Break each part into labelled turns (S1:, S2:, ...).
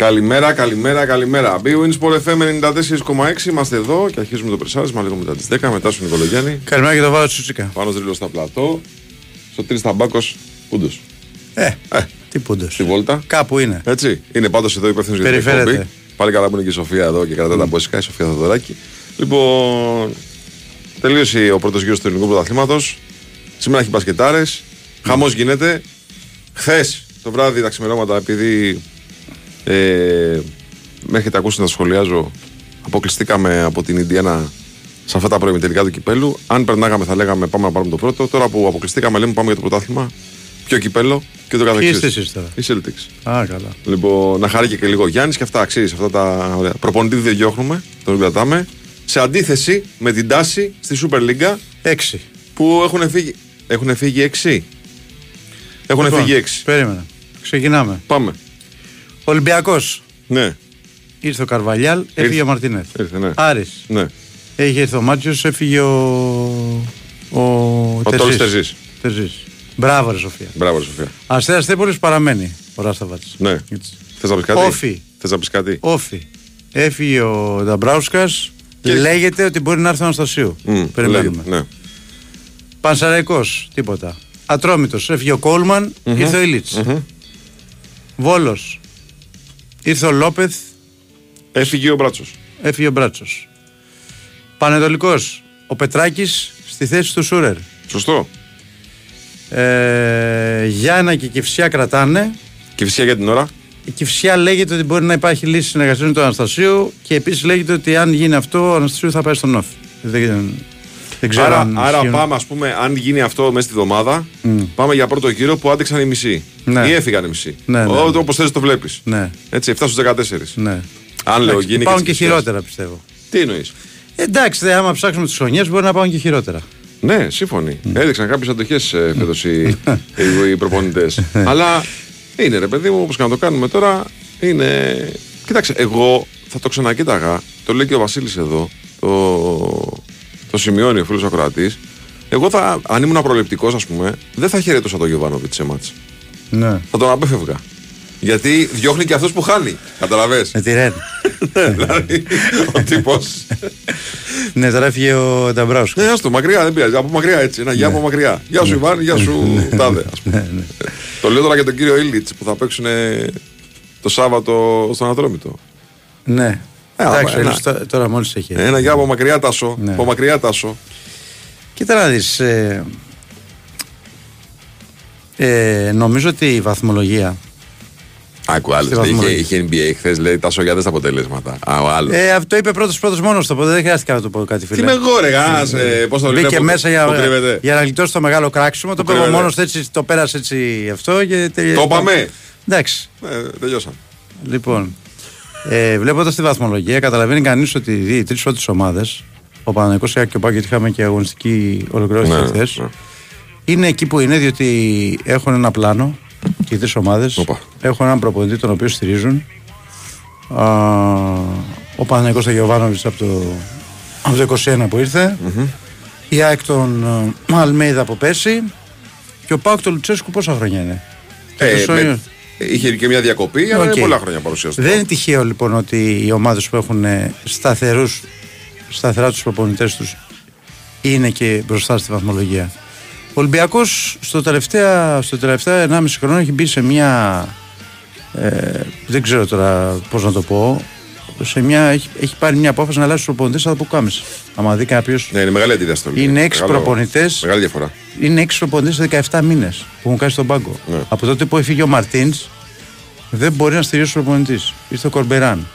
S1: Καλημέρα, καλημέρα, καλημέρα. Big Sport FM 94,6 είμαστε εδώ και αρχίζουμε το πρεσάρισμα λίγο μετά τις 10. Μετά στον Νικολογιάννη.
S2: Καλημέρα και το Βάρο Τσουτσίκα.
S1: Πάνω δρύλο στα πλατό. Στο τρεις ταμπάκο Πούντος.
S2: Ε, ε, τι πούντος.
S1: Στη βόλτα.
S2: Κάπου είναι.
S1: Έτσι. Είναι πάντως εδώ υπεύθυνος για την εκπομπή. Πάλι καλά που είναι και η Σοφία εδώ και κρατάει mm. τα μπόσικα, η Σοφία Θοδωράκη. Λοιπόν, τελείωσε ο πρώτος γύρος του ελληνικού πρωταθλήματος. Σήμερα έχει μπασκετάρες. Mm. Χαμός γίνεται. Χθες το βράδυ τα ξημερώματα, επειδή ε, με έχετε ακούσει να σχολιάζω, αποκλειστήκαμε από την Ινδιάνα σε αυτά τα πρώιμη τελικά του κυπέλου. Αν περνάγαμε, θα λέγαμε πάμε να πάρουμε το πρώτο. Τώρα που αποκλειστήκαμε, λέμε πάμε για το πρωτάθλημα. Ποιο κυπέλο και το καθεξής.
S2: Τι είστε εσείς τώρα;
S1: Η Celtics.
S2: Α, καλά.
S1: Λοιπόν, να χαρεί και λίγο Γιάννης και αυτά αξίζει. Αυτά τα ωραία. Προπονητή δεν διώχνουμε, τον κρατάμε. Σε αντίθεση με την τάση στη Super League.
S2: 6.
S1: Που έχουν φύγει. Έχουν φύγει 6. Έχουν λοιπόν, φύγει 6.
S2: Περίμενα. Ξεκινάμε.
S1: Πάμε.
S2: Ολυμπιακός.
S1: Ναι.
S2: Ήρθε ο Καρβαλιάλ, έφυγε ο Μαρτίνεθ.
S1: Ήρθε, ναι.
S2: Άρης.
S1: Ναι.
S2: Έχει έρθει ο Μάτσιος, έφυγε ο. Ο,
S1: ο Τόλο
S2: Τερζή. Μπράβο, ρε Σοφία.
S1: Μπράβο, ρε Σοφία.
S2: Αστέρα Τέπολη παραμένει ο Ράσταβατ.
S1: Ναι. Θες να πεις κάτι;
S2: Όφι.
S1: Θες να πεις κάτι;
S2: Όφι. Έφυγε ο Νταμπράουσκας. Και... Λέγεται ότι μπορεί να έρθει ο Αναστασίου.
S1: Mm,
S2: Περιμένουμε.
S1: ναι.
S2: Πανσαραϊκός, τίποτα. Ατρόμητος. Έφυγε ο κολμαν mm-hmm. ήρθε ο Ιλίτς. Mm-hmm. Βόλος. Ήρθε ο Λόπεθ.
S1: Έφυγε ο Μπράτσος.
S2: Έφυγε ο Μπράτσος. Πανετολικός. Ο Πετράκης στη θέση του Σούρερ.
S1: Σωστό.
S2: Ε, Γιάννα και Κυφσιά κρατάνε.
S1: Κυφσιά για την ώρα.
S2: Η Κυφσιά λέγεται ότι μπορεί να υπάρχει λύση συνεργασίας με τον Αναστασίου και επίσης λέγεται ότι αν γίνει αυτό, ο Αναστασίου θα πάει στον Όφη. Δεν, δεν ξέρω
S1: άρα,
S2: αν
S1: άρα πάμε, ας πούμε, αν γίνει αυτό μέσα στη βδομάδα, mm. πάμε για πρώτο γύρο που άντεξαν οι μισοί.
S2: Ναι.
S1: Ή έφυγαν οι μισοί.
S2: Ναι, ναι.
S1: Όπω θε το βλέπεις.
S2: Ναι.
S1: Έτσι, 7 στους 14.
S2: Ναι.
S1: Αν λέω γίνει.
S2: Πάουν και, και χειρότερα πιστεύω.
S1: Τι εννοείς;
S2: Εντάξει, δε, άμα ψάξουμε τις χρονιές μπορεί να πάνε και χειρότερα.
S1: Ναι, σύμφωνοι. Mm. Έδειξαν κάποιες αντοχές ε, φέτος οι, οι, οι προπονητές. Αλλά είναι ρε παιδί μου, όπως και να το κάνουμε τώρα, είναι. Κοίταξε, εγώ θα το ξανακοίταγα. Το λέει και ο Βασίλης εδώ. Το, το σημειώνει ο φίλος Ακροατή. Εγώ θα, αν ήμουν προληπτικός, ας πούμε, δεν θα χαιρετούσα τον Γιωβάνοβιτς σε μάτς.
S2: Ναι.
S1: Θα τον απέφευγα. Γιατί διώχνει και αυτό που χάνει. Καταλαβέ.
S2: Με τη Ρεν.
S1: ναι, δηλαδή. ο τύπος.
S2: ναι, τώρα έφυγε ο Νταμπράουσο.
S1: Ναι, άστο, μακριά δεν πειράζει. Από μακριά έτσι. Ένα γεια από μακριά. Γεια σου Ιβάν, γεια σου Τάδε.
S2: ναι, ναι.
S1: Το λέω τώρα για τον κύριο Ήλιτς που θα παίξουν το Σάββατο στον Ατρόμητο.
S2: Ναι.
S1: Ε,
S2: Εντάξει,
S1: άμα,
S2: ένα, τώρα μόλις έχει.
S1: Ένα γεια από μακριά τάσο.
S2: Ναι.
S1: Από μακριά τάσο.
S2: Κοίτα να δεις, ε, ε, νομίζω ότι η βαθμολογία
S1: Άκου άλλος. Είχε, είχε NBA χθες, λέει τα σογιάδες τα αποτελέσματα. Α, ο άλλος.
S2: ε, αυτό είπε πρώτος πρώτος μόνος του, οπότε δεν χρειάστηκε να το πω κάτι
S1: Τι
S2: φίλε.
S1: με εγώ, ρε, γάς, ε, πώς το λένε.
S2: Μπήκε
S1: που-
S2: μέσα
S1: που
S2: για,
S1: κρύβεται.
S2: για να γλιτώσει το μεγάλο κράξιμο. Το
S1: Που
S2: είπε
S1: κρύβεται.
S2: μόνος έτσι, το πέρασε έτσι αυτό και τελείωσε.
S1: Το είπαμε.
S2: Εντάξει.
S1: Ε, τελειώσαμε.
S2: Λοιπόν, ε, βλέποντα τη βαθμολογία, καταλαβαίνει κανείς ότι οι τρεις πρώτες ομάδες, ο Παναγικός και ο Πάκη, γιατί είχαμε και αγωνιστική ολοκλήρωση
S1: Ναι,
S2: χθες,
S1: ναι.
S2: είναι εκεί που είναι διότι έχουν ένα πλάνο και οι τρεις ομάδες
S1: Οπα.
S2: έχουν έναν προπονητή τον οποίο στηρίζουν. Α, ο Παναγικός Αγιοβάνοβιτ από το, από το 21 που ηρθε η ΑΕΚ τον ε, Αλμέιδα από πέρσι και ο ΠΑΟΚ του Λουτσέσκου πόσα χρόνια είναι;
S1: Ε,
S2: Τόσο
S1: με-
S2: είναι.
S1: Είχε και μια διακοπή, αλλά
S2: Οκ.
S1: είναι πολλά χρόνια παρουσιαστικό.
S2: Δεν είναι τυχαίο λοιπόν ότι οι ομάδες που έχουν ε, σταθερούς, σταθερά τους προπονητές τους είναι και μπροστά στη βαθμολογία. Ο Ολυμπιακός στο τελευταία, στο τελευταία 1,5 χρόνο έχει μπει σε μια. Ε, δεν ξέρω τώρα πώς να το πω. Σε μια, έχει, έχει πάρει μια απόφαση να αλλάξει τους προπονητές από καμιά. Αν δει κάποιος.
S1: Ναι, είναι μεγάλη αντίδραση.
S2: Είναι έξι προπονητές.
S1: Μεγάλη διαφορά.
S2: Είναι έξι προπονητές σε 17 μήνες που έχουν κάνει στον πάγκο.
S1: Ναι.
S2: Από τότε που έφυγε ο Μαρτίν, δεν μπορεί να στηρίσει ο προπονητή. Ήρθε ο Κορμπεράν.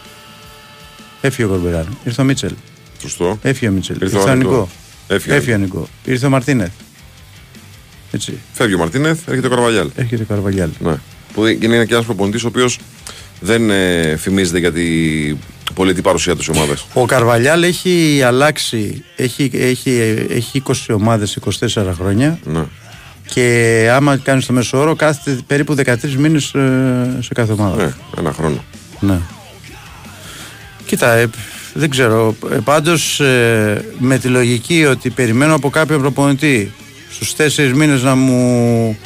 S2: Έφυγε ο Κορμπεράν. Ήρθε ο Μίτσελ.
S1: Σωστό.
S2: Έφυγε ο Μίτσελ.
S1: Ήρθε
S2: Ήρθε
S1: ο
S2: ο
S1: Νικό.
S2: Νικό.
S1: Έφυγε.
S2: Έφυγε ο Νικό. Ήρθε ο Μαρτίνεθ. Έτσι.
S1: Φεύγει ο Μαρτίνεθ, έρχεται ο Καρβαλιάλ.
S2: Έρχεται ο Καρβαλιάλ.
S1: Ναι. Που είναι και ένας προπονητής ο οποίος δεν ε, φημίζεται για την πολιτική παρουσία τη ομάδα.
S2: Ο Καρβαλιάλ έχει αλλάξει. Έχει, έχει, έχει 20 ομάδες 24 χρόνια
S1: Ναι.
S2: και άμα κάνεις το μέσο όρο κάθεται περίπου 13 μήνες σε κάθε ομάδα.
S1: ναι, ένα χρόνο.
S2: Ναι. Κοίτα, ε, δεν ξέρω. Ε, πάντως ε, με τη λογική ότι περιμένω από κάποιον προπονητή στους τέσσερις μήνες να μου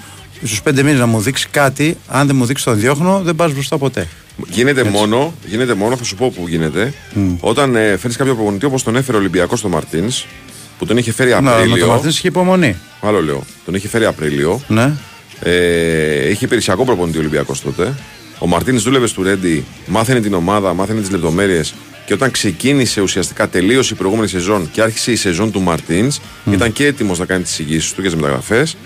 S2: στους πέντε μήνες να μου δείξει κάτι αν δεν μου δείξει τον διώχνω δεν πας μπροστά ποτέ
S1: Γίνεται μόνο, γίνεται μόνο, θα σου πω που γίνεται, όταν ε, φέρεις κάποιο προπονητή όπως τον έφερε ο Ολυμπιακός στο Μαρτίνς, που τον είχε φέρει Απρίλιο. Ναι,
S2: με τον Μαρτίνς είχε υπομονή.
S1: Άλλο λέω. Τον είχε φέρει Απρίλιο.
S2: Ναι.
S1: Ε, είχε υπηρεσιακό προπονητή ο Ολυμπιακός τότε. Ο Μαρτίνη δούλευε στο Ρέντι, μάθαινε την ομάδα, μάθαινε τις λεπτομέρειες και όταν ξεκίνησε ουσιαστικά, τελείωσε η προηγούμενη σεζόν και άρχισε η σεζόν του Μαρτίνς, ήταν και έτοιμος να κάνει τις εγγύσει του και τις μεταγραφές.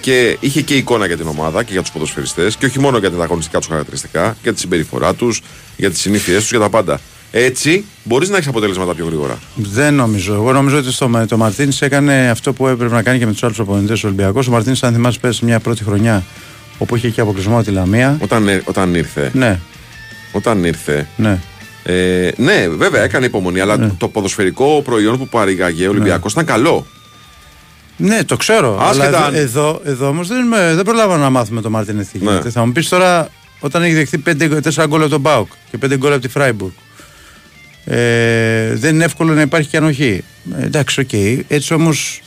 S1: Και, είχε και εικόνα για την ομάδα και για τους ποδοσφαιριστές και όχι μόνο για τα αγωνιστικά τους χαρακτηριστικά, για τη συμπεριφορά τους, για τις συνήθειές τους, για τα πάντα. Έτσι μπορείς να έχεις αποτελέσματα πιο γρήγορα.
S2: Δεν νομίζω. Εγώ νομίζω ότι στο, το Μαρτίνη έκανε αυτό που έπρεπε να κάνει και με τους άλλους οπονητέ του Ολυμπιακού. Ο Μαρτίνη, αν θυμάσαι, πέρασε μια πρώτη χρονιά όπου είχε και αποκλεισμό από τη Λαμία.
S1: Όταν, ε, όταν ήρθε.
S2: Ναι.
S1: Όταν ήρθε.
S2: Ναι.
S1: Ε, ναι, βέβαια έκανε υπομονή, αλλά ναι. το ποδοσφαιρικό προϊόν που παρήγαγε ο Ολυμπιακός ναι. ήταν καλό.
S2: Ναι, το ξέρω. Άσχετα... Αλλά εδώ, εδώ όμως δεν, δεν προλάβαμε να μάθουμε το Μάρτιν Ναι. Θα μου πεις τώρα, όταν έχει δεχθεί 4 γκολ από τον ΠΑΟΚ και 5 γκολ από τη Φράιμπουργκ, ε, δεν είναι εύκολο να υπάρχει και ανοχή. Ε, εντάξει, οκ. Okay. Έτσι όμως,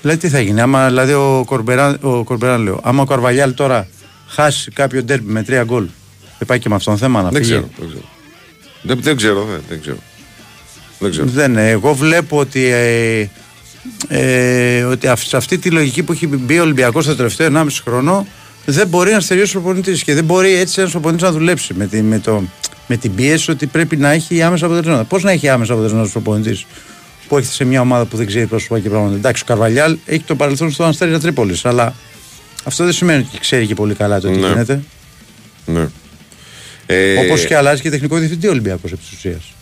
S2: δηλαδή τι θα γίνει. Άμα, δηλαδή ο Κορμπεράν, ο Κορμπεράν λέω, άμα ο Καρβαλιάλ τώρα χάσει κάποιο ντέρμπι με τρία γκολ, δεν πάει και με αυτόν θέμα να
S1: δεν Ξέρω, δεν ξέρω. Δεν, δεν ξέρω, δεν, δεν ξέρω. Δεν ξέρω.
S2: Δεν, εγώ βλέπω ότι, ε, ε, ότι σε αυτή τη λογική που έχει μπει ο Ολυμπιακός το τελευταίο 1,5 χρόνο δεν μπορεί να στερήσει ο προπονητής και δεν μπορεί έτσι ένας προπονητής να δουλέψει με, τη, με, το, με την πίεση ότι πρέπει να έχει άμεσα αποτελέσματα. Πώς να έχει άμεσα αποτελέσματα ο προπονητής που έχετε σε μια ομάδα που δεν ξέρει πρόσωπα και πράγματα. Εντάξει, ο Καρβαλιάλ έχει το παρελθόν στο Αστέρια Τρίπολης, αλλά αυτό δεν σημαίνει ότι ξέρει και πολύ καλά το τι ναι. γίνεται.
S1: Ναι.
S2: Ε, Όπως και αλλάζει και τεχνικό διευθυντή ο Ολυμπιακός επί της ουσίας.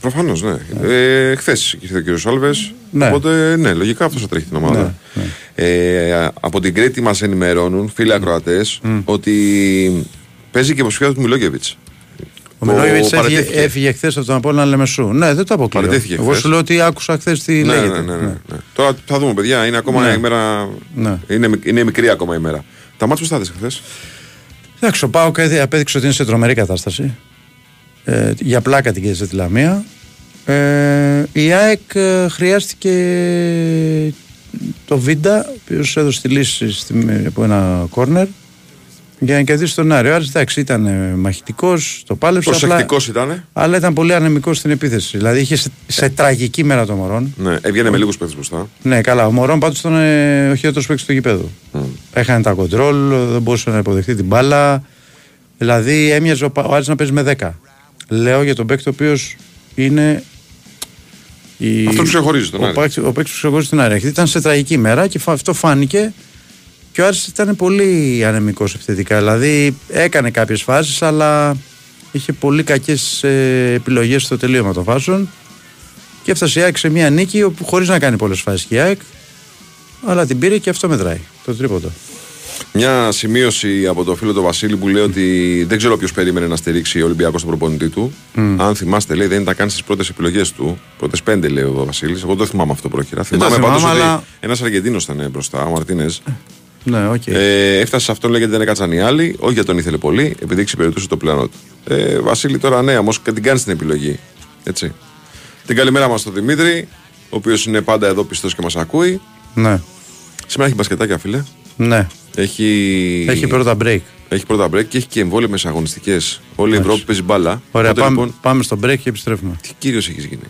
S1: Προφανώς, ναι. ναι. Ε, Χθες ήρθε ο κύριος Σάλβε. Ναι. Οπότε, ναι, λογικά αυτός θα τρέχει την ομάδα. Ναι, ναι. Ε, από την Κρήτη μας ενημερώνουν φίλοι ακροατές mm. ότι παίζει και υποψηφιότητα του Μιλόγεβιτς.
S2: Ο Μιλόγεβιτς έφυγε, έφυγε χθες από τον Απόλυνα Λεμεσού. Ναι, δεν το αποκλείω. Εγώ σου λέω ότι άκουσα χθες τι
S1: ναι,
S2: λέγεται.
S1: Ναι, ναι, ναι, ναι. Τώρα θα δούμε, παιδιά. Είναι ακόμα η μέρα. Είναι, είναι μικρή ακόμα η μέρα. Τα μάτια που χθες;
S2: Εντάξει, ο Πάοκ απέδειξε ότι είναι σε τρομερή κατάσταση. Ε, για πλάκα την κέρδισε τη Λαμία. Ε, η ΑΕΚ ε, χρειάστηκε το Βίντα, ο οποίος έδωσε τη λύση από ένα κόρνερ για να κερδίσει τον Άρη. Ο Άρης εντάξει ήταν μαχητικός, το πάλεψε.
S1: Προσεκτικός ήταν.
S2: Αλλά ήταν πολύ ανεμικός στην επίθεση. Δηλαδή είχε σε, σε τραγική μέρα το Μωρόν.
S1: Ναι, έβγαινε με λίγους παίκτες μπροστά.
S2: Ναι, καλά. Ο Μωρόν πάντως ήταν ε, ο χειρότερος παίκτης του γηπέδου. Mm. Έχανε τα κοντρόλ, δεν μπορούσε να υποδεχτεί την μπάλα. Δηλαδή έμοιαζε ο, ο Άρης να παίζει με 10. Λέω για τον παίκτη ο οποίος είναι.
S1: Η... Αυτό που ξεχωρίζει τον Άρη.
S2: Ο παίκτης που ξεχωρίζει τον Άρη. Ήταν σε τραγική μέρα και αυτό φάνηκε και ο Άρης ήταν πολύ ανεμικός επιθετικά. Δηλαδή έκανε κάποιες φάσεις αλλά είχε πολύ κακές ε, επιλογές στο τελείωμα των φάσεων και έφτασε η ΑΕΚ σε μια νίκη όπου χωρίς να κάνει πολλές φάσεις και η ΑΕΚ αλλά την πήρε και αυτό μετράει, το τρίποντο.
S1: Μια σημείωση από το φίλο του Βασίλη που λέει ότι δεν ξέρω ποιος περίμενε να στηρίξει ο Ολυμπιακός στον προπονητή του. Mm. Αν θυμάστε, λέει δεν ήταν καν στις πρώτες επιλογές του. Πρώτες πέντε, λέει ο Βασίλης. Εγώ δεν θυμάμαι αυτό πρόχειρα. Θυμάμαι πάντως αλλά... ότι ένας Αργεντίνος ήταν μπροστά, ο Μαρτίνες.
S2: Ναι, okay.
S1: ε, έφτασε σε αυτόν λέγεται δεν έκατσαν οι άλλοι, όχι γιατί τον ήθελε πολύ, επειδή εξυπηρετούσε το πλάνο του. Ε, Βασίλη, τώρα ναι, όμως την κάνει την επιλογή. Έτσι. Την καλημέρα μας στον Δημήτρη, ο οποίος είναι πάντα εδώ πιστός και μας ακούει.
S2: Ναι.
S1: Σήμερα έχει μπασκετάκια, φίλε.
S2: Ναι.
S1: Έχει,
S2: έχει πρώτα break.
S1: Έχει πρώτα break και έχει και εμβόλυμε αγωνιστικές. Όλη η Ευρώπη παίζει μπάλα.
S2: Ωραία, πάμε, λοιπόν... πάμε στο break και επιστρέφουμε.
S1: Τι κύριος έχεις γίνει;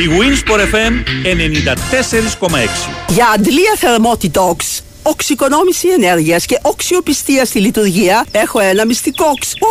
S3: Η Winsport FM 94,6
S4: Για αντλία θερμότητοξ, οξυκονόμηση ενέργειας και οξιοπιστία στη λειτουργία έχω ένα μυστικό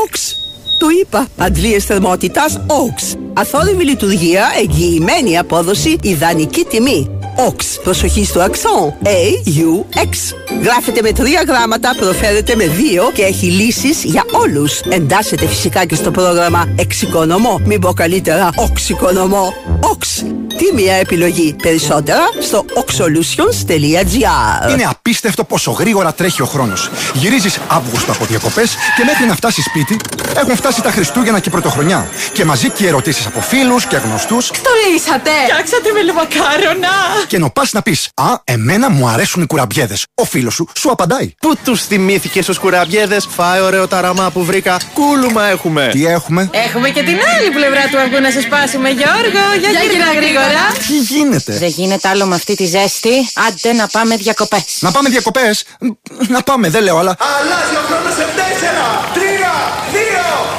S4: οξ. Το είπα. Αντλίες θερμότητας OX. Αθόρυβη λειτουργία, εγγυημένη απόδοση, ιδανική τιμή. OX. Προσοχή στο αξόν. A-U-X. Γράφεται με τρία γράμματα, προφέρεται με δύο και έχει λύσεις για όλους. Εντάσσεται φυσικά και στο πρόγραμμα Εξοικονομώ. Μην πω καλύτερα Οξοικονομώ. OX. Τι μια επιλογή. Περισσότερα στο oxolutions.gr
S5: Είναι απίστευτο πόσο γρήγορα τρέχει ο χρόνος. Γυρίζεις Αύγουστο από διακοπές και μέχρι να φτάσεις σπίτι έχουν φτάσει τα Χριστούγεννα και Πρωτοχρονιά. Και μαζί και ερωτήσεις από φίλους και γνωστούς.
S6: Στολίσατε! Φτιάξατε με λεβακάρονα!
S5: Και ενώ πας να πεις Α, εμένα μου αρέσουν οι κουραμπιέδες. Ο φίλος σου σου απαντάει.
S7: Πού τους θυμήθηκες στου κουραμπιέδες, φάει ωραίο ταραμά που βρήκα. Κούλουμα έχουμε.
S5: Τι έχουμε;
S6: Έχουμε και την άλλη πλευρά του αυγού να σας σπάσουμε, Γιώργο. Για, για γρήγορα. τώρα.
S5: Τι γίνεται;
S8: Δεν γίνεται άλλο με αυτή τη ζέστη. Άντε να πάμε διακοπές.
S5: Να πάμε διακοπές. Να πάμε, δεν λέω, αλλά.
S9: Αλλάζει ο χρόνος σε 4, 3, 2, 1.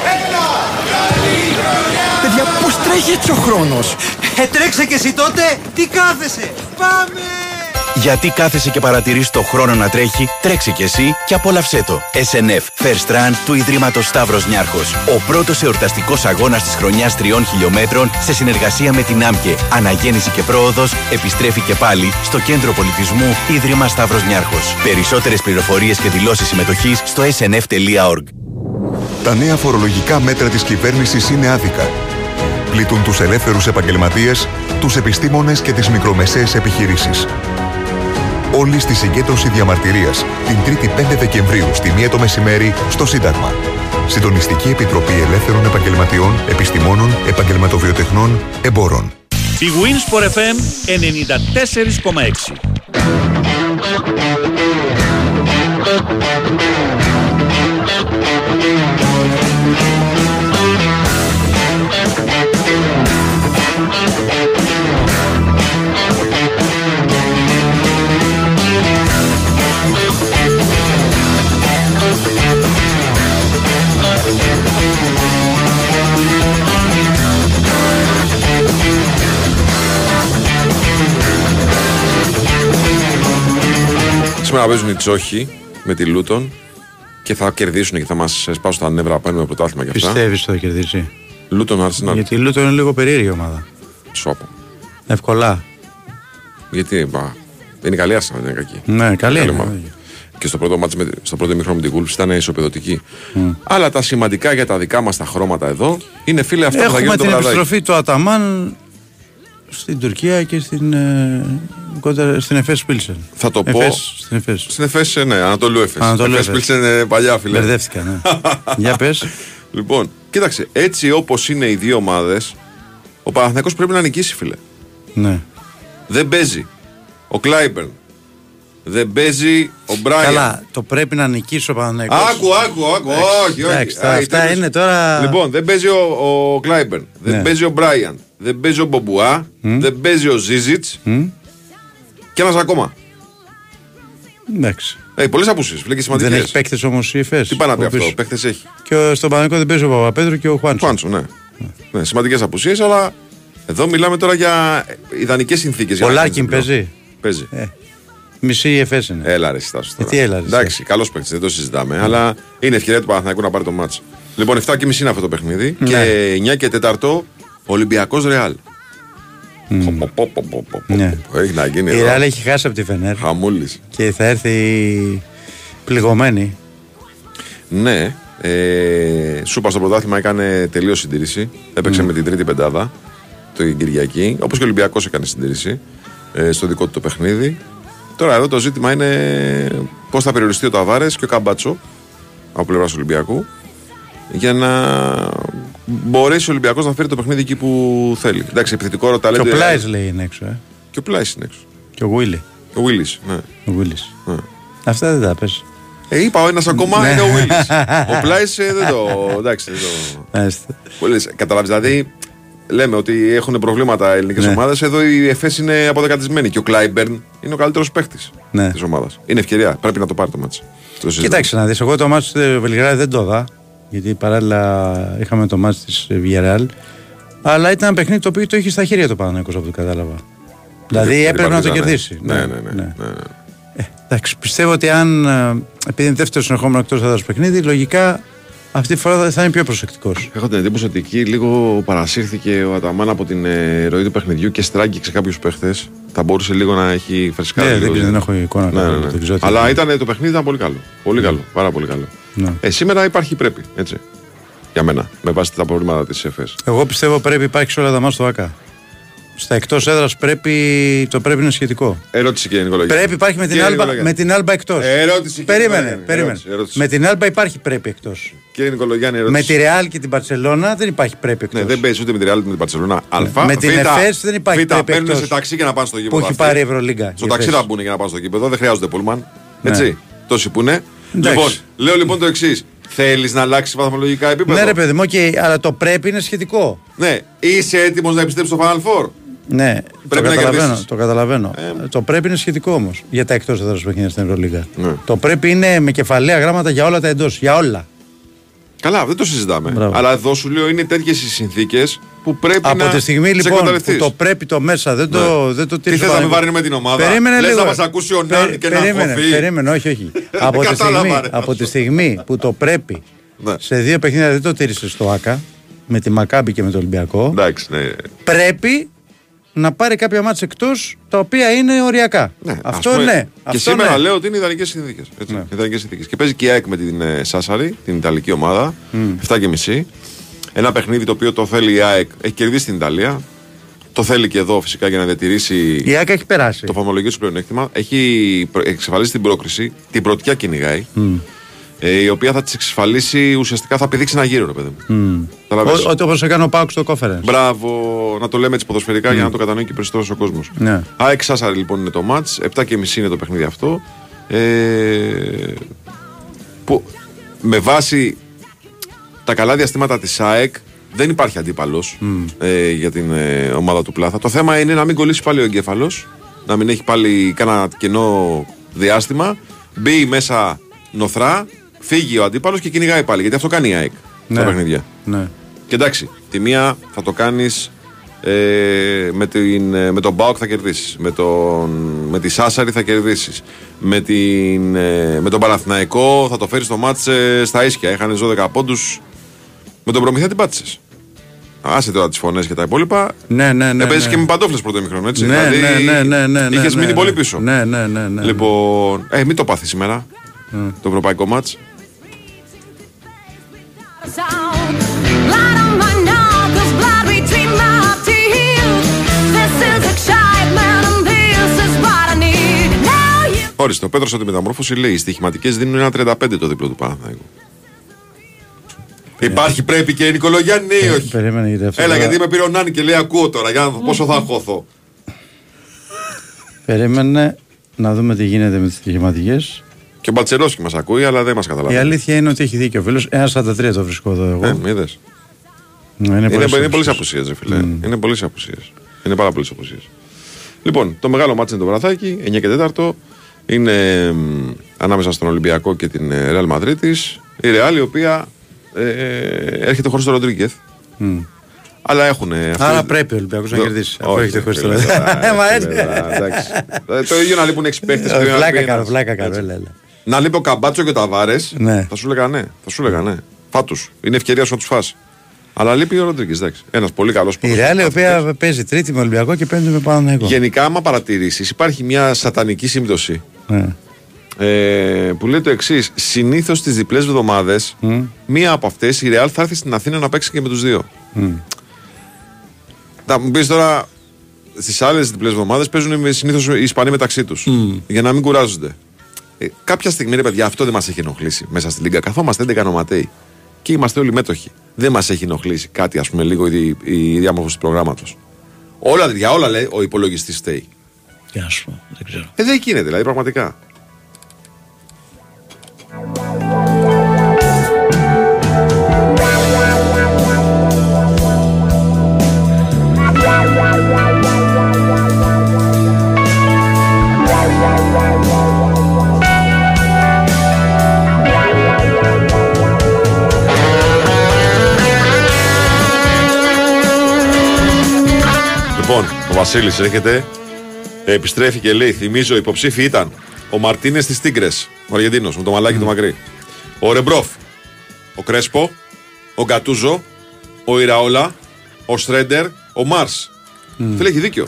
S5: Παιδιά, πώς τρέχει έτσι ο χρόνος;
S7: Ε, τρέξε και εσύ τότε. Τι κάθεσαι; Πάμε.
S10: Γιατί κάθεσαι και παρατηρείς το χρόνο να τρέχει, τρέξε κι εσύ και απόλαυσέ το. SNF First Run του Ιδρύματος Σταύρος Νιάρχος. Ο πρώτος εορταστικός αγώνας της χρονιάς τριών χιλιόμετρων σε συνεργασία με την ΆΜΚΕ. Αναγέννηση και πρόοδος επιστρέφει και πάλι στο Κέντρο Πολιτισμού Ίδρυμα Σταύρος Νιάρχος. Περισσότερες πληροφορίες και δηλώσεις συμμετοχής στο snf.org.
S11: Τα νέα φορολογικά μέτρα της κυβέρνησης είναι άδικα. Πλήττουν τους ελεύθερους επαγγελματίες, τους επιστήμονες και τις μικρομεσαίες επιχειρήσεις. Όλοι στη συγκέντρωση διαμαρτυρίας την 3η 5 Δεκεμβρίου στη 1 το μεσημέρι στο Σύνταγμα. Συντονιστική Επιτροπή Ελεύθερων Επαγγελματιών, Επιστημόνων, Επαγγελματοβιοτεχνών, Εμπόρων.
S3: Η Winsport FM 94,6.
S1: Σήμερα παίζουν οι Τσόχοι με τη Λούτον και θα κερδίσουν και θα μας σπάσουν τα νεύρα. Παίρνουμε πρωτάθλημα και αυτά.
S2: Πιστεύεις ότι θα κερδίσει;
S1: Λούτον Arsenal.
S2: Γιατί η Λούτον είναι λίγο περίεργη ομάδα.
S1: Σώπο.
S2: Εύκολα.
S1: Γιατί μπα, είναι καλή Arsenal, δεν είναι κακή.
S2: Ναι, καλή είναι.
S1: ομάδα. Και στο πρώτο, μάτς με, στο πρώτο ημίχρονο με την Wolves ήταν ισοπεδωτική. Αλλά τα σημαντικά για τα δικά μας τα χρώματα εδώ είναι φίλε αυτά που θα
S2: Έχουμε
S1: γίνουν το
S2: την
S1: βραδάκι.
S2: επιστροφή του Αταμάν στην Τουρκία και στην, ε, κοντά, στην Εφές Πίλσεν.
S1: Θα το πω.
S2: Εφές, στην Εφές.
S1: Στην Εφές, ναι, Ανατολού Εφές.
S2: Ανατολού
S1: Εφές
S2: Εφές.
S1: Πίλσεν είναι παλιά, φίλε.
S2: Μπερδεύτηκα, ναι. Για πες.
S1: Λοιπόν, κοίταξε, έτσι όπως είναι οι δύο ομάδες, ο Παναθηναϊκός πρέπει να νικήσει, φίλε.
S2: Ναι.
S1: Δεν παίζει ο Κλάιμπερν. Δεν παίζει ο Μπράιν.
S2: Καλά, το πρέπει να νικήσει ο Παναθηναϊκός.
S1: Άκου, άκου, άκου. Όχι, όχι.
S2: εντάξει,
S1: Α,
S2: τα-
S1: η
S2: αυτά
S1: τέλος.
S2: είναι τώρα-
S1: Λοιπόν, δεν παίζει ο, ο Κλάιμπερν. Δεν
S2: Ναι.
S1: παίζει ο Μπράιαν. Δεν παίζει ο Μπομπουά. Δεν παίζει ο Ζίζιτς.
S2: Μμ.
S1: Και ένας ακόμα.
S2: Εντάξει.
S1: Έχει πολλές απουσίες, φίλε και σημαντικές.
S2: Δεν έχει παίκτες όμως η Εφές.
S1: Τι πάει να πει
S2: από
S1: αυτό,
S2: πίσω.
S1: παίκτες έχει.
S2: Και ο- στον Παναθηναϊκό δεν παίζει ο Παπαπέτρου και ο Χουάντσο.
S1: Χουάντσο, ναι. ναι σημαντικές απουσίες, αλλά εδώ μιλάμε τώρα για ιδανικές συνθήκες.
S2: Ο Λάρκιν παίζει.
S1: Παίζει.
S2: Ε, μισή η Εφές είναι.
S1: Έλα ρε Στάσο τώρα.
S2: Ε, τι έλα, ρε,
S1: Εντάξει, καλός παίκτης, δεν το συζητάμε. Αλλά είναι ευκαιρία του Παναθηναϊκού να πάρει το ματς. Λοιπόν, 7 και μισή είναι αυτό το παιχνίδι.
S2: Ναι.
S1: Και 9 και 4 Ολυμπιακός Ρεάλ. Πο, πο, πο, πο, πο, πο,
S2: Ναι.
S1: πο. Έχει να γίνει.
S2: Η
S1: εδώ.
S2: Ρεάλ έχει χάσει από τη Φενέρ
S1: Χαμούλης.
S2: και θα έρθει πληγωμένη.
S1: Ναι. Ε, Σούπα στο πρωτάθλημα έκανε τελείως συντήρηση. Έπαιξε με την τρίτη πεντάδα την Κυριακή. Όπως και ο Ολυμπιακός έκανε συντήρηση ε, στο δικό του το παιχνίδι. Τώρα εδώ το ζήτημα είναι πώς θα περιοριστεί ο Ταβάρες και ο Καμπάτσο από πλευράς του Ολυμπιακού για να μπορέσει ο Ολυμπιακός να φέρει το παιχνίδι εκεί που θέλει. Εντάξει, επιθετικό
S2: Και
S1: ρωταλέντε.
S2: ο Πλάις λέει είναι έξω. Ε.
S1: Και ο Πλάις είναι έξω.
S2: Και ο Βίλι.
S1: Ο Βίλι. Ναι.
S2: Ο Βίλις.
S1: Ναι.
S2: Αυτά δεν τα πες.
S1: Ε, είπα ο ένας ακόμα
S2: Ναι.
S1: είναι ο Βίλι. ο Πλάις δεν το. Εντάξει, δεν το.
S2: Μάλιστα.
S1: Πολύς Καταλάβεις, δηλαδή λέμε ότι έχουν προβλήματα ελληνικές
S2: Ναι.
S1: ομάδες. Εδώ η ΕΦΕΣ είναι αποδεκατισμένη και ο Κλάιμπερν είναι ο καλύτερος παίχτης
S2: Ναι.
S1: της ομάδας. Είναι ευκαιρία. Πρέπει να το πάρει το μάτσο. Το συζητάμε.
S2: Κοίταξε να δεις, εγώ το μάτς του Βελιγράδι δεν το είδα, γιατί παράλληλα είχαμε το μάτς της Villarreal, αλλά ήταν ένα παιχνίδι το οποίο το είχε στα χέρια το Παναθηναϊκός από ό,τι κατάλαβα. Δηλαδή
S1: Δεν
S2: έπρεπε να το
S1: υπάρχει,
S2: κερδίσει.
S1: Ναι, ναι, ναι. ναι, ναι.
S2: Ε, εντάξει, πιστεύω ότι αν, ε, επειδή είναι δεύτερο συνεχόμενο εκτός έδρας παιχνίδι, λογικά αυτή τη φορά θα- θα είναι πιο προσεκτικός.
S1: Έχω την εντύπωση ότι εκεί λίγο παρασύρθηκε ο Αταμάν από την ε, ροή του παιχνιδιού και στράγγιξε κάποιους παίχτες. Θα μπορούσε λίγο να έχει φρεσκάρει.
S2: Ναι,
S1: λίγο
S2: δεν,
S1: το
S2: ξέρω, δεν
S1: ζήτημα.
S2: έχω εικόνα.
S1: Ναι,
S2: καθόλου,
S1: ναι, ναι.
S2: δεν ξέρω τι
S1: Αλλά
S2: είναι.
S1: ήταν, το παιχνίδι ήταν πολύ καλό. Πολύ καλό. Πάρα πολύ καλό.
S2: Ναι.
S1: Ε, σήμερα υπάρχει πρέπει. Έτσι. Για μένα. Με βάση τα προβλήματα της ΕΦΕΣ.
S2: Εγώ πιστεύω πρέπει υπάρχει σε όλα τα μάτς στο ΑΚΑ. Στα εκτός έδρας πρέπει, το πρέπει είναι σχετικό.
S1: Ερώτηση κύριε Νικολογία.
S2: Πρέπει υπάρχει με την,
S1: Κύριε
S2: Άλμπα,
S1: Νικολογιάννη.
S2: με την Άλμπα εκτός.
S1: Ερώτηση, κύριε
S2: Περίμενε,
S1: Νικολογιάννη.
S2: περίμενε.
S1: Ερώτηση, ερώτηση.
S2: Με την Άλμπα υπάρχει πρέπει εκτός.
S1: Κύριε Νικολογιάννη, ερώτηση.
S2: Με τη Ρεάλ και την Παρσελώνα δεν υπάρχει πρέπει εκτός.
S1: Ναι, δεν παίζεις ούτε με τη Real ούτε με την Παρσελόνα. Α.
S2: Με την
S1: Β,
S2: Εφές δεν υπάρχει
S1: Β,
S2: πρέπει
S1: παίρνουν
S2: εκτός.
S1: σε ταξί για να πάνε στο γήπεδο.
S2: Που έχει
S1: αυτοί.
S2: πάρει η Ευρωλίγκα.
S1: Στο
S2: η
S1: ταξί
S2: Εφές.
S1: να μπουν για να πάνε στο γήπεδο. Δεν χρειάζονται πούλμαν.
S2: Ναι.
S1: Έτσι. Τόσοι που είναι.
S2: Εντάξει.
S1: Λοιπόν, λέω λοιπόν το εξής. Θέλεις να αλλάξεις βαθμολογικά επίπεδο;
S2: Ναι, ρε παιδί μου, okay, αλλά το πρέπει είναι σχετικό.
S1: Ναι. Είσαι έτοιμος να επιστρέψεις στο Final Four;
S2: Ναι,
S1: Πρέπει
S2: το
S1: να
S2: καταλαβαίνω.
S1: κερδίσεις.
S2: Το, καταλαβαίνω.
S1: Ε,
S2: το πρέπει είναι σχετικό όμως για τα εκτός έδρα παιχνίδια στην Ευρωλίγα.
S1: Ναι.
S2: Το πρέπει είναι με κεφαλαία γράμματα για όλα τα εντός. Για όλα.
S1: Καλά, δεν το συζητάμε.
S2: Μπράβο.
S1: Αλλά εδώ σου λέω είναι τέτοιες οι συνθήκες που πρέπει
S2: Από
S1: να.
S2: τη στιγμή
S1: τις
S2: λοιπόν που
S1: εκμεταλλευτείς.
S2: το πρέπει το μέσα δεν το,
S1: Ναι.
S2: δεν το
S1: Τι
S2: τήρησε
S1: θες
S2: ο
S1: να με
S2: Παναγιώτης.
S1: βάρει με την ομάδα;
S2: Περίμενε
S1: Λες
S2: λίγο.
S1: να μας ακούσει ο Νάνι και να
S2: περίμενε,
S1: χωθεί.
S2: περίμενε, όχι, όχι. από, τη
S1: Κατάλαβα,
S2: στιγμή,
S1: ρε.
S2: από τη στιγμή που το πρέπει
S1: Ναι.
S2: σε δύο παιχνίδια δεν το τήρησες στο ΑΚΑ με τη Μακάμπη και με το Ολυμπιακό.
S1: Εντάξει, ναι.
S2: Πρέπει να πάρει κάποια μάτια εκτός τα οποία είναι οριακά.
S1: Ναι,
S2: αυτό
S1: ας πούμε,
S2: ναι.
S1: Και
S2: αυτό
S1: σήμερα
S2: ναι.
S1: λέω ότι είναι ιδανικές συνθήκες.
S2: Ναι.
S1: Ιδανικές συνθήκες. Και παίζει και η ΑΕΚ με την ε, Σάσαρη, την Ιταλική ομάδα. 7.30. Ένα παιχνίδι το οποίο το θέλει η ΑΕΚ. Έχει κερδίσει την Ιταλία. Το θέλει και εδώ φυσικά για να διατηρήσει
S2: Η ΑΚΑ έχει περάσει.
S1: το φαμολογικό του πλεονέκτημα. Έχει προ- εξασφαλίσει την πρόκριση. Την πρωτιά κυνηγάει. Ε, η οποία θα τη εξασφαλίσει ουσιαστικά θα πηδήξει ένα γύρο, ρε παιδί μου. Καταλαβαίνεις.
S2: Ό- Ό,τι όπως έκανε ο Πάουκ στο conference.
S1: Μπράβο, να το λέμε έτσι ποδοσφαιρικά για να το κατανοεί και περισσότερο ο κόσμος.
S2: Ναι.
S1: ΑΕΚ Σάσαρη λοιπόν είναι το μάτ, 7 και μισή είναι το παιχνίδι αυτό. Ε, που με βάση τα καλά διαστήματα της ΑΕΚ δεν υπάρχει αντίπαλος ε, για την ε, ομάδα του Πλάθα. Το θέμα είναι να μην κολλήσει πάλι ο εγκέφαλος, να μην έχει πάλι κάνα κενό διάστημα, μπει μέσα νοθρά, φύγει ο αντίπαλος και κυνηγάει πάλι. Γιατί αυτό κάνει η ΑΕΚ στα παιχνίδια.
S2: Ναι.
S1: Και εντάξει, τη μία θα το κάνεις ε, με, την, ε, με τον Μπάουκ θα κερδίσεις. Με, τον, με τη Σάσαρη θα κερδίσεις. Με, την, ε, με τον Παναθηναϊκό θα το φέρεις στο μάτς ε, στα ίσια. Έχανε 12 πόντους. Με τον Προμηθέα την πάτησες. Άσε τώρα τις φωνές και τα υπόλοιπα.
S2: Ναι, ναι, ναι.
S1: Έπαιζες
S2: ναι.
S1: και με παντόφλες πρώτο ημίχρονο, έτσι.
S2: Ναι,
S1: δηλαδή,
S2: ναι, ναι, ναι, ναι, ναι,
S1: Είχες
S2: ναι,
S1: μείνει
S2: ναι.
S1: πολύ πίσω.
S2: Ναι, ναι, ναι, ναι.
S1: Λοιπόν, ε, μην το πάθεις σήμερα. Το ευρωπαϊκό μάτς. Ορίστε, ο Πέτρος από τη μεταμόρφωση λέει: Οι στοιχηματικές δίνουν ένα 35 το δίπλο του Παναθηναϊκού. Υπάρχει, πρέπει και Νικολογιάννη, ναι ή όχι.
S2: Περίμενε γιατί αυτό.
S1: Έλα,
S2: τώρα-
S1: γιατί με πήρε ο Νάνη και λέει: Ακούω τώρα, για να δω πόσο θα χώθω.
S2: Περίμενε να δούμε τι γίνεται με τις στοιχηματικές.
S1: Και ο Μπατσερόσκι μας ακούει, αλλά δεν μας
S2: Η
S1: καταλαβαίνει.
S2: αλήθεια είναι ότι έχει δίκιο ο φίλος. Ένα 43 το βρίσκω εδώ εγώ.
S1: Ε, είδες.
S2: Ναι, είναι
S1: Είναι,
S2: πολλές
S1: είναι πολλές
S2: απουσίες.
S1: απουσίες, ρε φίλε. Είναι πολλές απουσίες. Είναι πάρα πολλές απουσίες. Λοιπόν, το μεγάλο μάτι είναι το βραδάκι, 9 και 4. Είναι μ, ανάμεσα στον Ολυμπιακό και την ε, Real Madrid Η Real η οποία ε, ε, έρχεται χωρίς τον Ροντρίγκεθ. Αλλά έχουν.
S2: Άρα πρέπει ο Ολυμπιακός να
S1: Το-
S2: κερδίσει. Αφού
S1: Όχι,
S2: έχετε
S1: ρε
S2: χωρίς
S1: φίλε,
S2: το
S1: τώρα,
S2: Ε, Μα
S1: ρε
S2: έτσι.
S1: φίλε, τώρα, εντάξει. Ε, Το ίδιο να λείπουν 6 παίχτε.
S2: Ε, Βλάκα κάνω, βλάκα κάνω. Έλα, έλα.
S1: Να λείπει ο Καμπάτσο και ο Ταβάρες.
S2: Ναι.
S1: Θα σου έλεγα ναι. Θα σου έλεγα ναι. Φάτους. Είναι ευκαιρία σου να τους φας. Αλλά λείπει ο Ροντρίγκες. Εντάξει. Ένας πολύ καλός
S2: Η Ρεάλ η οποία παίζει τρίτη με Ολυμπιακό και πέμπτη με Παναθηναϊκό.
S1: Γενικά, άμα παρατηρήσεις, υπάρχει μια σατανική σύμπτωση
S2: Ναι.
S1: ε, που λέει το εξής. Συνήθως στις διπλές εβδομάδες, μία από αυτές η Real θα έρθει στην Αθήνα να παίξει και με τους δύο. Θα μου πεις τώρα, στις άλλες διπλές εβδομάδες παίζουν συνήθως οι Ισπανοί μεταξύ τους. Για να μην κουράζονται. Ε, κάποια στιγμή, ρε παιδιά, αυτό δεν μας έχει ενοχλήσει μέσα στην Λίγκα. Καθόμαστε 11 νοματέοι και είμαστε όλοι μέτοχοι. Δεν μας έχει ενοχλήσει κάτι, ας πούμε, λίγο η, η διάμορφωση του προγράμματος. Όλα, για όλα λέει, ο υπολογιστής φταίει.
S2: Για να σου πω, δεν ξέρω.
S1: Ε, δεν γίνεται, δηλαδή πραγματικά. Λοιπόν, ο Βασίλης έρχεται, επιστρέφει και λέει: Θυμίζω, υποψήφοι ήταν ο Μαρτίνες της Τίγκρες, ο Αργεντίνος, με το μαλάκι του μακρύ. Ο Ρεμπρόφ, ο Κρέσπο, ο Γκατούζο, ο Ιραόλα, ο Στρέντερ, ο Μάρς. Φίλε, έχει δίκιο.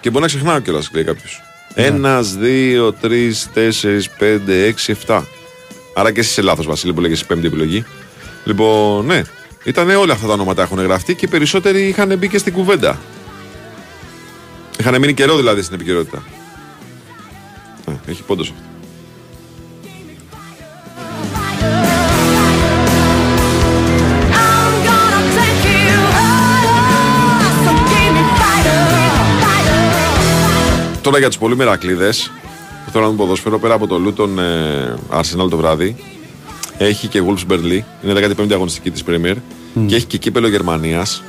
S1: Και μπορεί να ξεχνάω κιόλας, λέει κάποιος. Ένας, δύο, τρεις, τέσσερις, πέντε, έξι, εφτά. Άρα και εσύ είσαι λάθος, Βασίλη, που λέγεσαι πέμπτη επιλογή. Λοιπόν, ναι. Ήταν όλα αυτά τα ονόματα έχουν γραφτεί και οι περισσότεροι είχαν μπει και στην κουβέντα. Είχαν μείνει καιρό δηλαδή στην επικαιρότητα. Α, έχει πόντος αυτό. Τώρα για τους πολύ μερακλείδες που θέλουν να δουν ποδόσφαιρο πέρα από το Λούτον ε, Arsenal το βράδυ. Έχει και Wolves Berlin, είναι 15η αγωνιστική της Premier και έχει και κύπελο Γερμανίας.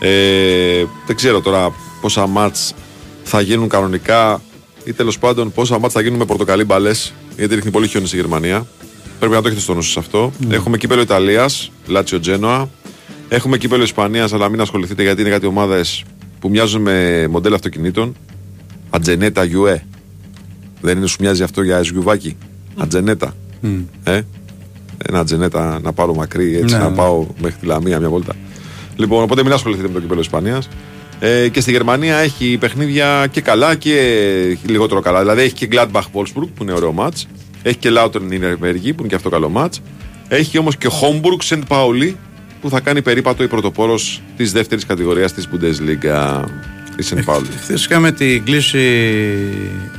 S1: Ε, δεν ξέρω τώρα πόσα μάτς θα γίνουν κανονικά ή τέλος πάντων πόσα μάτς θα γίνουν με πορτοκαλί μπαλές. Γιατί ρίχνει πολύ χιόνι στη Γερμανία. Πρέπει να το έχετε στο νου σας αυτό. Έχουμε κύπελο Ιταλίας, Λάτσιο Τζένοα. Έχουμε κύπελο Ισπανίας, αλλά μην ασχοληθείτε γιατί είναι κάτι ομάδες που μοιάζουν με μοντέλα αυτοκινήτων. Ατζενέτα Γιουέ. Δεν είναι σου μοιάζει αυτό για σγιουβάκι. Ατζενέτα. Ε; Ένα ατζενέτα να πάρω μακρύ έτσι
S2: Ναι,
S1: να
S2: ναι.
S1: πάω μέχρι τη Λαμία μια βόλτα. Λοιπόν, οπότε μην ασχοληθείτε με το κύπελο Ισπανίας. Ε, και στη Γερμανία έχει παιχνίδια και καλά και λιγότερο καλά. Δηλαδή έχει και Gladbach Wolfsburg που είναι ωραίο μάτς. Έχει και Lautern Nürnberg που είναι και αυτό καλό μάτς. Έχει όμως και Homburg St. Pauli που θα κάνει περίπατο η πρωτοπόρος της δεύτερης κατηγορίας της Bundesliga. Η St. Pauli.
S2: Χθε είχαμε την κλίση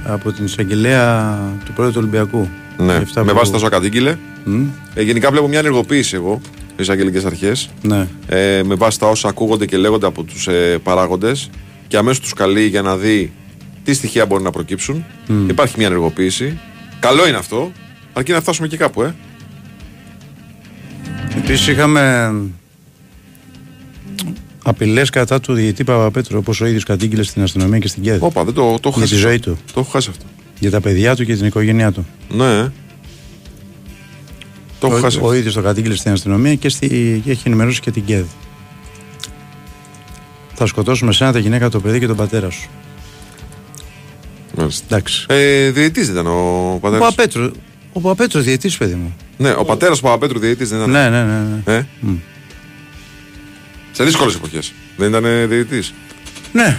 S2: από την εισαγγελέα του πρώτου του Ολυμπιακού.
S1: Ναι,
S2: Για αυτά
S1: με
S2: που-
S1: βάση τα κατήγγειλε.
S2: Μμ,
S1: Ε, γενικά βλέπω μια ενεργοποίηση εγώ στι εισαγγελικέ αρχές.
S2: Ναι.
S1: ε, με βάση τα όσα ακούγονται και λέγονται από τους ε, παράγοντες και αμέσως τους καλεί για να δει τι στοιχεία μπορεί να προκύψουν.
S2: Μμ.
S1: Υπάρχει μια ενεργοποίηση. Καλό είναι αυτό, αρκεί να φτάσουμε και κάπου, ε.
S2: Επίσης είχαμε απειλές κατά του διαιτή Παπαπέτρου, όπως ο ίδιος κατήγγειλε στην αστυνομία και στην ΚΕΔ.
S1: Όπα, δεν το, το έχω
S2: Για τη
S1: χάσει.
S2: ζωή
S1: αυτό.
S2: του.
S1: Το έχω χάσει αυτό.
S2: Για τα παιδιά του και την οικογένειά του.
S1: Ναι. Το έχω
S2: ο,
S1: χάσει.
S2: ο ίδιος το κατήγγειλε στην αστυνομία και, στη, και έχει ενημερώσει και την ΚΕΔ. Θα σκοτώσουμε σένα, τα γυναίκα, το παιδί και τον πατέρα σου.
S1: Μάλιστα.
S2: Εντάξει.
S1: Ε, διαιτητή δεν ήταν ο
S2: Ο
S1: πατέρα.
S2: Παπαπέτρου, ο Παπαπέτρου διαιτής, παιδί μου.
S1: Ναι, ο πατέρας του Παπαπέτρου διαιτητή δεν ήταν.
S2: Ναι, ναι, ναι. ναι.
S1: Ε;
S2: Μμ.
S1: Σε δύσκολες εποχές. Δεν ήταν διαιτητή.
S2: Ναι.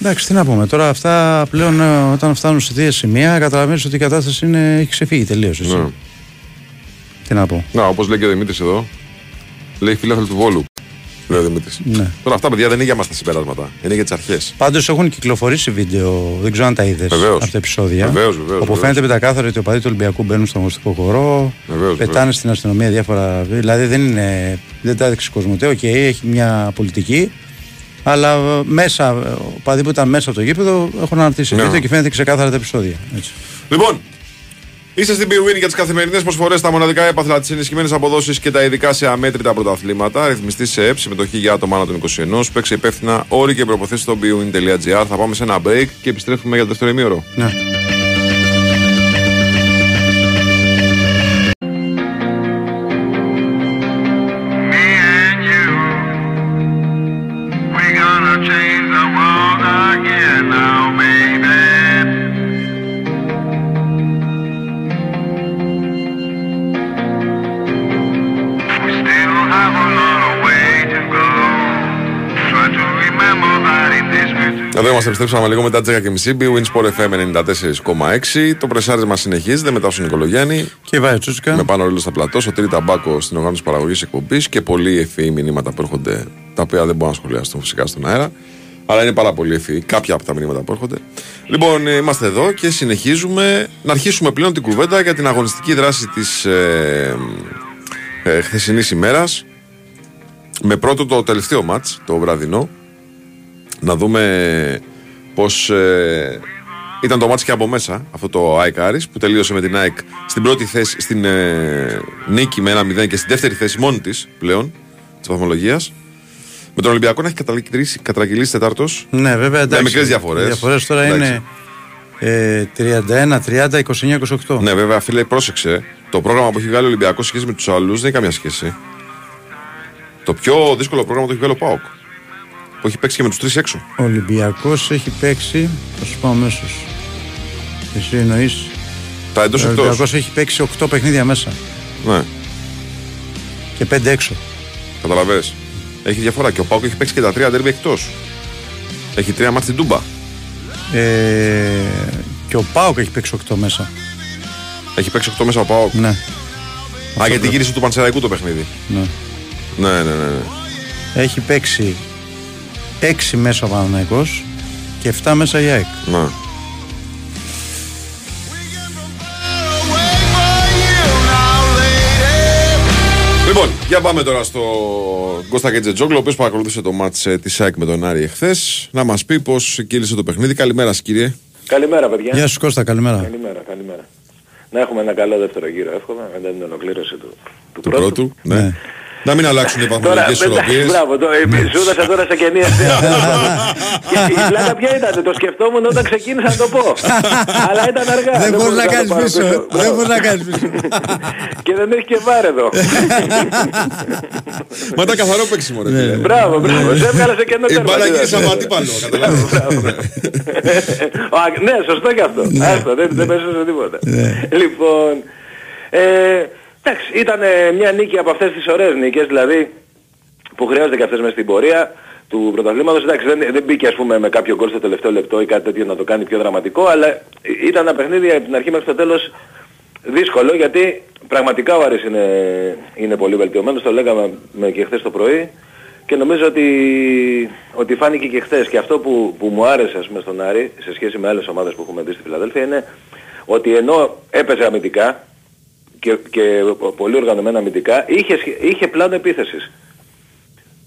S2: Εντάξει, τι να πούμε. Τώρα αυτά πλέον ε, όταν φτάνουν σε τέτοια σημεία καταλαβαίνεις ότι η κατάσταση είναι, έχει ξεφύγει τελείως.
S1: Ναι.
S2: Τι να πω.
S1: Να, όπως λέει και ο Δημήτρης εδώ, λέει φίλαθλο του Βόλου. Λέει ο Δημήτρης.
S2: Ναι.
S1: Τώρα αυτά παιδιά δεν είναι για μας τα συμπεράσματα. Είναι για τις αρχές.
S2: Πάντως έχουν κυκλοφορήσει βίντεο, δεν ξέρω αν τα είδες
S1: Βεβαίως.
S2: αυτά τα επεισόδια.
S1: Βεβαίως, βεβαίως,
S2: όπου
S1: βεβαίως.
S2: φαίνεται πεντακάθαρο ότι οι οπαδοί του Ολυμπιακού μπαίνουν στον αγωνιστικό χώρο,
S1: Βεβαίως,
S2: πετάνε
S1: βεβαίως.
S2: στην αστυνομία διάφορα. Δηλαδή δεν, είναι, δεν τα έδειξε Cosmote, οκ, έχει μια πολιτική. Αλλά ε, μέσα, ε, οπαδοί που ήταν μέσα από το γήπεδο έχουν αναρτήσει
S1: Ναι.
S2: βίντεο και φαίνεται ξεκάθαρα τα επεισόδια. Έτσι.
S1: Λοιπόν, είστε στην bwin για τις καθημερινές προσφορές, τα μοναδικά έπαθλα, τις ενισχυμένες αποδόσεις και τα ειδικά σε αμέτρητα πρωταθλήματα. Ρυθμιστής ΕΕΕΠ, συμμετοχή για άτομα άνω των 21. Παίξε υπεύθυνα όροι και προϋποθέσεις στο bwin.gr. Θα πάμε σε ένα break και επιστρέφουμε για το δεύτερο ημίωρο.
S2: Ναι.
S1: Επιστρέψαμε λίγο μετά τις 10.30. Big Win Sport FM 94,6. Το πρεσάρισμα συνεχίζεται μετά στον Νικολογιάννη.
S2: Και η Βάια Τσούτσικα.
S1: Με πάνω ρίλος στα πλατό, ο Τρίτα Μπάκο στην οργάνωση παραγωγής εκπομπής και πολλοί ευφυεί μηνύματα που έρχονται, τα οποία δεν μπορούν να σχολιαστούν φυσικά στον αέρα. Αλλά είναι πάρα πολύ ευφυεί κάποια από τα μηνύματα που έρχονται. Λοιπόν, ε, είμαστε εδώ και συνεχίζουμε να αρχίσουμε πλέον την κουβέντα για την αγωνιστική δράση της ε, ε, χθεσινής ημέρας. Με πρώτο το τελευταίο μάτς, το βραδινό. Να δούμε πώς ε, ήταν το μάτς και από μέσα αυτό το ΑΕΚ Άρης που τελείωσε με την ΑΕΚ στην πρώτη θέση, στην ε, νίκη με ένα 0 και στη δεύτερη θέση μόνη της πλέον της βαθμολογίας. Με τον Ολυμπιακό να έχει κατρακυλήσει, κατρακυλήσει τετάρτος.
S2: Ναι, βέβαια. Εντάξει.
S1: Με μικρές διαφορές.
S2: Οι διαφορές τώρα
S1: Εντάξει.
S2: είναι ε, 31-30, 29-28.
S1: Ναι, βέβαια, φίλε, πρόσεξε. Το πρόγραμμα που έχει βγάλει ο Ολυμπιακός σχέση με τους άλλους δεν έχει καμία σχέση. Το πιο δύσκολο πρόγραμμα το έχει βγάλει ο Πάοκ. Που έχει παίξει και με τους τρεις έξω.
S2: Ο Ολυμπιακός έχει παίξει. Θα σου πω αμέσως. Εσύ εννοείς;
S1: Τα εντός
S2: Ο
S1: εκτός.
S2: Ολυμπιακός έχει παίξει 8 παιχνίδια μέσα
S1: Ναι,
S2: και 5 έξω.
S1: καταλαβαίνω. Έχει διαφορά. Και ο Πάοκ έχει παίξει και τα τρία ντέρμπι εκτός. Έχει τρία μάτια στην Τούμπα.
S2: Ε, και ο Πάοκ έχει παίξει 8 μέσα.
S1: Έχει παίξει 8 μέσα ο Πάοκ.
S2: Ναι.
S1: Α, γιατί γύρισε του Πανσεραϊκού το παιχνίδι.
S2: ναι.
S1: Ναι, ναι, ναι. ναι.
S2: Έχει παίξει 6 μέσα ο Παναναϊκός και 7 μέσα η ΑΕΚ.
S1: Να. Λοιπόν, για πάμε τώρα στο Κώστα Κετζετζόγλου, ο οποίος παρακολούθησε το μάτς ε, της ΑΕΚ με τον Άρη εχθές. Να μας πει πώς κύλησε το παιχνίδι. Καλημέρα, σας, κύριε.
S12: Καλημέρα παιδιά.
S2: Γεια σου Κώστα, καλημέρα.
S12: Καλημέρα, καλημέρα. Να έχουμε ένα καλό δεύτερο γύρο εύχομαι μετά την ολοκλήρωση του, του,
S1: Του πρώτου. Ναι.
S2: Ναι.
S1: Να μην αλλάξουν οι
S12: Τώρα,
S1: βαθμολογικές ισορροπίες.
S12: μπράβο, το, ε, σου έδωσα τώρα σε κενή ευθεία. Και η πλάκα ποια ήταν, το σκεφτόμουν όταν ξεκίνησα να το πω. Αλλά ήταν αργά.
S2: Δεν μπορείς
S12: μπορούσα
S2: να
S12: το
S2: κάνεις
S12: πάρω
S2: πίσω.
S12: Μπράβο.
S2: Δεν μπορείς να κάνεις πίσω.
S12: Και δεν έχει και βάρ εδώ.
S1: Μα ήταν καθαρό παίξιμο ρε.
S2: Ναι.
S1: φίλε.
S12: Μπράβο, μπράβο. Σε έβγαλα σε κενό
S1: Η
S12: τέρμα.
S1: μπάλα
S12: τι
S1: γύρισε
S12: να-
S1: από αντίπαλο. καταλάβες.
S12: Μπράβο. Α, Ναι, σωστό και αυτό. Άστο, δεν δεν πέσω σε τίποτα. Λοιπόν, ε, εντάξει, ήταν ε, μια νίκη από αυτές τις ωραίες νίκες, δηλαδή που χρειάζονται και αυτές μέσα στην πορεία του πρωταθλήματος. Εντάξει, δεν, δεν μπήκε ας πούμε με κάποιο γκολ στο τελευταίο λεπτό ή κάτι τέτοιο να το κάνει πιο δραματικό, αλλά ήταν ένα παιχνίδι από την αρχή μέχρι το τέλος δύσκολο γιατί πραγματικά ο Άρης είναι, είναι πολύ βελτιωμένος, το λέγαμε με και χθες το πρωί και νομίζω ότι, ότι φάνηκε και χθες και αυτό που, που μου άρεσε ας πούμε στον Άρη σε σχέση με άλλες ομάδες που έχουμε δει στη Φιλαδέλφια είναι ότι ενώ έπαιζε αμυντικά και, και πολύ οργανωμένα αμυντικά είχε, σχε- είχε πλάνο επίθεσης.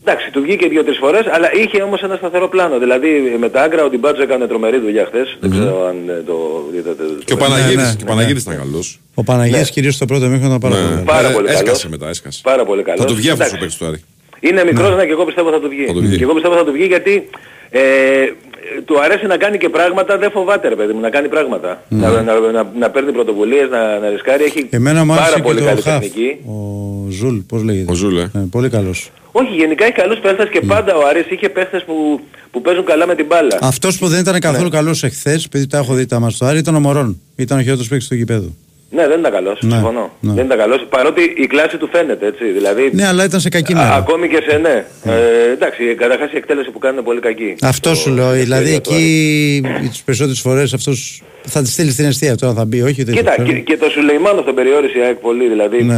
S12: Εντάξει, του βγήκε δύο-τρεις φορές, αλλά είχε όμως ένα σταθερό πλάνο. Δηλαδή με τα άγκρα ο Ντιμπάτζο έκανε τρομερή δουλειά χθες. Δεν ξέρω αν ε, το είδατε.
S1: Και ο
S2: Ναι,
S1: Παναγίδης,
S2: ναι,
S1: και ο
S2: ναι.
S1: Παναγίδης ήταν καλός.
S2: Ο Παναγιώτης κυρίως στο πρώτο μήχρονο ήταν πάρα
S1: Ναι.
S2: πολύ.
S12: Πάρα
S1: Ε,
S12: πολύ
S1: Έσκασε
S12: καλός.
S1: μετά, έσκασε.
S12: Πάρα πολύ καλός.
S1: Θα του βγει αυτός ο
S12: Εντάξει.
S1: παίκτης του Άρη.
S12: Είναι μικρός, ναι. και εγώ πιστεύω θα του βγει.
S1: Θα του βγει.
S12: Και εγώ πιστεύω θα του βγει γιατί ε, του αρέσει να κάνει και πράγματα, δεν φοβάται ρε παιδί μου, να κάνει πράγματα. Να, να, να, να παίρνει πρωτοβουλίες, να, να ρισκάρει, έχει
S2: Εμένα μου άρεσε
S12: πάρα
S2: και
S12: πολύ
S2: το
S12: καλή
S2: χαφ.
S12: τεχνική.
S2: Ο Ζουλ, πώς λέγεται;
S1: Ο Ζουλ, ε.
S2: Ε, Πολύ καλός.
S12: Όχι, γενικά έχει καλούς παίχτες και πάντα ο Άρης είχε παίχτες που, που παίζουν καλά με την μπάλα.
S2: Αυτός που δεν ήταν καθόλου καλός εχθές, επειδή τα έχω δει τα μας στο Άρη, ήταν ο Μωρόν. Ήταν ο χειρότερος παίκτης του γηπέδου.
S12: Ναι, δεν ήταν καλός,
S2: Ναι,
S12: συμφωνώ.
S2: ναι.
S12: Δεν ήταν καλός, παρότι η κλάση του φαίνεται, έτσι. Δηλαδή,
S2: Ναι, αλλά ήταν σε κακή
S12: α,
S2: μέρα.
S12: ακόμη και σε ναι. Ε, εντάξει, καταρχάς η εκτέλεση που κάνουν είναι πολύ κακή.
S2: Αυτό
S12: Το-
S2: σου λέω.
S12: το
S2: Δηλαδή
S12: ευκαιρία του Άρη.
S2: εκεί τις περισσότερες φορές αυτός θα τη στείλει στην αιστεία τώρα θα μπει, όχι δεν
S12: Κοίτα,
S2: το ξέρω.
S12: και, και το Σουλεϊμάνο τον περιόρισε η ΑΕΚ πολύ, δηλαδή.
S2: Ναι.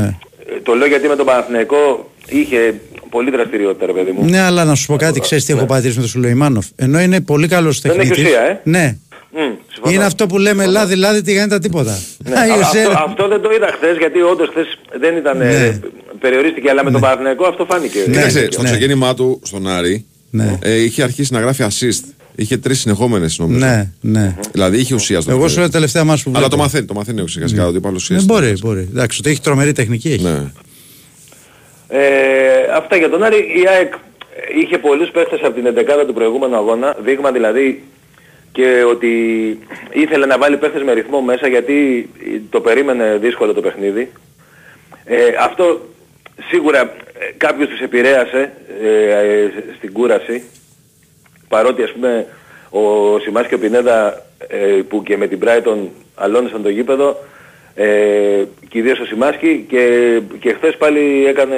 S12: ε, Το λέω γιατί με τον Παναθηναϊκό είχε πολύ δραστηριότητα, ρε παιδί μου.
S2: Ναι, αλλά να σου πω κάτι, ξέρεις τι έχω παρατηρήσει με τον Σουλεϊμάνοφ. Ενώ είναι πολύ καλός
S12: Δεν έχει
S2: τεχνίτης.
S12: ουσία, ε.
S2: Ναι.
S12: Μμ, συμφωνώ.
S2: Είναι αυτό που λέμε λάδι, λάδι, τι κάνει τα τίποτα.
S12: Ναι,
S2: Α, η
S12: α-
S2: ουσία
S12: αυτό,
S2: είναι-
S12: αυτό δεν το είδα χθες γιατί όντως χθες δεν ήταν... ε,
S2: Ναι.
S12: περιορίστηκε, αλλά με τον Παναθηναϊκό αυτό φάνηκε.
S1: Κοίταξε, στο
S2: ναι.
S1: ξεκίνημά του στον Άρη
S2: Ναι.
S1: ε, είχε αρχίσει να γράφει assist. Είχε τρεις συνεχόμενες νομίζω.
S2: Ναι, ναι.
S1: Δηλαδή είχε ουσία στο
S2: Εγώ σου
S1: παιχνίδι.
S2: λέω τελευταία μας που
S1: Αλλά
S2: βλέπω.
S1: το μαθαίνει, το μαθαίνει ο σιγά σιγά ότι υπάρχει
S2: Ναι,
S1: ουσία.
S2: μπορεί, μπορεί. Εντάξει, ότι έχει τρομερή τεχνική έχει.
S1: Ναι.
S12: Ε, αυτά για τον Άρη. Η ΑΕΚ είχε πολλούς παίχτες από την 11 του προηγούμενου αγώνα, δείγμα δηλαδή και ότι ήθελε να βάλει παίχτες με ρυθμό μέσα γιατί το περίμενε δύσκολο το παιχνίδι. Ε, αυτό σίγουρα ε, κάποιος τους επηρέασε ε, ε, στην κούραση. Παρότι ας πούμε ο Σιμάς και ο Πινέδα ε, που και με την Brighton αλώνησαν το γήπεδο ε, και ιδίως ο Σιμάσκι και, και χθες πάλι έκανε,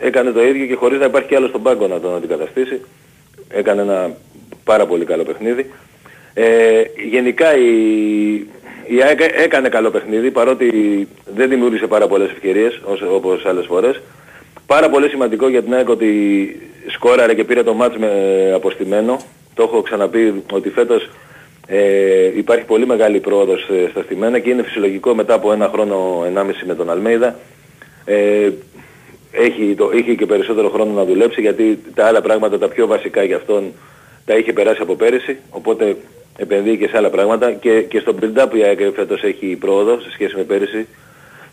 S12: έκανε το ίδιο και χωρίς να υπάρχει κι άλλος στον πάγκο να τον αντικαταστήσει. Έκανε ένα πάρα πολύ καλό παιχνίδι ε, γενικά η, η ΑΕΚ έκανε καλό παιχνίδι παρότι δεν δημιούργησε πάρα πολλές ευκαιρίες ως- όπως άλλες φορές Πάρα πολύ σημαντικό για την ΑΕΚ ότι σκόραρε και πήρε το μάτς με αποστημένο. Το έχω ξαναπεί ότι φέτος ε, υπάρχει πολύ μεγάλη πρόοδος ε, στα στημένα και είναι φυσιολογικό μετά από ένα χρόνο, ενάμιση με τον Αλμέιδα. Ε, έχει, το, είχε και περισσότερο χρόνο να δουλέψει γιατί τα άλλα πράγματα τα πιο βασικά για αυτόν τα είχε περάσει από πέρυσι οπότε επενδύει και σε άλλα πράγματα και, και στο build-up η ΑΕΚ φέτος έχει πρόοδο σε σχέση με πέρυσι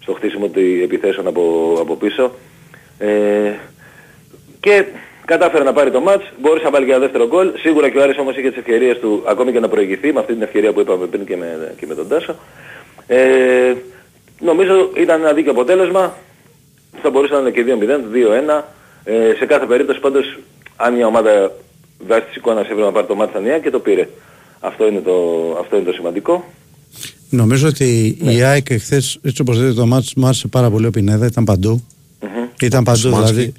S12: στο χτίσιμο των επιθέσεων από, από πίσω ε, και κατάφερε να πάρει το μάτς, μπόρεσε να βάλει και ένα δεύτερο γκολ. Σίγουρα και ο Άρης όμως είχε τις ευκαιρίες του ακόμη και να προηγηθεί με αυτή την ευκαιρία που είπαμε πριν και με, και με τον Τάσο. Ε, νομίζω ήταν ένα δίκαιο αποτέλεσμα. Θα μπορούσε να είναι και 2-0, 2-1. Ε, σε κάθε περίπτωση πάντως αν μια ομάδα βάσει της εικόνας έπρεπε να πάρει το μάτς στα και το πήρε. Αυτό είναι το, αυτό είναι το σημαντικό.
S2: Νομίζω ότι
S12: Ναι.
S2: η ΑΕΚ χθε, έτσι όπως είδε το μάτς, μου άρεσε πάρα πολύ ο Πινέδα, ήταν παντού. Ήταν παντού
S1: Σιμάνσκι.
S2: δηλαδή.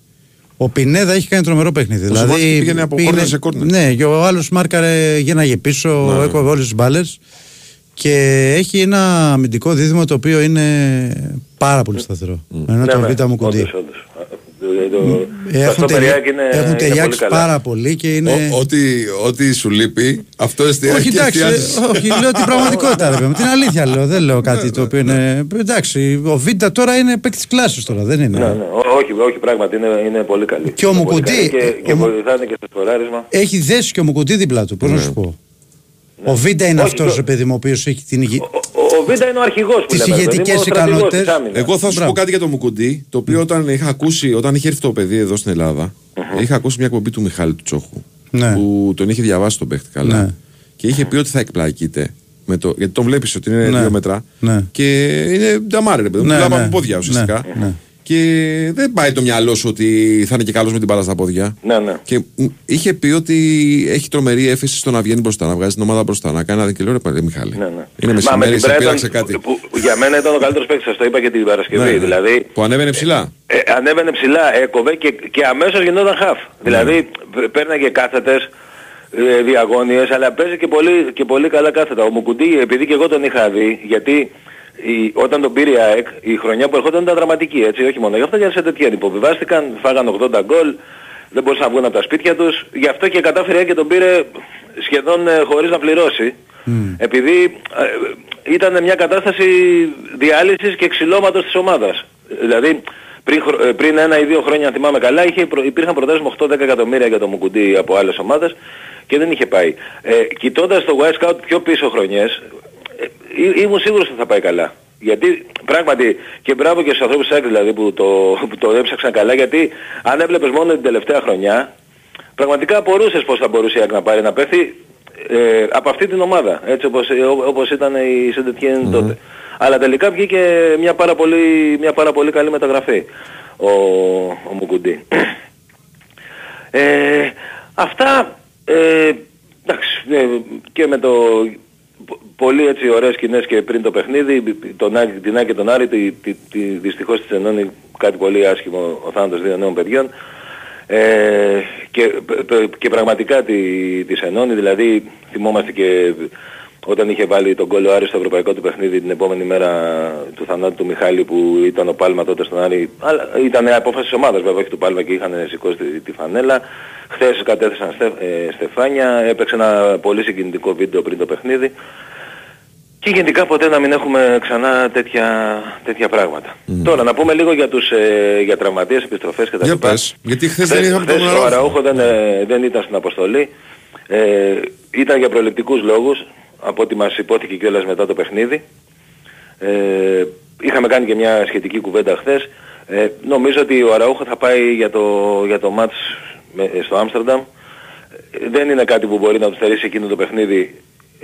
S2: Ο Πινέδα έχει κάνει τρομερό παιχνίδι.
S1: Ο
S2: δηλαδή,
S1: Σιμάνσκι πήγαινε από κόρνερ σε κόρνερ.
S2: Ναι, και ο άλλος μάρκαρε, γίναγε πίσω,
S1: Ναι.
S2: έκοβε όλε τις μπάλες. Και έχει ένα αμυντικό δίδυμο το οποίο είναι πάρα πολύ σταθερό. Ένα το β' μου κουντί.
S12: Ναι, όντως, όντως. Ε, το-
S2: Ε,
S12: το
S2: Έχουν,
S12: αυτό
S2: τελει...
S12: Περιάκ είναι-
S2: έχουν
S12: είναι
S2: ταιριάξει
S12: πολύ καλά.
S2: πάρα πολύ και είναι.
S1: Ο- Ό,τι, ό,τι σου λείπει, αυτό εστιάζει
S2: Όχι,
S1: και
S2: εντάξει,
S1: εστιάζεις.
S2: ε, όχι, λέω την πραγματικότητα, ρε παιδί μου. Την αλήθεια λέω. Δεν λέω κάτι το οποίο είναι. Εντάξει, ο Βίντα τώρα είναι παίκτης κλάση τώρα, δεν είναι;
S12: Ναι, ναι. Ό- όχι, όχι, πράγματι είναι, είναι πολύ καλή.
S2: Και ο
S12: Είναι πολύ
S2: Μουκουντή,
S12: καλή Και, και
S2: ο Μου-
S12: βοηθάνε και στο σκοράρισμα.
S2: Έχει δέσει και ο Μουκουντή δίπλα του, πώς να σου πω; Ο Βίντα είναι
S12: Ναι. Όχι,
S2: αυτός
S12: το-
S2: ο παιδί μου, ο οποίος έχει την υγεία.
S12: Ο, Ο, ο Βίντα είναι ο αρχηγός που
S2: Τις
S12: λέμε. ρε παιδί
S2: ηγετικές
S12: μου, ο στρατηγός
S2: ικανότητες.
S12: της άμυνας.
S1: Εγώ θα σου πω κάτι για το Μουκουντή, το οποίο όταν είχα ακούσει, όταν είχε έρθει το παιδί εδώ στην ελλαδα είχα ακούσει μια εκπομπή του Μιχάλη του Τσόχου.
S2: Ναι.
S1: Που τον είχε διαβάσει τον παίχτη καλά.
S2: Ναι.
S1: Και είχε πει ότι θα εκπλακείται. Με το, γιατί τον βλέπεις ότι είναι
S2: Ναι.
S1: δύο μέτρα.
S2: Ναι.
S1: Και είναι νταμάρε, ρε παιδί μου.
S2: Ναι,
S1: Πουλάμε
S2: ναι.
S1: από πόδια ουσιαστικά.
S2: Ναι, ναι.
S1: Και δεν πάει το μυαλό σου ότι θα είναι και καλός με την μπάλα στα πόδια.
S12: Ναι, ναι.
S1: Και μ, είχε πει ότι έχει τρομερή έφεση στο να βγαίνει μπροστά, να βγάζει την ομάδα μπροστά, να κάνει ένα και λέω ρε παιδί Μιχάλη.
S12: Ναι, ναι.
S1: Είναι
S12: Μα με
S1: μεσημέρι,
S12: την
S1: σε
S12: Brighton
S1: πήραξε κάτι.
S12: Που, που για μένα ήταν ο καλύτερος παίκτης, σας το είπα και την Παρασκευή.
S1: Ναι, ναι.
S12: Δηλαδή,
S1: Που ανέβαινε ψηλά.
S12: ε, ανέβαινε ψηλά, έκοβε και, και αμέσως γινόταν χαφ. Δηλαδή π- παίρναγε κάθετες, ε, διαγώνιες, αλλά παίζει και πολύ, και πολύ καλά κάθετα. Ο Μουκουντή, επειδή και εγώ τον είχα δει, γιατί η, όταν τον πήρε η ΑΕΚ, η χρονιά που ερχόταν ήταν δραματική, έτσι, όχι μόνο. Γι' αυτό για σε τέτοια υποβιβάστηκαν, φάγαν 80 γκολ, δεν μπορούσαν να βγουν από τα σπίτια τους. Γι' αυτό και κατάφερε η ΑΕΚ και τον πήρε σχεδόν ε, χωρίς να πληρώσει. Επειδή ε, ήταν μια κατάσταση διάλυσης και ξυλώματος της ομάδας. Δηλαδή πριν, χρο- ε, πριν ένα ή δύο χρόνια, αν θυμάμαι καλά, είχε, προ- υπήρχαν προτάσεις με 8-10 εκατομμύρια για το Μουκουντή από άλλες ομάδες και δεν είχε πάει. Ε, κοιτώντας το Wild Scout πιο πίσω χρονιές, ε, ή- ήμουν σίγουρος ότι θα πάει καλά. Γιατί πράγματι και μπράβο και στους ανθρώπους της ΑΕΚ δηλαδή που το, που το έψαξαν καλά γιατί αν έβλεπες μόνο την τελευταία χρονιά πραγματικά απορούσες πώς θα μπορούσε η ΑΕΚ να πάρει ένα παίχτη ε, από αυτή την ομάδα, έτσι όπως, ε, ό- όπως ήταν η Σεντετιέν τότε. Αλλά τελικά βγήκε μια πάρα πολύ, μια πάρα πολύ καλή μεταγραφή ο, ο Μουκουντή. Ε, αυτά, ε, εντάξει, ε, και με το πο- πολύ έτσι ωραίες σκηνές και πριν το παιχνίδι, τον, Άκη- την Άκη και τον Άρη, τη, τη, τη, δυστυχώς της ενώνει κάτι πολύ άσχημο ο θάνατος δύο νέων παιδιών. Ε, και, π- π- και πραγματικά τη, της ενώνει, δηλαδή θυμόμαστε και όταν είχε βάλει τον κόλλο Άρη στο ευρωπαϊκό του παιχνίδι την επόμενη μέρα του θανάτου του Μιχάλη που ήταν ο Πάλμα τότε στον Άρη, αλλά ήταν απόφασης της ομάδας βέβαια, όχι του Πάλμα και είχαν σηκώσει τη, τη φανέλα. Χθες κατέθεσαν στεφ, ε, στεφάνια, έπαιξε ένα πολύ συγκινητικό βίντεο πριν το παιχνίδι. Και γενικά ποτέ να μην έχουμε ξανά τέτοια, τέτοια πράγματα. Τώρα να πούμε λίγο για, τους, ε, για τραυματίες, επιστροφές και τα
S1: Για
S12: λοιπά.
S1: πες, γιατί χθες δεν
S12: Χθες-
S1: είχαμε τον
S12: χθες ο
S1: Αραούχο.
S12: Αραούχο δεν, ε, δεν ήταν στην αποστολή. Ε, ήταν για προληπτικούς λόγους, από ό,τι μας υπόθηκε κιόλας μετά το παιχνίδι. Ε, είχαμε κάνει και μια σχετική κουβέντα χθες. Ε, νομίζω ότι ο Αραούχο θα πάει για το, για το μάτς με- στο Άμστερνταμ. Ε, δεν είναι κάτι που μπορεί να του στερήσει εκείνο το παιχνίδι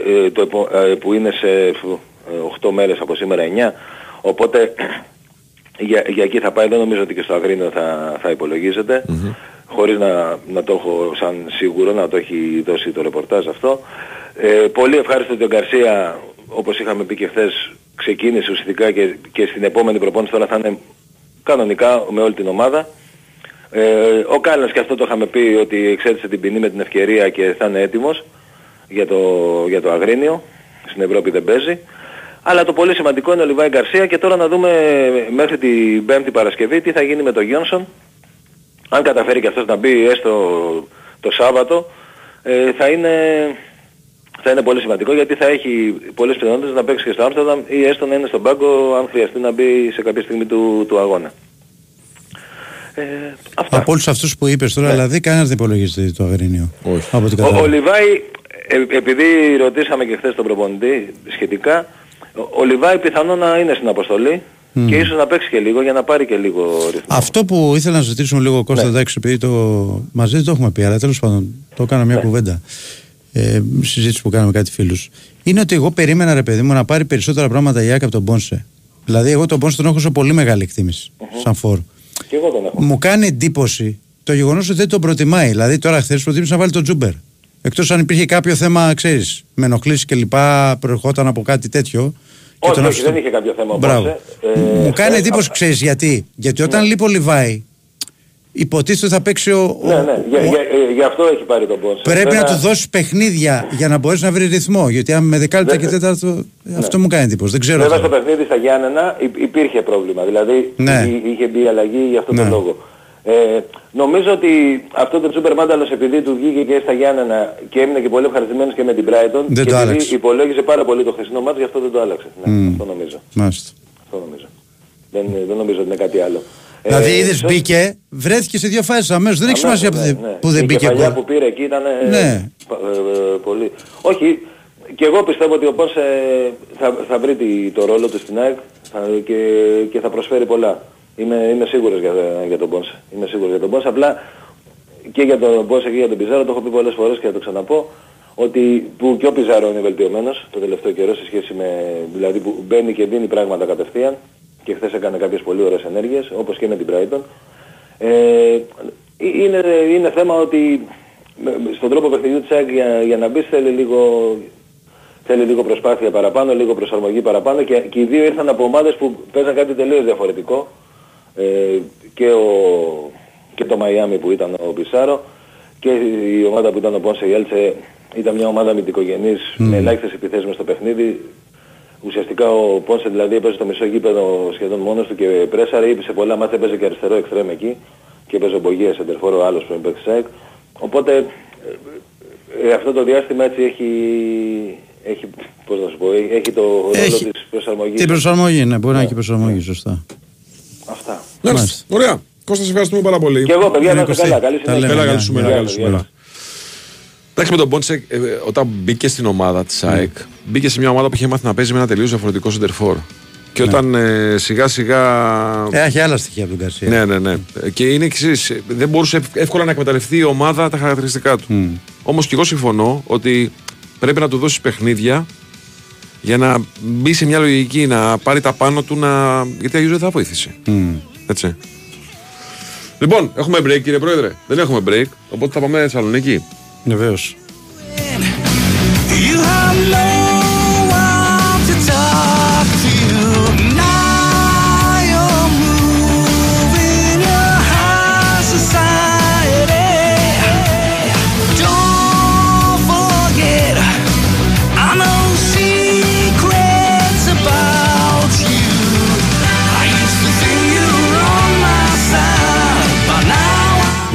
S12: ε, το, επο- ε, που είναι σε φου, ε, 8 μέρες από σήμερα 9. Οπότε για, για εκεί θα πάει. Δεν νομίζω ότι και στο Αγρίνιο θα, θα υπολογίζεται. Χωρίς να, να το έχω σαν σίγουρο, να το έχει δώσει το ρεπορτάζ αυτό. Ε, πολύ ευχάριστο ότι ο Γκαρσία, όπως είχαμε πει και χθες, ξεκίνησε ουσιαστικά και, και στην επόμενη προπόνηση τώρα θα είναι κανονικά με όλη την ομάδα. Ε, ο Κάλλας και αυτό το είχαμε πει ότι εξέτησε την ποινή με την ευκαιρία και θα είναι έτοιμος για το, για το Αγρίνιο. Στην Ευρώπη δεν παίζει. Αλλά το πολύ σημαντικό είναι ο Λιβάη Γκαρσία και τώρα να δούμε μέχρι την Πέμπτη Παρασκευή τι θα γίνει με τον Γιόνσον. Αν καταφέρει και αυτός να μπει έστω το Σάββατο ε, θα είναι θα είναι πολύ σημαντικό γιατί θα έχει πολλές πιθανότητες να παίξει και στο Άμστερνταμ ή έστω να είναι στον πάγκο αν χρειαστεί να μπει σε κάποια στιγμή του, του αγώνα. Ε, αυτά.
S2: Από όλους αυτούς που είπες τώρα,
S12: Ναι.
S2: δηλαδή, κανένας δεν υπολογίζει το Αγρίνιο.
S1: Όχι.
S2: Από την
S12: Ο, ο
S2: κατάλαβα.
S12: Λιβάη, ε, επειδή ρωτήσαμε και χθες τον προπονητή σχετικά, ο, ο Λιβάη πιθανό να είναι στην αποστολή και ίσως να παίξει και λίγο για να πάρει και λίγο ρυθμό.
S2: Αυτό που ήθελα να ζητήσουμε λίγο Κώστα,
S12: Ναι.
S2: εντάξει, επειδή το μαζί δεν το έχουμε πει, αλλά τέλος πάντων το έκανα μια κουβέντα. Ε, συζήτηση που κάναμε κάτι φίλους. Είναι ότι εγώ περίμενα, ρε παιδί μου, να πάρει περισσότερα πράγματα η ΑΕΚ από τον Πόνσε. Δηλαδή, εγώ τον Πόνσε τον έχω σε πολύ μεγάλη εκτίμηση, σαν φόρ.
S12: Και εγώ τον έχω.
S2: Μου κάνει εντύπωση το γεγονός ότι δεν τον προτιμάει. Δηλαδή, τώρα χθες προτίμησε να βάλει τον Τζούμπερ. Εκτός αν υπήρχε κάποιο θέμα, ξέρεις, με ενοχλήσεις και λοιπά, προερχόταν από κάτι τέτοιο. και
S12: Όχι,
S2: τον
S12: όχι,
S2: άφησε-
S12: δεν είχε κάποιο θέμα ο
S2: Μπράβο.
S12: Πόνσε. Ε,
S2: Μου κάνει
S12: χθες-
S2: εντύπωση, ξέρεις γιατί. Γιατί όταν λείπει ο Λιβάη, υποτίθεται θα παίξει ο. ο-
S12: Ναι, ναι, για,
S2: ο-
S12: για, ε, γι' αυτό έχει πάρει τον Πόνσε.
S2: Πρέπει
S12: Βέβαια,
S2: να του δώσει παιχνίδια για να μπορέσει να βρει ρυθμό. Γιατί αν με δεκάλεπτα και
S12: Βέβαια.
S2: τέταρτο. Αυτό μου κάνει εντύπωση. Δεν ξέρω.
S12: Βέβαια στο
S2: τώρα.
S12: παιχνίδι στα Γιάννενα υ- υπήρχε πρόβλημα. Δηλαδή
S2: Ναι.
S12: εί- είχε μπει αλλαγή για αυτόν
S2: Ναι.
S12: τον λόγο. Ε, νομίζω ότι αυτό το Τσούπερ Μάνταλος επειδή του βγήκε και στα Γιάννενα και έμεινε και πολύ ευχαριστημένος και με την Brighton
S2: Δεν
S12: και
S2: το
S12: επειδή
S2: άλλαξε.
S12: υπολόγιζε πάρα πολύ το χθεσινό μάτς γι' αυτό δεν το άλλαξε. Ναι,
S2: Μμ.
S12: αυτό νομίζω.
S2: Μάλιστα.
S12: Αυτό νομίζω. Δεν, δεν νομίζω ότι είναι κάτι άλλο.
S2: Δηλαδή
S12: Ε,
S2: είδες
S12: σε-
S2: μπήκε, βρέθηκε σε δύο φάσεις αμέσως. Δεν έχει
S12: αμέσως,
S2: σημασία που,
S12: ναι,
S2: δεν-
S12: ναι.
S2: που δεν
S12: Η
S2: μπήκε
S12: κεφαλιά
S2: γκολ.
S12: που πήρε εκεί ήταν ε,
S2: Ναι.
S12: πα- ε, ε, πολύ. Όχι, και εγώ πιστεύω ότι ο Πόνσε θα, θα βρει το ρόλο του στην ΑΕΚ και, και θα προσφέρει πολλά. Είμαι, είμαι σίγουρος για, για τον Πόνσε. Είμαι σίγουρος για τον Πόνσε. Απλά και για τον Πόνσε και για τον Πιζάρο το έχω πει πολλές φορές και θα το ξαναπώ ότι που και ο Πιζάρο είναι βελτιωμένος το τελευταίο καιρό σε σχέση με δηλαδή που μπαίνει και δίνει πράγματα κατευθείαν και χθες έκανε κάποιες πολύ ωραίες ενέργειες όπως και με την Brighton. Ε, είναι, είναι θέμα ότι στον τρόπο παιχνιδιού της ΑΕΚ για, για να μπει θέλει λίγο, θέλει λίγο προσπάθεια παραπάνω, λίγο προσαρμογή παραπάνω και, και οι δύο ήρθαν από ομάδες που παίζαν κάτι τελείως διαφορετικό ε, και, ο, και το Μαϊάμι που ήταν ο Πισάρο και η ομάδα που ήταν ο Πόνσε Γέλτσε ήταν μια ομάδα μυντικογενής mm. με ελάχιστες επιθέσεις στο παιχνίδι. Ουσιαστικά ο Πόνσε δηλαδή έπαιζε το μισό γήπεδο σχεδόν μόνος του και πρέσαρε, ή σε πολλά μάτια έπαιζε και αριστερό εξτρέμ εκεί και έπαιζε ο Μπογία Σεντερφόρο άλλος που έπαιζε ΣΑΕΚ. Οπότε ε, αυτό το διάστημα έτσι έχει, έχει, πώς να σου πω, έχει το ρόλο της προσαρμογής.
S13: Την προσαρμογή, ναι, μπορεί να έχει προσαρμογή, σωστά.
S12: Αυτά.
S1: Μάλιστα. Ωραία. Κώστα, σε ευχαριστούμε πάρα πολύ.
S12: Και εγώ, παιδιά, να είστε καλά. Καλή συνέχεια.
S1: Καλά, καλή σου μέρα. Εντάξει, με τον Πόντσεκ, ε, όταν μπήκε στην ομάδα της ναι. ΑΕΚ, μπήκε σε μια ομάδα που είχε μάθει να παίζει με ένα τελείως διαφορετικό σεντερφόρ. Και ναι. όταν ε, σιγά σιγά.
S13: Ε, έχει άλλα στοιχεία από τον Καρσία.
S1: Ναι, ναι, ναι. Και είναι εξή. Δεν μπορούσε εύκολα να εκμεταλλευτεί η ομάδα τα χαρακτηριστικά του. Mm. Όμως και εγώ συμφωνώ ότι πρέπει να του δώσεις παιχνίδια για να μπει σε μια λογική, να πάρει τα πάνω του, να... γιατί αλλιώ δεν θα βοήθησε. Mm. Έτσι. Λοιπόν, έχουμε break κύριε Πρόεδρε. Δεν έχουμε break, οπότε θα πάμε Θεσσαλονίκη.
S13: Βεβαίως.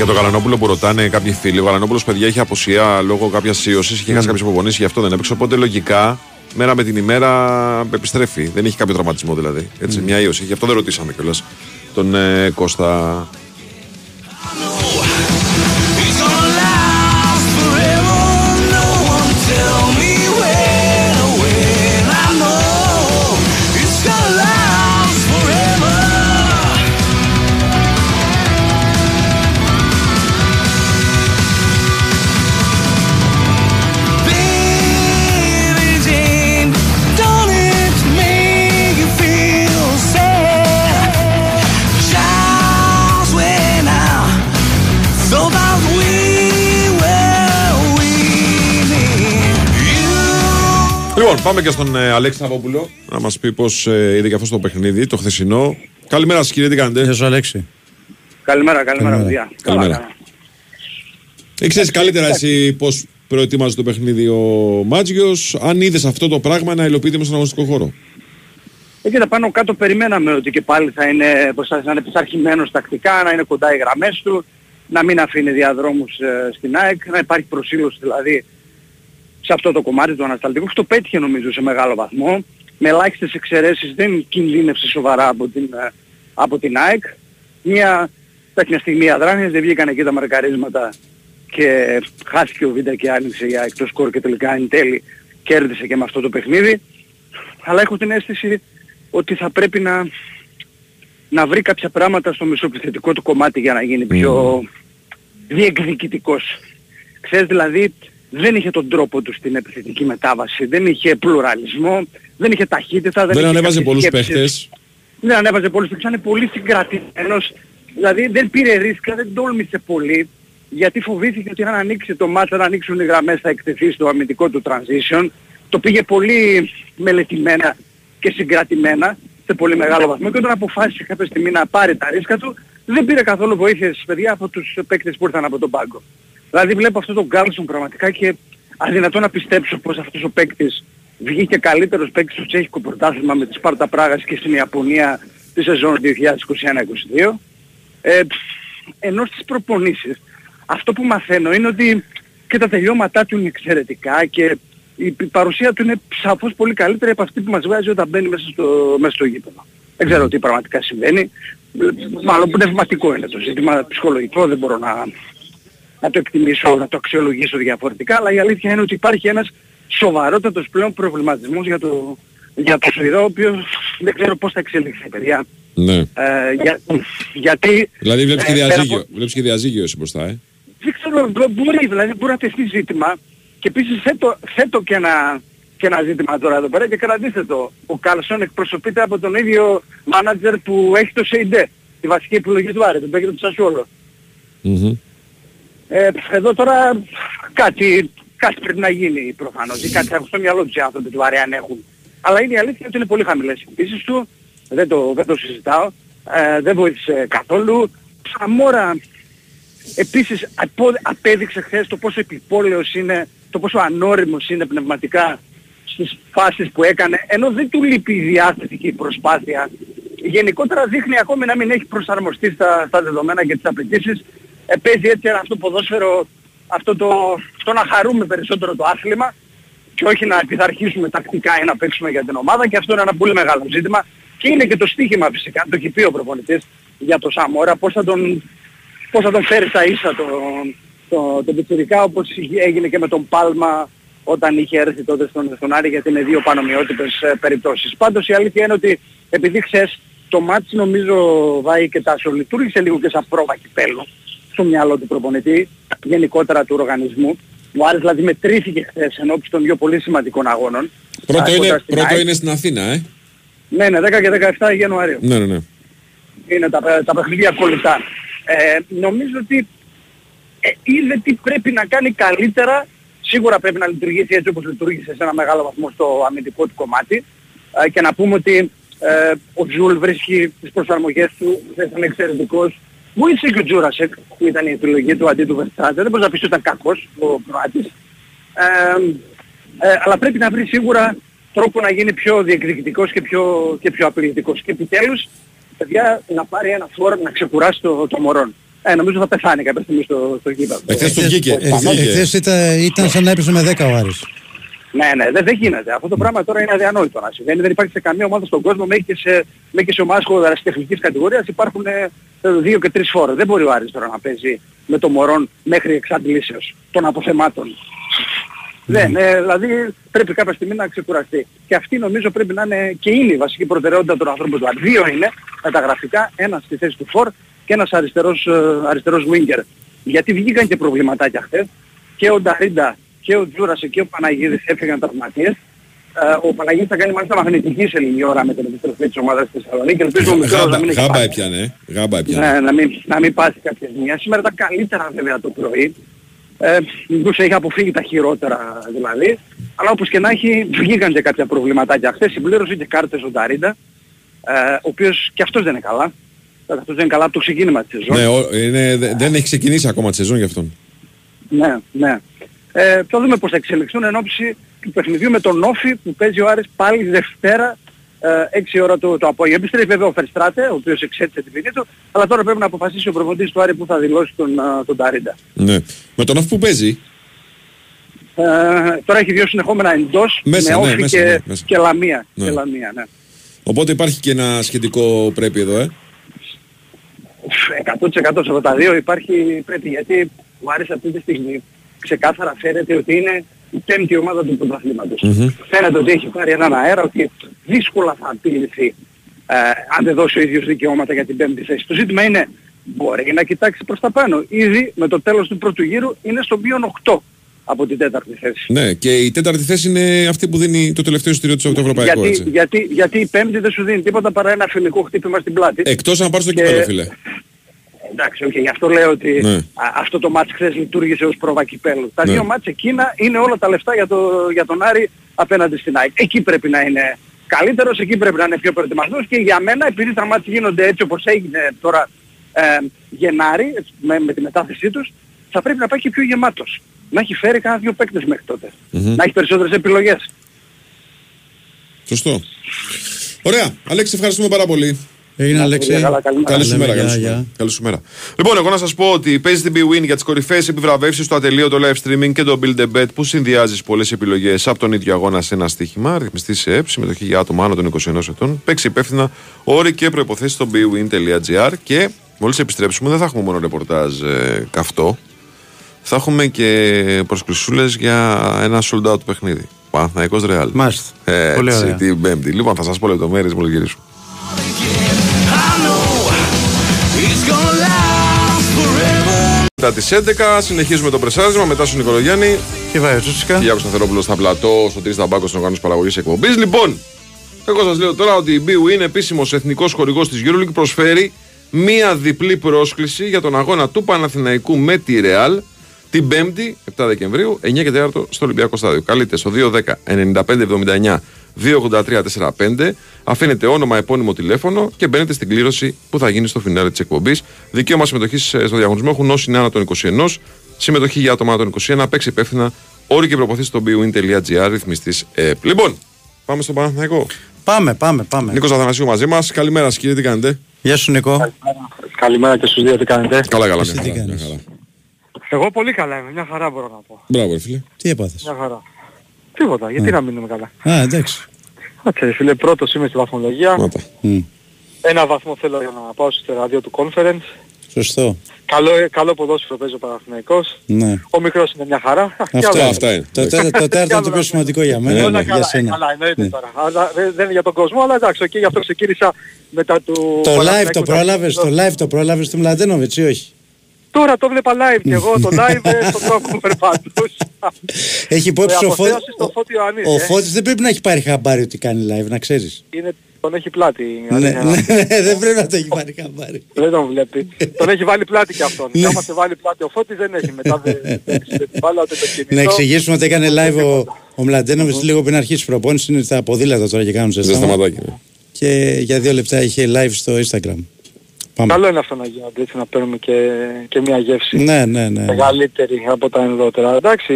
S1: Για τον Γαλανόπουλο που ρωτάνε κάποιοι φίλοι, ο Γαλανόπουλος παιδιά είχε αποσία λόγω κάποιας ίωση, είχε χάσει κάποιε αποπονήσει, γι' αυτό δεν έπαιξε. Οπότε λογικά μέρα με την ημέρα επιστρέφει. Δεν έχει κάποιο τραυματισμό δηλαδή. Έτσι, Μια ίωση. Γι' αυτό δεν ρωτήσαμε κιόλας τον ε, Κώστα Λοιπόν, πάμε και στον ε, Αλέξη Σαββόπουλο να μας πει πώς ε, είδε και αυτό το παιχνίδι, το χθεσινό. Καλημέρα σας, κύριε, τι κάνετε;
S13: Γεια σου, Αλέξη.
S14: Καλημέρα, καλημέρα, παιδιά.
S1: Καλημέρα. Ήξερε καλύτερα εσύ πώς προετοίμαζε το παιχνίδι ο Μάτζιος, αν είδες αυτό το πράγμα να υλοποιείται με στον αγωνιστικό χώρο;
S14: Εκεί τα πάνω κάτω περιμέναμε ότι και πάλι θα είναι, να είναι πειθαρχημένος τακτικά, να είναι κοντά οι γραμμές του, να μην αφήνει διαδρόμους ε, στην ΑΕΚ, να υπάρχει προσήλωση δηλαδή σε αυτό το κομμάτι του ανασταλτικού και το πέτυχε νομίζω σε μεγάλο βαθμό. Με ελάχιστες εξαιρέσεις δεν κινδύνευσε σοβαρά από την, ε, από την ΑΕΚ. Μια τέτοια στιγμή αδράνειες, δεν βγήκαν εκεί τα μαρκαρίσματα και χάθηκε ο Βίντα και άνοιξε η ΑΕΚ το σκορ και τελικά εν τέλει κέρδισε και με αυτό το παιχνίδι. Αλλά έχω την αίσθηση ότι θα πρέπει να, να βρει κάποια πράγματα στο μισοπιθετικό του κομμάτι για να γίνει πιο διεκδικητικός. Ξέρεις δηλαδή δεν είχε τον τρόπο του στην επιθετική μετάβαση, δεν είχε πλουραλισμό, δεν είχε ταχύτητα.
S1: Δεν, δεν ανέβαζε πολλούς παίχτες.
S14: Δεν ανέβαζε πολλούς παίχτες, ήταν πολύ συγκρατημένος. Δηλαδή δεν πήρε ρίσκα, δεν τόλμησε πολύ, γιατί φοβήθηκε ότι αν ανοίξει το μάτσο, αν ανοίξουν οι γραμμές θα εκτεθεί στο αμυντικό του transition. Το πήγε πολύ μελετημένα και συγκρατημένα σε πολύ μεγάλο βαθμό και όταν αποφάσισε κάποια στιγμή να πάρει τα ρίσκα του, δεν πήρε καθόλου βοήθειες παιδιά από τους παίκτες που ήρθαν από τον πάγκο. Δηλαδή βλέπω αυτό τον Γκάλσον πραγματικά και αδυνατό να πιστέψω πως αυτός ο παίκτης βγήκε καλύτερος παίκτης στο τσέχικο πρωτάθλημα με τη Σπάρτα Πράγας και στην Ιαπωνία τη σεζόν 2021-2022. Ε, ενώ στις προπονήσεις αυτό που μαθαίνω είναι ότι και τα τελειώματά του είναι εξαιρετικά και η παρουσία του είναι σαφώς πολύ καλύτερη από αυτή που μας βγάζει όταν μπαίνει μέσα στο, μέσα στο γήπεδο. Δεν ξέρω τι πραγματικά συμβαίνει. Μάλλον πνευματικό είναι το ζήτημα, ψυχολογικό δεν μπορώ να, να το εκτιμήσω, να το αξιολογήσω διαφορετικά, αλλά η αλήθεια είναι ότι υπάρχει ένας σοβαρότατος πλέον προβληματισμός για το, για το Σουηδό, ο οποίος δεν ξέρω πώς θα εξελιχθεί, παιδιά.
S1: Ναι.
S14: Ε, για, γιατί...
S1: Δηλαδή βλέπεις και
S14: ε, πέρα
S1: διαζύγιο,
S14: από-
S1: βλέπεις και διαζύγιο εσύ μπροστά, ε;
S14: δεν ξέρω, μπο- μπορεί, δηλαδή μπορεί να τεθεί ζήτημα και επίσης θέτω, θέτω και, ένα, και ένα ζήτημα τώρα εδώ πέρα και κρατήστε το. Ο Κάλσον εκπροσωπείται από τον ίδιο μάνατζερ που έχει το ΣΕΙΝΤΕ, τη βασική επιλογή του Άρη, τον παίκτη του Σασουόλο.
S1: Μμμ.
S14: Ε, εδώ τώρα κάτι, κάτι πρέπει να γίνει προφανώς ή κάτι έχουν στο μυαλό τους οι άνθρωποι του Άρη αν έχουν. Αλλά είναι η αλήθεια ότι είναι πολύ χαμηλές οι πίσεις του, δεν το, δεν το συζητάω, ε, δεν βοήθησε καθόλου. Σαμόρα Επίσης απο- απέδειξε χθες το πόσο επιπόλαιος είναι, το πόσο ανώριμος είναι πνευματικά στις φάσεις που έκανε, ενώ δεν του λείπει η διάθεση και η προσπάθεια. Γενικότερα δείχνει ακόμη να μην έχει προσαρμοστεί στα, στα δεδομένα και τις απαιτήσεις. Ε, παίζει έτσι ένα αυτό το ποδόσφαιρο, αυτό το, το να χαρούμε περισσότερο το άθλημα και όχι να πειθαρχήσουμε τακτικά ή να παίξουμε για την ομάδα και αυτό είναι ένα πολύ μεγάλο ζήτημα. Και είναι και το στίχημα φυσικά, το έχει πει ο προπονητής για το Σαμόρα, πώς θα τον, πώς θα τον φέρει στα ίσα το, το, το πιτσιρικά όπως έγινε και με τον Πάλμα όταν είχε έρθει τότε στον, στον Άρη γιατί είναι δύο πανομοιότυπες ε, περιπτώσεις. Πάντως η αλήθεια είναι ότι επειδή χθες το μάτς νομίζω Βάη και Τάσο λειτουργήσε λίγο και σαν πρόβα κυπέλου στο μυαλό του προπονητή, γενικότερα του οργανισμού. Ο Άρης δηλαδή μετρήθηκε χθες ενώπιση των δύο πολύ σημαντικών αγώνων.
S1: Πρώτο,
S14: Α,
S1: είναι,
S14: κοντά στην
S1: πρώτο
S14: ΑΕΚ.
S1: είναι στην Αθήνα, ε.
S14: Ναι, ναι, 10 και 17 Ιανουαρίου
S1: Ναι, ναι, ναι.
S14: είναι τα, τα παιχνίδια κολλητά. Ε, νομίζω ότι ε, είδε τι πρέπει να κάνει καλύτερα. Σίγουρα πρέπει να λειτουργήσει έτσι όπως λειτούργησε σε ένα μεγάλο βαθμό στο αμυντικό του κομμάτι. Ε, και να πούμε ότι ε, ο Ζουλ βρίσκει τις προσαρμογές του, δεν ήταν εξαιρετικός. Βοήθησε και ο Τζούρασεκ που ήταν η επιλογή του αντί του Βερστράτε. Δεν μπορείς να πεις ότι ήταν κακός ο Κροάτης. Ε, ε, αλλά πρέπει να βρει σίγουρα τρόπο να γίνει πιο διεκδικητικός και πιο, και πιο απειλητικός. Και επιτέλους, παιδιά, να πάρει ένα φόρο να ξεκουράσει το, το μωρόν. Ε, νομίζω θα πεθάνει κάποια στιγμή στο, στο γήπεδο.
S1: Εχθές του βγήκε.
S14: Ε,
S1: Του βγήκε.
S2: Εχθές ήταν, ήταν σαν να έπαιζε με 10 ο Άρης.
S14: Ναι, ναι, δεν, δεν γίνεται. Αυτό το πράγμα τώρα είναι αδιανόητο να συμβαίνει. Δεν υπάρχει σε καμία ομάδα στον κόσμο, μέχρι και σε, μέχρι και σε ομάδες χωροτεχνικής κατηγορίας υπάρχουν ε, δύο και τρεις φόρες. Δεν μπορεί ο Άρης τώρα να παίζει με το μωρόν μέχρι εξαντλήσεως των αποθεμάτων. Δεν, ε, δηλαδή πρέπει κάποια στιγμή να ξεκουραστεί. Και αυτή νομίζω πρέπει να είναι και είναι η βασική προτεραιότητα των ανθρώπων του Άρη. Δύο είναι τα γραφικά, ένας στη θέση του Φορ και ένας αριστερός, ε, αριστερός winger. Γιατί βγήκαν και προβληματάκια χθες και ο Νταρίντα και ο Τζούρασε και ο Παναγίδης έφυγαν τραυματίες. Ε, ο Παναγίδης θα κάνει μάλιστα μαγνητική σε λίγη ώρα με την επιστροφή της ομάδας της Θεσσαλονίκης. Ελπίζω ο μικρός να
S1: Γάμπα,
S14: μην έχει
S1: γάμπα
S14: πάθει.
S1: έπιανε, ε. Γάμπα έπιανε.
S14: Ναι, να μην, να μην πάθει κάποια ζημιά. Σήμερα ήταν καλύτερα βέβαια το πρωί. Ε, μήπως έχει αποφύγει τα χειρότερα δηλαδή. Αλλά όπως και να έχει βγήκαν και κάποια προβληματάκια. Χθες συμπλήρωσε και κάρτες ο Νταρίντα, ε, ο οποίος και αυτός δεν είναι καλά. Ε, Αυτός δεν είναι καλά από το ξεκίνημα της σεζόν.
S1: Ναι, ο- είναι, δε- δεν έχει ξεκινήσει ακόμα τη σεζόν γι' αυτόν.
S14: Ναι, ναι. Ε, θα δούμε πώς θα εξελιχθούν εν ώψη του παιχνιδιού με τον Όφη που παίζει ο Άρης πάλι Δευτέρα ε, 6 ώρα το, το απόγευμα. Επιστρέφει βέβαια ο Φερστράτε, ο οποίος εξέτησε την ποινή του, αλλά τώρα πρέπει να αποφασίσει ο προπονητής του Άρη που θα δηλώσει τον, α, τον Ταρίντα.
S1: Ναι. Με τον Όφη που παίζει;
S14: Ε, τώρα έχει δύο συνεχόμενα εντός
S1: Μέσα,
S14: με
S1: ναι,
S14: Όφη
S1: μέσα,
S14: και,
S1: ναι, μέσα.
S14: και Λαμία.
S1: Ναι.
S14: Και Λαμία ναι.
S1: Οπότε υπάρχει και ένα σχετικό πρέπει εδώ, ε.
S14: 100% σε αυτά τα δύο υπάρχει πρέπει γιατί ο Άρης αυτή τη στιγμή ξεκάθαρα φαίνεται ότι είναι η πέμπτη ομάδα του πρωταθλήματος. Φαίνεται ότι έχει πάρει έναν αέρα ότι δύσκολα θα απειληθεί ε, αν δεν δώσει ο ίδιος δικαιώματα για την πέμπτη θέση. Το ζήτημα είναι μπορεί να κοιτάξει προς τα πάνω. Ήδη με το τέλος του πρώτου γύρου είναι στο μείον 8 από την τέταρτη θέση.
S1: Ναι, και η τέταρτη θέση είναι αυτή που δίνει το τελευταίο εισιτήριο του από το ευρωπαϊκό,
S14: Γιατί,
S1: έτσι.
S14: γιατί, γιατί η πέμπτη δεν σου δίνει τίποτα παρά ένα φιλικό χτύπημα στην πλάτη.
S1: Εκτός αν πάρεις το
S14: Και-
S1: κύπελο, φίλε.
S14: Εντάξει, όχι, γι' αυτό λέω ότι
S1: Ναι.
S14: α, αυτό το μάτς χθες λειτουργήσε ως πρόβα κυπέλου. Τα
S1: Ναι.
S14: δύο μάτς εκείνα είναι όλα τα λεφτά για, το, για τον Άρη απέναντι στην ΑΕΚ. Εκεί πρέπει να είναι καλύτερος, εκεί πρέπει να είναι πιο προετοιμασμένος και για μένα επειδή τα μάτς γίνονται έτσι όπως έγινε τώρα ε, Γενάρη έτσι, με, με τη μετάθεσή τους θα πρέπει να πάει και πιο γεμάτος. Να έχει φέρει κάνα δύο παίκτες μέχρι τότε.
S1: Μμμ.
S14: Να έχει περισσότερες επιλογές.
S1: Σωστό. Ωραία. Αλέξη, ευχαριστούμε πάρα πολύ.
S2: Έγινε Αλέξη.
S14: καλά, καλή μέρα.
S1: Καλή σου
S2: λέμε,
S1: μέρα,
S2: γεια,
S1: καλή σου
S2: γεια.
S1: μέρα. Καλή σου μέρα. Λοιπόν, εγώ να σας πω ότι παίζει την BWIN για τις κορυφαίες επιβραβεύσεις στο ατελείο, το live streaming και το build a bet που συνδυάζεις πολλές επιλογές από τον ίδιο αγώνα σε ένα στοίχημα. Ρυθμιστή σε ΕΠ, συμμετοχή για άτομα άνω των 21 ετών. Παίξει υπεύθυνα όροι και προποθέσει στο bwin.gr και μόλις επιστρέψουμε δεν θα έχουμε μόνο ρεπορτάζ ε, καυτό. Θα έχουμε και προσκλησούλες για ένα sold out παιχνίδι. Παναθηναϊκός Ρεάλ.
S2: Μάλιστα. Πολύ
S1: Έτσι,
S2: ωραία.
S1: την Πέμπτη. Λοιπόν, θα σας πω λεπτομέρειες μόλις γυρίσουμε. Μετά τις 11 συνεχίζουμε το πρεσάρισμα μετά στον Νικολογιάννη
S2: Και βάει ο Τσούτσικα.
S1: Κυριάκο Σταθερόπουλο στα πλατό, στο Τρεις Ταμπάκο στην οργάνωση παραγωγής εκπομπής. Λοιπόν, εγώ σας λέω τώρα ότι η BU είναι επίσημος εθνικός χορηγός της EuroLeague. Προσφέρει μία διπλή πρόσκληση για τον αγώνα του Παναθηναϊκού με τη Real την 5η 7 Δεκεμβρίου 9 και 4 στο Ολυμπιακό Στάδιο. Καλείτε στο 210 9579 28345. Αφήνετε όνομα, επώνυμο τηλέφωνο και μπαίνετε στην κλήρωση που θα γίνει στο φινάρι της εκπομπής. Δικαίωμα συμμετοχή στο διαγωνισμό έχουν όσοι είναι άνω των 21. Συμμετοχή για άτομα άνω των 21. Παίξει υπεύθυνα όροι και προποθέσει στο bwin.gr ρυθμιστής ΕΠ. Λοιπόν, πάμε στον Παναθηναϊκό.
S2: Πάμε, πάμε, πάμε.
S1: Νίκος Αθανασίου μαζί μας. Καλημέρα, σας, κύριε, τι κάνετε;
S2: Γεια σου Νικό.
S15: Καλημέρα και στους δύο, τι κάνετε;
S1: Καλά, καλά.
S2: Εσύ
S1: μια
S2: τι
S1: χαρά,
S2: κάνεις;
S1: μια χαρά.
S15: Εγώ πολύ καλά είμαι, μια χαρά μπορώ να πω.
S1: Μπράβο, ρε φίλε.
S2: Τι έπαθες;
S15: Μια χαρά. Τίποτα, γιατί να μείνουμε καλά.
S2: Α, εντάξει.
S15: Κάτσε ρε φίλε, πρώτος είμαι στη βαθμολογία.
S1: Μάτα.
S2: Μμ.
S15: Ένα βαθμό θέλω για να πάω στο ραδίο του conference.
S2: Σωστό.
S15: Καλό, καλό ποδόσφαιρο παίζει ο Παναθηναϊκός.
S2: Ναι.
S15: Ο μικρός είναι μια χαρά. Και
S2: Αυτό,
S15: άλλο.
S1: αυτά είναι.
S2: Το, τέ- το τέταρτο είναι το πιο σημαντικό για μένα.
S15: Όλα
S2: ναι,
S15: καλά,
S2: για
S15: ε,
S2: σένα.
S15: καλά εννοείται
S2: Ναι.
S15: τώρα. Αλλά δεν, δεν είναι για τον κόσμο, αλλά εντάξει, οκ, γι' αυτό ξεκίνησα μετά του...
S2: Το live
S15: Παναθηναϊκού
S2: το
S15: τα-
S2: πρόλαβες, το live το πρόλαβες του Μλαντένοβιτς ή όχι;
S15: Τώρα το βλέπα live και εγώ, το live ε, στον τρόπο που περπατούσα.
S2: Έχει υπόψη
S15: Με
S2: ο Φώτης.
S15: αποθέωση στο Φώτη Ιωαννίδη,
S2: Ο
S15: ε.
S2: Φώτης δεν πρέπει να έχει πάρει χαμπάρι ότι κάνει live, να ξέρεις.
S15: Είναι, τον έχει πλάτη.
S2: Ναι,
S15: αλήθεια.
S2: ναι, ναι, δεν πρέπει να το έχει πάρει χαμπάρι.
S15: Δεν τον βλέπει. τον έχει βάλει πλάτη και αυτόν.
S2: Ναι.
S15: Και άμα σε βάλει πλάτη ο Φώτης δεν έχει. Μετά δεν δεν ξέρει την μπάλα ούτε το κινητό.
S2: Να εξηγήσουμε ότι έκανε live ο, ο Μλαντένοβιτς λίγο πριν αρχίσει η προπόνηση. Είναι στα ποδήλατα τώρα και κάνουν
S1: Δεν
S2: ζεστάμα.
S1: σταματάκι. ναι.
S2: Και για δύο λεπτά είχε live στο Instagram. Πάμε.
S15: Καλό είναι αυτό να γίνεται έτσι να παίρνουμε και, και μια γεύση.
S2: Ναι, ναι, ναι.
S15: μεγαλύτερη από τα ενδότερα. Εντάξει,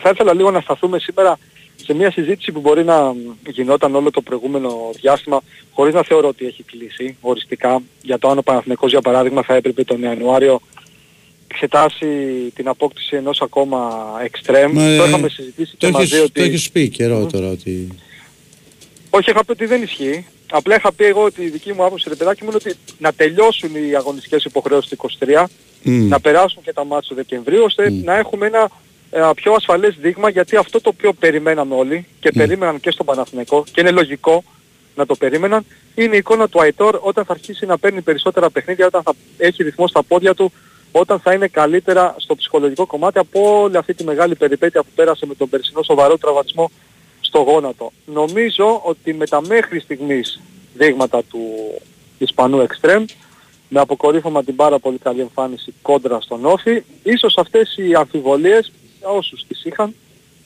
S15: θα ήθελα λίγο να σταθούμε σήμερα σε μια συζήτηση που μπορεί να γινόταν όλο το προηγούμενο διάστημα χωρίς να θεωρώ ότι έχει κλείσει οριστικά για το αν ο Παναθηναϊκός για παράδειγμα θα έπρεπε τον Ιανουάριο εξετάσει την απόκτηση ενός ακόμα εξτρέμ.
S2: Μα,
S15: το
S2: ε,
S15: είχαμε συζητήσει και
S2: Το
S15: μαζί
S2: έχεις,
S15: ότι...
S2: το έχεις πει καιρό τώρα ότι...
S15: Όχι, είχα πει ότι δεν ισχύει. Απλά είχα πει εγώ ότι η δική μου άποψη, ρε παιδάκι μου, είναι ότι να τελειώσουν οι αγωνιστικές υποχρεώσεις του 23,
S2: Μμ.
S15: να περάσουν και τα μάτια του Δεκεμβρίου, ώστε να έχουμε ένα ε, πιο ασφαλές δείγμα, γιατί αυτό το οποίο περιμέναμε όλοι και περίμεναν και στον Παναθηναϊκό και είναι λογικό να το περίμεναν, είναι η εικόνα του Αϊτόρ όταν θα αρχίσει να παίρνει περισσότερα παιχνίδια, όταν θα έχει ρυθμό στα πόδια του, όταν θα είναι καλύτερα στο ψυχολογικό κομμάτι από όλη αυτή τη μεγάλη περιπέτεια που πέρασε με τον περσινό σοβαρό τραυματισμό στο γόνατο. Νομίζω ότι με τα μέχρι στιγμής δείγματα του Ισπανού Εκστρέμ, με αποκορύφωμα την πάρα πολύ καλή εμφάνιση κόντρα στον Όφη, ίσως αυτές οι αμφιβολίες, για όσους τις είχαν,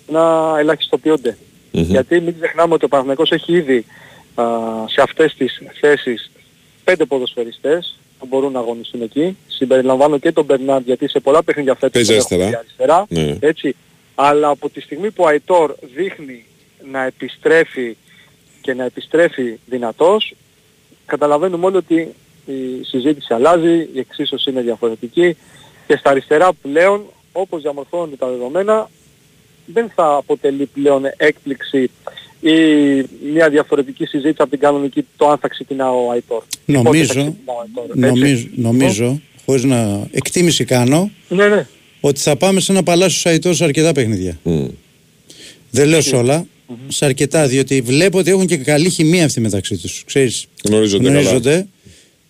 S15: να ελαχιστοποιούνται. Γιατί μην ξεχνάμε ότι ο Παναθηναϊκός έχει ήδη α, σε αυτές τις θέσεις πέντε ποδοσφαιριστές που μπορούν να αγωνιστούν εκεί. Συμπεριλαμβάνω και τον Μπερνάρντ γιατί σε πολλά παιχνίδια φέτος
S1: Παίζει
S15: τον έχουμε
S1: αριστερά.
S15: δει αριστερά.
S1: Ναι.
S15: Έτσι. Αλλά από τη στιγμή που ο Αϊτόρ δείχνει να επιστρέφει και να επιστρέφει δυνατός, καταλαβαίνουμε όλοι ότι η συζήτηση αλλάζει, η εξίσωση είναι διαφορετική και στα αριστερά πλέον, όπως διαμορφώνονται τα δεδομένα, δεν θα αποτελεί πλέον έκπληξη ή μια διαφορετική συζήτηση από την κανονική το αν θα ξεκινά ο Αϊτόρ. Πότε θα
S2: Νομίζω,
S15: ξεκινά ο Αϊτόρ, έτσι.
S2: νομίζω, νομίζω, χωρίς να εκτίμηση κάνω,
S15: Ναι, ναι.
S2: ότι θα πάμε σε ένα παλάσιο σαϊτό σε αρκετά παιχνίδια. Δεν λέω σε όλα, σε αρκετά, διότι βλέπω ότι έχουν και καλή χημεία αυτοί μεταξύ τους. Ξέρεις,
S1: Γνωρίζονται καλά.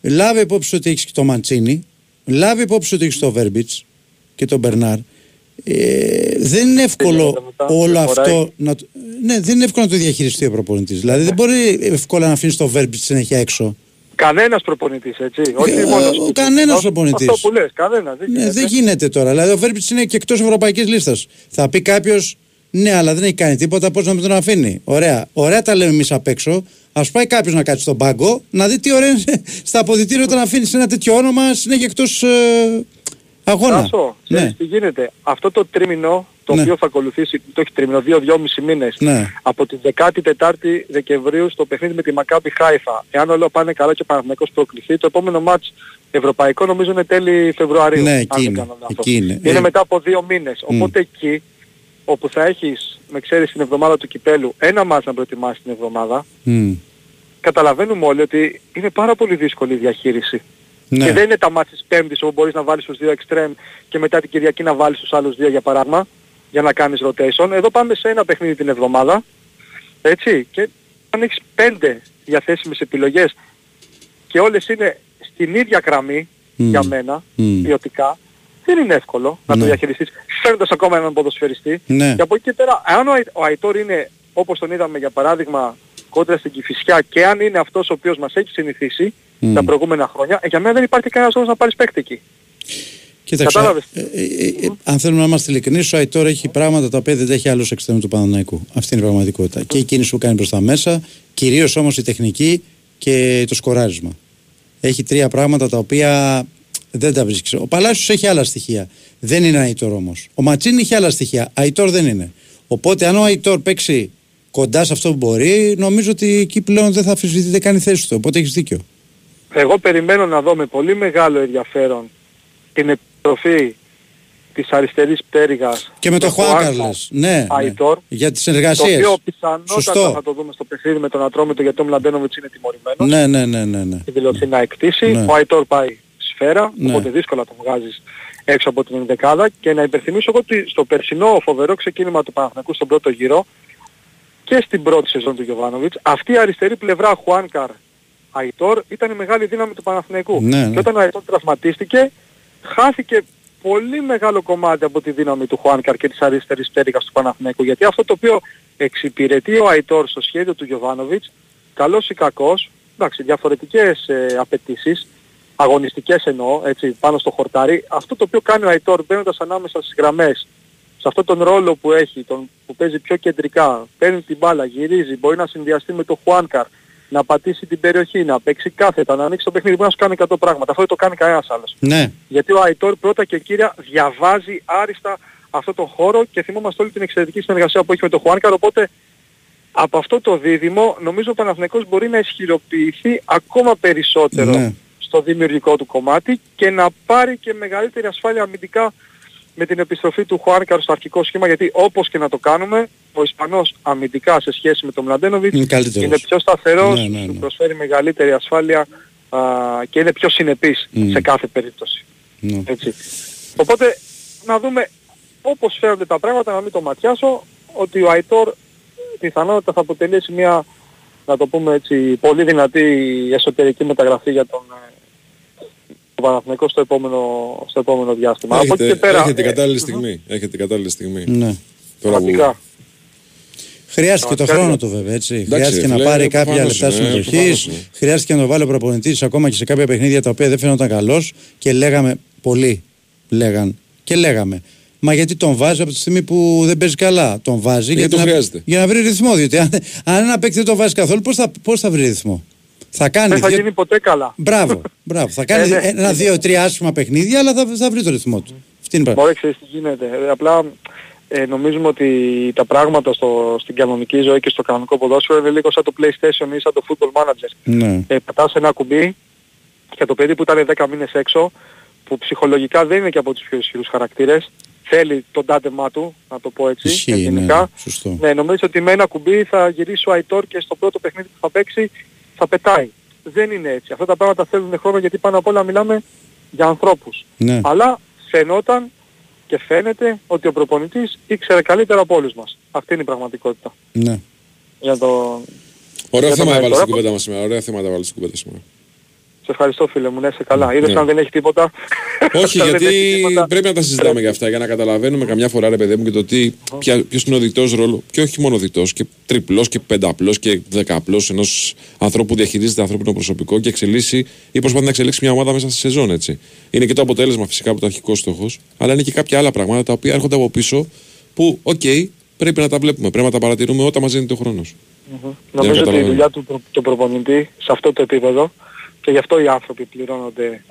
S2: Λάβε υπόψη ότι έχεις και το Μαντσίνη, λάβε υπόψη ότι έχεις το Βέρμπιτς και τον Μπερνάρ. Ε, δεν είναι εύκολο
S15: μετά,
S2: όλο
S15: δεν χωράει.
S2: αυτό να το, ναι, δεν είναι εύκολο να το διαχειριστεί ο προπονητής. Δηλαδή δεν μπορεί εύκολα να αφήνεις το Βέρμπιτς συνέχεια έξω.
S15: Κανένας προπονητής, έτσι. Όχι
S2: Ε,
S15: μόνος
S2: ο- κανένας προπονητής.
S15: Αυτό που λες, κανένας. Δεν
S2: Ναι,
S15: γίνεται.
S2: δεν γίνεται τώρα. Δηλαδή ο Βέρμπιτ είναι και εκτός ευρωπαϊκής λίστας. Θα πει κάποιος, ναι, αλλά δεν έχει κάνει τίποτα, πώς να μην τον αφήνει; Ωραία. Ωραία τα λέμε εμείς απ' έξω. Α πάει κάποιος να κάτσει στον πάγκο, να δει τι ωραία είναι στα αποδητήρια όταν αφήνει ένα τέτοιο όνομα συνέχεια εκτός ε, αγώνα.
S15: Τάσο,
S2: ναι.
S15: ξέρεις τι γίνεται; Αυτό το τρίμηνο το
S2: Ναι.
S15: οποίο θα ακολουθήσει, το έχει τρίμηνο, δύο-δυόμισι μήνες,
S2: Ναι.
S15: από την 14η Δεκεμβρίου στο παιχνίδι με τη Μακάμπι Χάιφα. Εάν όλα πάνε καλά και ο Παναθηναϊκός προκληθεί, το επόμενο μάτς ευρωπαϊκό νομίζω είναι τέλη Φεβρουαρίου.
S2: Ναι,
S15: αν
S2: εκεί
S15: δεν
S2: είναι.
S15: κάνω λάθος.
S2: Εκεί είναι.
S15: Είναι
S2: Ε,
S15: μετά από δύο μήνες. Οπότε εκεί, όπου θα έχεις, με ξέρεις, την εβδομάδα του κυπέλου, ένα μάτς να προετοιμάσεις την εβδομάδα,
S2: μ,
S15: καταλαβαίνουμε όλοι ότι είναι πάρα πολύ δύσκολη η διαχείριση.
S2: Ναι.
S15: Και δεν είναι τα μάτια της Πέμπτης όπου μπορείς να βάλεις τους δύο εξτρέμ και μετά την Κυριακή να βάλεις τους άλλους δύο για παράδειγμα. για να κάνεις rotation. Εδώ πάμε σε ένα παιχνίδι την εβδομάδα. Έτσι. Και αν έχεις πέντε διαθέσιμες επιλογές και όλες είναι στην ίδια γραμμή για μένα,
S2: Mm.
S15: ποιοτικά, δεν είναι εύκολο να το
S2: Ναι.
S15: διαχειριστείς φέρνοντας ακόμα έναν ποδοσφαιριστή.
S2: Ναι.
S15: Και από εκεί και πέρα, αν ο, Αϊ- ο Αϊτόρ είναι όπως τον είδαμε για παράδειγμα κόντρα στην Κηφισιά και αν είναι αυτός ο οποίος μας έχει συνηθίσει
S2: Μμ.
S15: τα προηγούμενα χρόνια, ε, για μένα δεν υπάρχει κανένας λόγος να πάρεις παίκτη εκεί.
S2: Κοίταξε,
S15: Κατάλαβες;
S2: ε, ε, ε, αν θέλουμε να είμαστε ειλικρινείς, ο Αϊτόρ έχει πράγματα τα οποία δεν τα έχει άλλος εξτρέμου του Παναναϊκού. Αυτή είναι η πραγματικότητα. Και η κίνηση που κάνει προς τα μέσα, κυρίως όμως η τεχνική και το σκοράρισμα. Έχει τρία πράγματα τα οποία δεν τα βρίσκεις. Ο Παλάσιος έχει άλλα στοιχεία. Δεν είναι Αϊτόρ όμως. Ο Ματσίν έχει άλλα στοιχεία. Αϊτόρ δεν είναι. Οπότε αν ο Αϊτόρ παίξει κοντά σε αυτό που μπορεί, νομίζω ότι εκεί πλέον δεν θα αμφισβητείται καν η θέση του. Οπότε έχεις δίκιο.
S15: Εγώ περιμένω να δω με πολύ μεγάλο ενδιαφέρον την επιστροφή της αριστερής πτέρυγας
S2: Και με το
S15: Χουάνκα,
S2: Χουάνκαρ λες. Ναι, ναι.
S15: Αϊτόρ,
S2: Για τις
S15: το
S2: συνεργασίες.
S15: οποίο πιθανότατα
S2: Σωστό.
S15: θα το δούμε στο παιχνίδι με τον Ατρόμητο γιατί ο Μλαντένοβιτς είναι τιμωρημένος.
S2: Ναι, ναι, ναι, ναι. ναι.
S15: Έχει δηλωθεί να εκτίσει.
S2: Ναι.
S15: Ο Αϊτόρ πάει σφαίρα,
S2: Ναι.
S15: οπότε δύσκολα τον βγάζεις έξω από την ενδεκάδα και να υπενθυμίσω εγώ ότι στο περσινό φοβερό ξεκίνημα του Παναθηναϊκού στον πρώτο γύρο και στην πρώτη σεζόν του Γιωβάνοβιτς αυτή η αριστερή πλευρά Χουάνκαρ Αϊτόρ ήταν η μεγάλη δύναμη του Παναθηναϊκού.
S2: Ναι, ναι.
S15: Και όταν ο Αϊτόρ τραυματίστηκε χάθηκε πολύ μεγάλο κομμάτι από τη δύναμη του Χουάνκαρ και της αριστερής πτέρυγας του Παναθηναϊκού. Γιατί αυτό το οποίο εξυπηρετεί ο Αϊτόρ στο σχέδιο του Γιωβάνοβιτς, καλός ή κακός, εντάξει, διαφορετικές ε, απαιτήσεις, αγωνιστικές εννοώ, έτσι, πάνω στο χορτάρι, αυτό το οποίο κάνει ο Αϊτόρ μπαίνοντας ανάμεσα στις γραμμές, σε αυτόν τον ρόλο που έχει, τον, που παίζει πιο κεντρικά, παίρνει την μπάλα, γυρίζει, μπορεί να συνδυαστεί με τον Χουάνκαρ, να πατήσει την περιοχή, να παίξει κάθετα, να ανοίξει το παιχνίδι, μπορεί να σου κάνει 100 πράγματα. Αυτό δεν το κάνει κανένας άλλος.
S2: Ναι.
S15: Γιατί ο Αϊτόρ πρώτα και κύρια διαβάζει άριστα αυτό το χώρο και θυμόμαστε όλη την εξαιρετική συνεργασία που έχει με τον Χουάνκαρ, οπότε από αυτό το δίδυμο νομίζω ο Παναθηναϊκός μπορεί να ισχυροποιηθεί ακόμα περισσότερο
S2: Ναι.
S15: Στο δημιουργικό του κομμάτι και να πάρει και μεγαλύτερη ασφάλεια αμυντικά με την επιστροφή του Χουάνκαρ στο αρχικό σχήμα γιατί όπως και να το κάνουμε ο Ισπανός αμυντικά σε σχέση με τον Μλαντένοβιτς
S2: Είναι καλύτερος.
S15: είναι πιο σταθερός,
S2: Ναι, ναι,
S15: σου
S2: ναι.
S15: προσφέρει μεγαλύτερη ασφάλεια α, και είναι πιο συνεπής
S2: Μμ.
S15: σε κάθε περίπτωση.
S2: Ναι.
S15: Έτσι. Οπότε να δούμε όπως φέρονται τα πράγματα, να μην το ματιάσω, ότι ο Αϊτόρ πιθανότατα θα αποτελέσει μια, να το πούμε έτσι, πολύ δυνατή εσωτερική μεταγραφή για τον, ε, τον Παναθηναϊκός στο επόμενο, στο επόμενο διάστημα. Από εκεί
S1: Έχετε,
S15: και πέρα,
S1: έχετε την
S15: ε,
S1: κατάλληλη στιγμή. Έχετε την κατάλληλη στιγμή.
S2: Ναι.
S1: Τώρα που...
S15: πραγματικά.
S2: Χρειάστηκε το
S15: Πραγματικά
S2: χρόνο
S15: είναι.
S2: του βέβαια. Έτσι.
S1: Εντάξει,
S2: χρειάστηκε
S1: ρε
S2: να
S1: φίλε,
S2: πάρει κάποια
S1: προφανώς
S2: λεπτά
S1: είναι,
S2: συμμετοχή.
S1: προφανώς είναι.
S2: Χρειάστηκε να το βάλει ο προπονητής ακόμα και σε κάποια παιχνίδια τα οποία δεν φαίνονταν καλό και λέγαμε πολλοί. Λέγαν και λέγαμε. Μα γιατί τον βάζει από τη στιγμή που δεν παίζει καλά; Τον βάζει
S1: Γιατί το
S2: να,
S1: χρειάζεται.
S2: για να βρει ρυθμό. Διότι αν, αν ένα παίκτη δεν τον βάζει καθόλου, πώς θα, πώς θα βρει ρυθμό; Θα κάνει.
S15: Δεν θα
S2: δύο-
S15: γίνει ποτέ καλά.
S2: Μπράβο, μπράβο. θα κάνει
S15: Ε, ναι.
S2: ένα, δύο, τρία άσχημα παιχνίδια, αλλά θα, θα βρει το ρυθμό του. Αυτή είναι η
S15: Μπορεί ξέρεις τι γίνεται. Ε, απλά ε, νομίζουμε ότι τα πράγματα στο, στην κανονική ζωή και στο κανονικό ποδόσφαιρο είναι λίγο σαν το PlayStation ή σαν το Football Manager.
S2: Ναι.
S15: Ε, πατάς ένα κουμπί και το παιδί που ήταν 10 μήνες έξω, που ψυχολογικά δεν είναι και από τους πιο ισχυρούς χαρακτήρες, θέλει τον τάντεμά του, να το πω έτσι,
S2: Ισχύει, ναι,
S15: γενικά.
S2: σωστό.
S15: Ναι, νομίζω ότι με ένα κουμπί θα γυρίσει ο Αϊτόρ και στο πρώτο παιχνίδι που θα παίξει θα πετάει. Δεν είναι έτσι. Αυτά τα πράγματα θέλουν χρόνο γιατί πάνω απ' όλα μιλάμε για ανθρώπους.
S2: Ναι.
S15: Αλλά φαινόταν και φαίνεται ότι ο προπονητής ήξερε καλύτερα από όλους μας. Αυτή είναι η πραγματικότητα.
S2: Ναι.
S15: Για το...
S1: Ωραία
S15: για τον
S1: θέματα
S15: Αϊτόρ.
S1: βάλεις στην κουβέντα μας σήμερα. Ωραία θέματα βάλεις στην κουβέντα σήμερα.
S15: Σε ευχαριστώ φίλε μου, ναι, σε καλά. Είδες
S1: Ναι.
S15: αν δεν έχει τίποτα.
S1: Όχι,
S15: Αν δεν
S1: γιατί
S15: έχει τίποτα.
S1: πρέπει να τα συζητάμε για αυτά για να καταλαβαίνουμε καμιά φορά, ρε παιδί μου, και το τι, ποια, ποιος είναι ο διτός ρόλο. Και όχι μόνο διτός, και τριπλός και πενταπλός και δεκαπλός ενός ανθρώπου που διαχειρίζεται ανθρώπινο προσωπικό και εξελίσσει ή προσπαθεί να εξελίξει μια ομάδα μέσα στη σεζόν, έτσι. Είναι και το αποτέλεσμα φυσικά από το αρχικό στόχος, αλλά είναι και κάποια άλλα πράγματα τα οποία έρχονται από πίσω που, οκ, πρέπει να τα βλέπουμε, πρέπει να τα παρατηρούμε όταν μας δίνεται ο χρόνος.
S15: Μμμ. Νομίζω ότι η
S1: καταλαβαίνω.
S15: δουλειά του, προ- του προπονητή σε αυτό το επίπεδο και γι' αυτό οι άνθρωποι πληρώνονται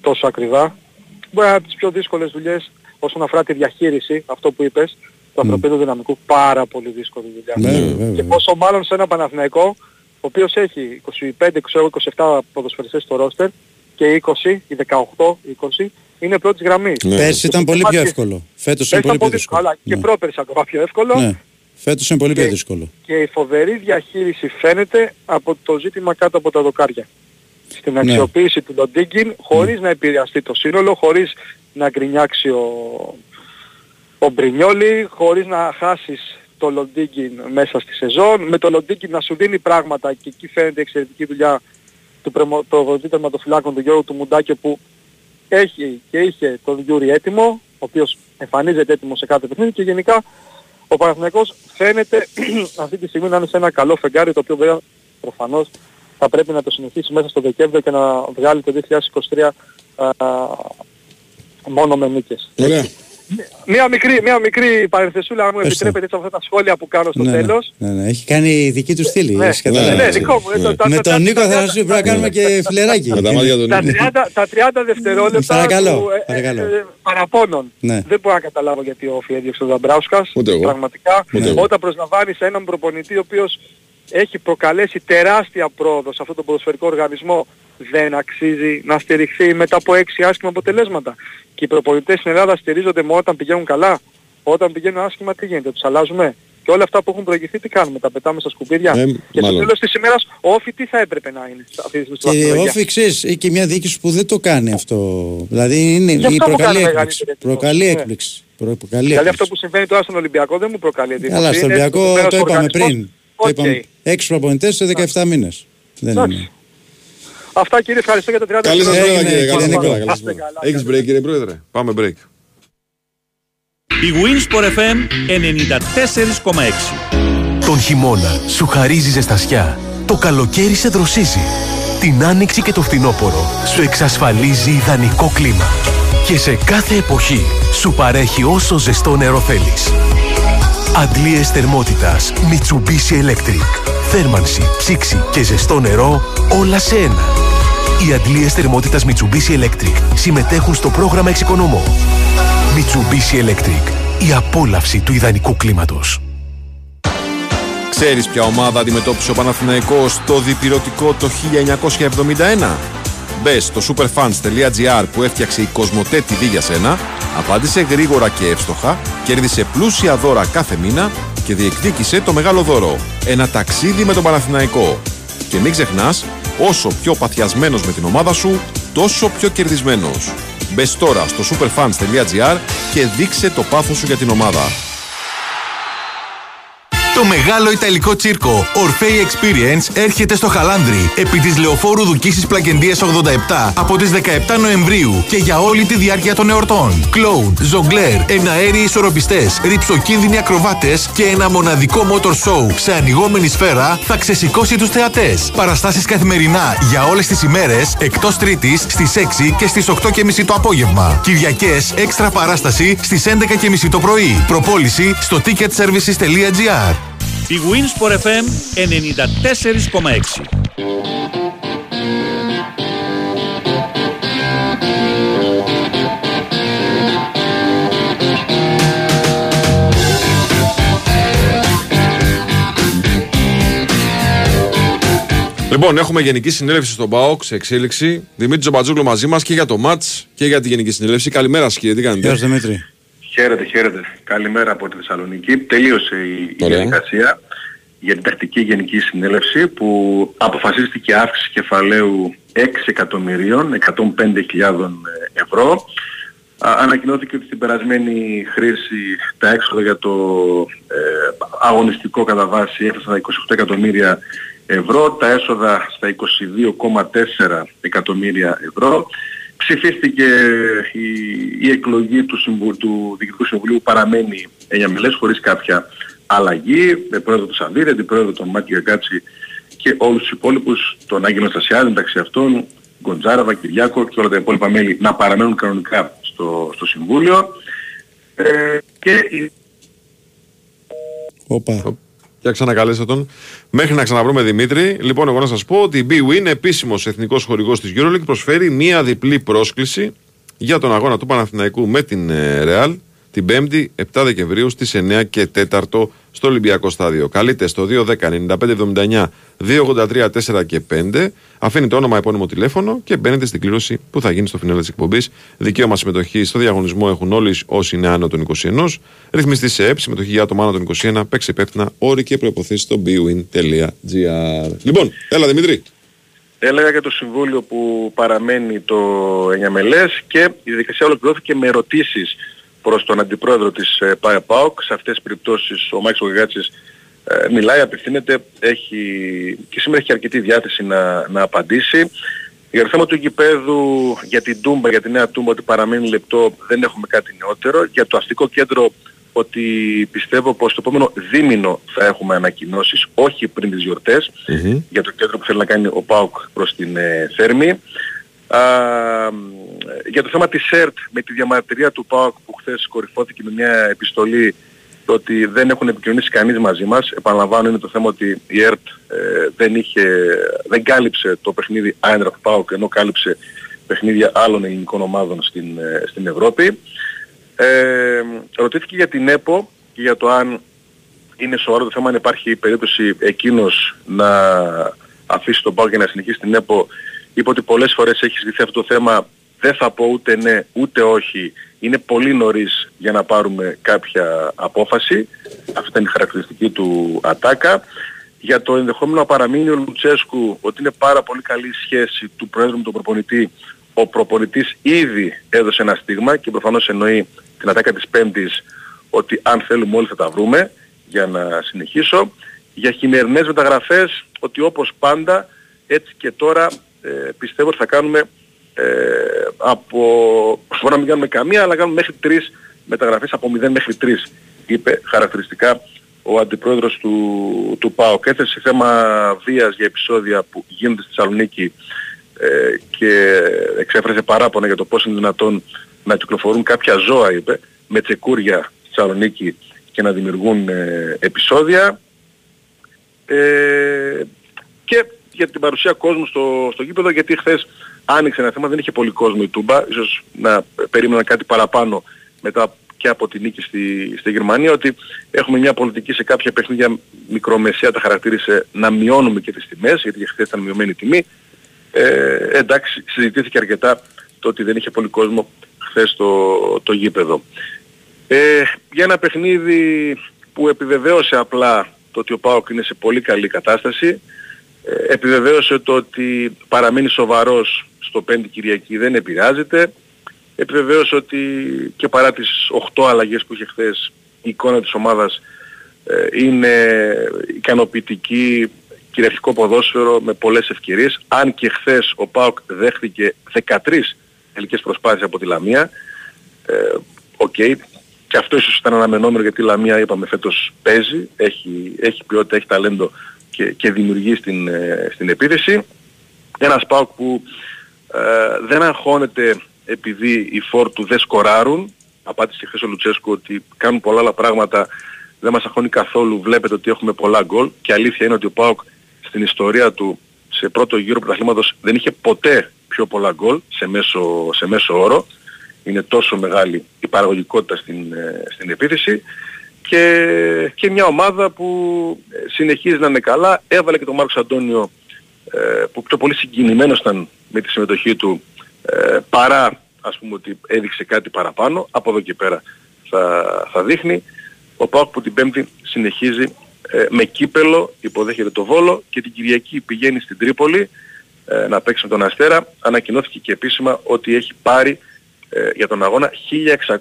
S15: τόσο ακριβά μπορεί να είναι από τις πιο δύσκολες δουλειές όσον αφορά τη διαχείριση, αυτό που είπες, του ανθρωπίνου δυναμικού, πάρα πολύ δύσκολη δουλειά.
S2: Ναι,
S1: Ναι.
S2: βέβαια.
S15: Και πόσο μάλλον σε ένα Παναθηναϊκό, ο οποίος έχει 25, ξέρω, 27 ποδοσφαιριστές στο ρόστερ και 20, ή 18, 20, είναι πρώτης γραμμής.
S1: Ναι.
S2: Πέρσι ήταν πολύ πιο
S15: Υπάρχει-
S2: εύκολο. Φέτος είναι
S15: Πέρσι
S2: πολύ
S15: ήταν
S2: πιο
S15: πολύ
S2: δύσκολο.
S15: αλλά και
S2: Ναι.
S15: πρόπερσι ακόμα πιο εύκολο.
S2: Ναι. Φέτος είναι πολύ πιο
S15: Και-
S2: δύσκολο.
S15: Και η φοβερή διαχείριση φαίνεται από το ζήτημα κάτω από τα δοκάρια. Στην
S2: Ναι.
S15: αξιοποίηση του Λοντίγκιν χωρίς να επηρεαστεί το σύνολο, χωρίς να γκρινιάξει ο, ο Μπρινιόλη χωρίς να χάσεις το Λοντίγκιν μέσα στη σεζόν, με το Λοντίγκιν να σου δίνει πράγματα και εκεί φαίνεται η εξαιρετική δουλειά του προπονητή τερματοφυλάκων του Γιώργου του Μουντάκη που έχει και είχε τον Γιούρι έτοιμο, ο οποίος εμφανίζεται έτοιμο σε κάθε παιχνίδι και γενικά ο Παναθηναϊκός φαίνεται αυτή τη στιγμή να είναι σε ένα καλό φεγγάρι το οποίο βέβαια προφανώς θα πρέπει να το συνεχίσει μέσα στο Δεκέμβριο και να βγάλει το 2023 α, μόνο με νίκες.
S1: Ωραία.
S15: Μία μικρή, μία μικρή παρενθεσούλα μου επιτρέπετε έτσι αυτά τα σχόλια που κάνω στο
S2: ναι,
S15: τέλος.
S2: Ναι, ναι, έχει κάνει δική του στήλη.
S15: Ναι, ναι, ναι, δικό μου.
S2: Ναι. Με τον Νίκο θα σου πρέπει να κάνουμε και φιλεράκι.
S1: Με τα μάτια του
S15: Τα 30, τα 30 δευτερόλεπτα
S2: Παρακαλώ,
S15: του, ε,
S2: παρακαλώ.
S15: ε, παραπώνων.
S2: Ναι.
S15: Δεν μπορώ να καταλάβω γιατί ο Όφη έδιωξε τον Δαμπράουσκας.
S1: Ούτε εγώ.
S15: Πραγματικά
S1: Ούτε εγώ.
S15: όταν προσλαμβάνεις έναν προπονητή ο οποίος έχει προκαλέσει τεράστια πρόοδο σε αυτόν τον ποδοσφαιρικό οργανισμό δεν αξίζει να στηριχθεί μετά από έξι άσχημα αποτελέσματα. Και οι προπονητές στην Ελλάδα στηρίζονται μόνο όταν πηγαίνουν καλά. Όταν πηγαίνουν άσχημα τι γίνεται, τους αλλάζουμε. Και όλα αυτά που έχουν προηγηθεί τι κάνουμε, τα πετάμε στα σκουπίδια.
S1: Ε,
S15: και στο
S1: μάλλον.
S15: τέλος της ημέρας ο ΟΦΗ τι θα έπρεπε να είναι σε αυτή τη στιγμή στην
S2: Και
S15: βαθμολογία;
S2: ΟΦΗ ξέρεις, έχει και μια διοίκηση που δεν το κάνει αυτό. Δηλαδή είναι,
S15: Γι' αυτό
S2: η
S15: μου
S2: προκαλεί
S15: κάνει
S2: έκπληξη.
S15: μεγαλύτερη εντύπωση.
S2: Προκαλεί
S15: Ναι.
S2: έκπληξη. Προ- Προκαλεί
S15: Δηλαδή αυτό
S2: έκπληξη.
S15: που συμβαίνει τώρα στον Ολυμπιακό δεν μου προκαλεί εντύπωση.
S2: Καλά, στο
S15: Είναι
S2: Ολυμπιακό
S15: στοχευμένος
S2: το είπαμε
S15: οργανισμός.
S2: πριν. Το
S15: Οκ.
S2: είπαμε. Έξι προπονητές σε 17 μήνες. Δεν
S15: Εντάξει.
S2: είναι.
S15: Αυτά κύριε, ευχαριστώ για τα 30
S1: Καλή σας
S2: Ναι,
S1: μέρα
S2: ναι,
S1: κύριε.
S2: κύριε
S1: Καλή σας
S2: Νίκο.
S1: μέρα, καλή σας
S15: Άστε
S1: μέρα.
S15: καλά,
S1: Έχεις break κύριε Πρόεδρε; Πάμε break.
S3: Η Winsport FM 94,6.
S16: Τον χειμώνα σου χαρίζει ζεστασιά. Το καλοκαίρι σε δροσίζει. Την άνοιξη και το φθινόπωρο σου εξασφαλίζει ιδανικό κλίμα. Και σε κάθε εποχή σου παρέχει όσο ζεστό νερό θέλεις. Αντλίες θερμότητας Mitsubishi Electric. Θέρμανση, ψήξη και ζεστό νερό όλα σε ένα. Οι αντλίες θερμότητας Mitsubishi Electric συμμετέχουν στο πρόγραμμα Εξοικονομώ. Mitsubishi Electric. Η απόλαυση του ιδανικού κλίματος.
S1: Ξέρεις ποια ομάδα αντιμετώπισε ο Παναθηναϊκός το διπυρωτικό το 1971? Μπε στο superfans.gr που έφτιαξε η Κοσμοτέ TV για σένα, απάντησε γρήγορα και εύστοχα, κέρδισε πλούσια δώρα κάθε μήνα και διεκδίκησε το μεγάλο δώρο. Ένα ταξίδι με τον Παναθηναϊκό. Και μην ξεχνάς, όσο πιο παθιασμένος με την ομάδα σου, τόσο πιο κερδισμένος. Μπες τώρα στο superfans.gr και δείξε το πάθος σου για την ομάδα.
S17: Το μεγάλο Ιταλικό τσίρκο Orfei Experience έρχεται στο Χαλάνδρι επί της Λεωφόρου Δουκίσης Πλακεντίας 87 από τις 17 Νοεμβρίου και για όλη τη διάρκεια των εορτών. Κλόουν, ζογκλέρ, εναέριοι ισορροπιστές, ρυψοκίνδυνοι ακροβάτες και ένα μοναδικό motor show σε ανοιγόμενη σφαίρα θα ξεσηκώσει τους θεατές. Παραστάσεις καθημερινά για όλες τις ημέρες εκτός Τρίτης στις 6 και στις 8.30 το απόγευμα. Κυριακές έξτρα παράσταση στις 11.30 το πρωί. Προπόληση στο ticketservices.gr.
S3: Η Winsport FM 94,6.
S1: Λοιπόν, έχουμε γενική συνέλευση στον ΠΑΟΚ σε εξέλιξη. Δημήτρη Τζομπατζούλου μαζί μας και για το ματ και για τη γενική συνέλευση. Καλημέρα σα, κύριε. Τι κάνετε;
S2: Γεια σου Δημήτρη.
S18: Χαίρετε, χαίρετε. Καλημέρα από τη Θεσσαλονίκη. Τελείωσε η, η
S1: Ωραία.
S18: διαδικασία για την τακτική γενική συνέλευση που αποφασίστηκε αύξηση κεφαλαίου 6 εκατομμυρίων 105.000 ευρώ. Α, ανακοινώθηκε ότι στην περασμένη χρήση τα έξοδα για το ε, αγωνιστικό κατά βάση έφτασαν στα 28 εκατομμύρια ευρώ, τα έσοδα στα 22,4 εκατομμύρια ευρώ. Ψηφίστηκε η, η εκλογή του, συμβου, του Διοικητικού Συμβουλίου που παραμένει 9 μελές χωρίς κάποια αλλαγή, με πρόεδρο του Σαββίδη, αντιπρόεδρο τον Μάκη Γαγκάτση και όλους τους υπόλοιπους, τον Άγγελο Στασιάδη μεταξύ αυτών, Γκοντζάραβα, Κυριάκο και όλα τα υπόλοιπα μέλη να παραμένουν κανονικά στο, στο Συμβούλιο. Ε, και η
S2: Όπα.
S1: Για ξανακαλέστε τον. Μέχρι να ξαναβρούμε Δημήτρη, λοιπόν, εγώ να σας πω ότι η BWIN, επίσημος εθνικός χορηγός της EuroLeague, προσφέρει μία διπλή πρόσκληση για τον αγώνα του Παναθηναϊκού με την ε, Real την 5η 7 Δεκεμβρίου στις 9 και 4 στο Ολυμπιακό Στάδιο. Καλείτε στο 210-9579 283 4 και 5. Αφήνει όνομα, επώνυμο τηλέφωνο και μπαίνετε στην κλήρωση που θα γίνει στο φινάλε της εκπομπής. Δικαίωμα συμμετοχής στο διαγωνισμό έχουν όλοι όσοι είναι άνω των 21. Ρυθμιστή σε ΕΠ, συμμετοχή για άτομα άνω των 21. Παίξει υπεύθυνα όροι και προποθέσει στο bwin.gr. Λοιπόν, έλα Δημήτρη.
S18: έλεγα για το Συμβούλιο που παραμένει το 9 μελές και η διαδικασία ολοκληρώθηκε με ερωτήσεις προς τον αντιπρόεδρο της ε, ΠΑΕΠΑΟΚ. Σε αυτές τις περιπτώσεις ο Μάκης Γογάτσης ε, μιλάει, απευθύνεται, έχει, και σήμερα έχει αρκετή διάθεση να, να απαντήσει. Για το θέμα του γηπέδου, για την Τούμπα, για τη νέα Τούμπα ότι παραμένει λεπτό, δεν έχουμε κάτι νεότερο. Για το αστικό κέντρο ότι πιστεύω πως το επόμενο δίμηνο θα έχουμε ανακοινώσεις, όχι πριν τις γιορτες για το κέντρο που θέλει να κάνει ο ΠΑΟΚ προς την ε, Θέρμη. Α, για το θέμα της ΕΡΤ με τη διαμαρτυρία του ΠΑΟΚ που χθες κορυφώθηκε με μια επιστολή το ότι δεν έχουν επικοινωνήσει κανείς μαζί μας. Επαναλαμβάνω είναι το θέμα ότι η ΕΡΤ ε, δεν, είχε, δεν κάλυψε το παιχνίδι Άιντραχτ ΠΑΟΚ ενώ κάλυψε παιχνίδια άλλων ελληνικών ομάδων στην, ε, στην Ευρώπη. Ε, ρωτήθηκε για την ΕΠΟ και για το αν είναι σοβαρό το θέμα αν υπάρχει περίπτωση εκείνος να αφήσει τον ΠΑΟΚ και να συνεχίσει την ΕΠΟ. Είπε ότι πολλές φορές έχει ζητηθεί αυτό το θέμα. Δεν θα πω ούτε ναι ούτε όχι. Είναι πολύ νωρίς για να πάρουμε κάποια απόφαση. Αυτή ήταν η χαρακτηριστική του Ατάκα. Για το ενδεχόμενο να παραμείνει ο Λουτσέσκου ότι είναι πάρα πολύ καλή σχέση του Πρόεδρου με τον προπονητή. Ο προπονητής ήδη έδωσε ένα στίγμα και προφανώς εννοεί την ατάκα της Πέμπτης ότι αν θέλουμε όλοι θα τα βρούμε για να συνεχίσω. Για χειμερινές μεταγραφές ότι όπως πάντα έτσι και τώρα ε, πιστεύω ότι θα κάνουμε ε, από, μπορεί να μην κάνουμε καμία αλλά κάνουμε μέχρι τρεις μεταγραφές από 0 μέχρι 3 είπε χαρακτηριστικά ο αντιπρόεδρος του, του ΠΑΟΚ. Έθεσε θέμα βίας για επεισόδια που γίνονται στη Θεσσαλονίκη ε, και εξέφρασε παράπονα για το πώς είναι δυνατόν να κυκλοφορούν κάποια ζώα, είπε, με τσεκούρια στη Θεσσαλονίκη και να δημιουργούν ε, επεισόδια. Ε, και για την παρουσία κόσμου στο, στο γήπεδο, γιατί χθες άνοιξε ένα θέμα, δεν είχε πολύ κόσμο η Τούμπα, ίσως να περίμενα κάτι παραπάνω μετά και από την νίκη στη, στη Γερμανία, ότι έχουμε μια πολιτική σε κάποια παιχνίδια μικρομεσαία τα χαρακτήρισε να μειώνουμε και τις τιμές, γιατί χθες ήταν μειωμένη τιμή. Ε, εντάξει, συζητήθηκε αρκετά το ότι δεν είχε πολύ κόσμο χθες το, το γήπεδο. Ε, για ένα παιχνίδι που επιβεβαίωσε απλά το ότι ο ΠΑΟΚ είναι σε πολύ καλή κατάσταση, ε, επιβεβαίωσε το ότι παραμένει σοβαρός στο 5 Κυριακή δεν επηρεάζεται, επιβεβαίωσε ότι και παρά τις 8 αλλαγές που είχε χθες η εικόνα της ομάδας ε, είναι ικανοποιητική κυριαρχικό ποδόσφαιρο με πολλές ευκαιρίες. Αν και χθες ο ΠΑΟΚ δέχθηκε 13 τελικές προσπάθειες από τη Λαμία. Ε, OK. Okay. Και αυτό ίσως ήταν αναμενόμενο γιατί η Λαμία είπαμε φέτος παίζει, έχει, έχει ποιότητα, έχει ταλέντο και, και δημιουργεί στην, ε, στην επίθεση. Ένας ΠΑΟΚ που ε, δεν αγχώνεται επειδή οι φορ του δεν σκοράρουν. Απάντησε χθες ο Λουτσέσκου ότι κάνουν πολλά άλλα πράγματα, δεν μας αγχώνει καθόλου. Βλέπετε ότι έχουμε πολλά γκολ και αλήθεια είναι ότι ο ΠΑΟΚ στην ιστορία του σε πρώτο γύρο πρωταθλήματος δεν είχε ποτέ πιο πολλά γκολ σε μέσο, σε μέσο όρο. Είναι τόσο μεγάλη η παραγωγικότητα στην, ε, στην επίθεση και, και μια ομάδα που ε, συνεχίζει να είναι καλά. Έβαλε και τον Μάρκος Αντώνιο ε, που πιο πολύ συγκινημένος ήταν με τη συμμετοχή του παρά ας πούμε ότι έδειξε κάτι παραπάνω. Από εδώ και πέρα θα, θα δείχνει. Ο Πάοκ που την Πέμπτη συνεχίζει με κύπελο, υποδέχεται το Βόλο και την Κυριακή πηγαίνει στην Τρίπολη ε, να παίξει με τον Αστέρα. Ανακοινώθηκε και επίσημα ότι έχει πάρει ε, για τον αγώνα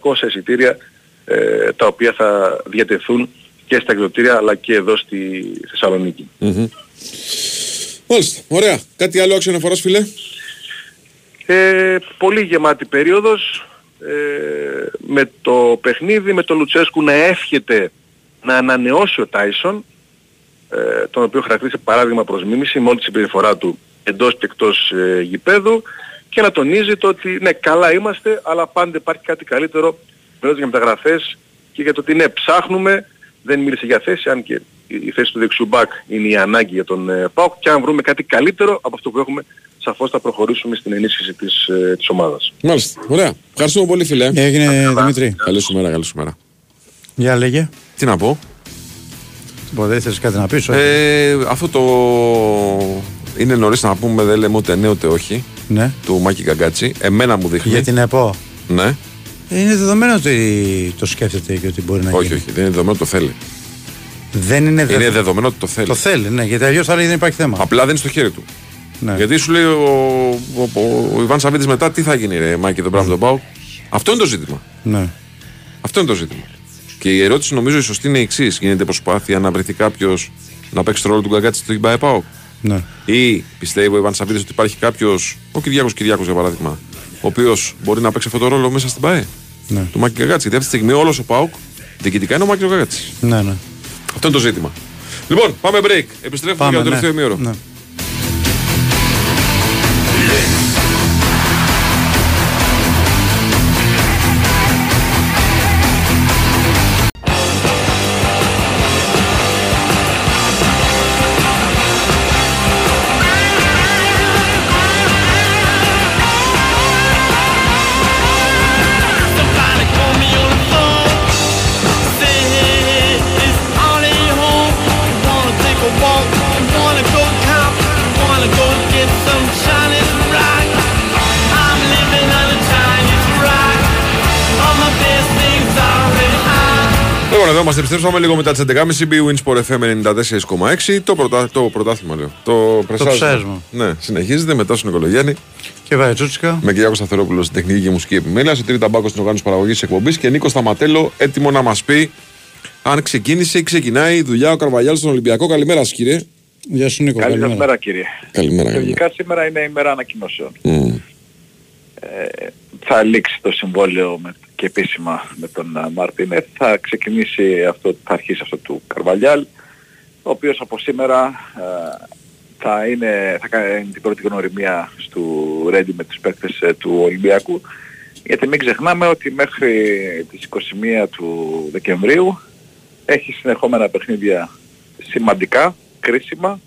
S18: 1600 εισιτήρια ε, τα οποία θα διατεθούν και στα εκδοτήρια αλλά και εδώ στη Θεσσαλονίκη.
S1: Mm-hmm. Μάλιστα. Ωραία. Κάτι άλλο άξιο αναφοράς φίλε;
S18: Ε, πολύ γεμάτη περίοδος ε, με το παιχνίδι, με τον Λουτσέσκου να εύχεται να ανανεώσει ο Τάισον ε, τον οποίο χαρακτήρισε παράδειγμα προς μίμηση με όλη τη συμπεριφορά του εντός και εκτός ε, γηπέδου και να τονίζει το ότι ναι καλά είμαστε αλλά πάντα υπάρχει κάτι καλύτερο μιλώντας για μεταγραφές και για το ότι ναι ψάχνουμε δεν μίλησε για θέση αν και η θέση του δεξιού μπακ είναι η ανάγκη για τον ε, ΠΑΟΚ και αν βρούμε κάτι καλύτερο από αυτό που έχουμε σαφώς θα προχωρήσουμε στην ενίσχυση της, ε, της ομάδας.
S1: Μάλιστα. Ωραία. Ευχαριστούμε πολύ φίλε.
S2: Έγινε Δημήτρη.
S1: Καλή σου μέρα, καλή σου μέρα.
S2: Για λέγε.
S1: Τι να πω;
S2: Δεν θες κάτι να πεις.
S1: Ε, αυτό το είναι νωρίς να πούμε, δεν λέμε ούτε ναι ούτε όχι.
S2: Ναι.
S1: Του Μάκη Καγκάτσι. Εμένα μου δείχνει.
S2: Για την ΕΠΟ.
S1: Ναι.
S2: Είναι δεδομένο ότι το σκέφτεται και ότι μπορεί να
S1: όχι,
S2: γίνει.
S1: Όχι, όχι. Δεν είναι δεδομένο ότι το θέλει.
S2: Δεν είναι,
S1: είναι δεδομένο ότι το θέλει.
S2: Το θέλει, ναι, γιατί αλλιώς θα λέει δεν υπάρχει θέμα.
S1: Απλά δεν είναι στο χέρι του.
S2: Ναι.
S1: Γιατί σου λέει ο, ο, ο, ο Ιβάν Σαββίδης μετά τι θα γίνει, ρε Μάκη, τον πράγμα τον Πάου. Αυτό είναι το ζήτημα.
S2: Ναι.
S1: Αυτό είναι το ζήτημα. Και η ερώτηση νομίζω η σωστή είναι η εξής. Γίνεται προσπάθεια να βρεθεί κάποιος να παίξει το ρόλο του Γκαγκάτση στο Ιμπάε Πάοκ.
S2: Ναι.
S1: Ή πιστεύω, Ιβάν Σαββίδης, ότι υπάρχει κάποιος, ο Κυριάκος Κυριάκος για παράδειγμα, ο οποίος μπορεί να παίξει αυτό το ρόλο μέσα στην ΠΑΕ.
S2: Ναι.
S1: Του Μάκη Γκαγκάτση. Γιατί αυτή τη στιγμή όλος ο Πάοκ διοικητικά είναι ο Μάκης Γκαγκάτσης.
S2: Ναι, ναι.
S1: Αυτό είναι το ζήτημα. Λοιπόν, πάμε break. Επιστρέφουμε
S2: Πάμε,
S1: για το
S2: ναι.
S1: τελευταίο ημίωρο.
S2: Ναι.
S1: Εδώ είμαστε. Επιστρέψαμε λίγο μετά τις 11.30 BWIN Sport FM 94,6. Το, πρωτα... το πρωτάθλημα λέω. Το πρεσάρισμα.
S2: ψάρισμα.
S1: Ναι, συνεχίζεται μετά στον Νικολογιάννη.
S2: Και Βαϊτσούτσικα.
S1: Με Κυριάκο Σταθερόπουλο στην τεχνική και μουσική επιμέλεια. Σωτήρη Ταμπάκο στην οργάνωση παραγωγής εκπομπής. Και Νίκος Σταματέλο έτοιμο να μας πει αν ξεκίνησε ή ξεκινάει η δουλειά ο Καρβαλιάλ στον Ολυμπιακό. Καλημέρα σας κύριε.
S2: Γεια σου Νίκο.
S19: Καλή σας μέρα κύριε.
S1: Καλημέρα.
S19: Λογικά σήμερα είναι η μέρα ανακοινώσεων.
S1: Mm.
S19: Ε, θα λήξει το συμβόλαιο με, και επίσημα με τον α, Μαρτίνεθ. Θα ξεκινήσει αυτό, θα αρχίσει αυτό του Καρβαλιάλ, ο οποίος από σήμερα α, θα, είναι, θα κάνει την πρώτη γνωριμία του Ρέντι με τους παίκτες ε, του Ολυμπιακού. Γιατί μην ξεχνάμε ότι μέχρι τις 21 του Δεκεμβρίου έχει συνεχόμενα παιχνίδια σημαντικά, κρίσιμα,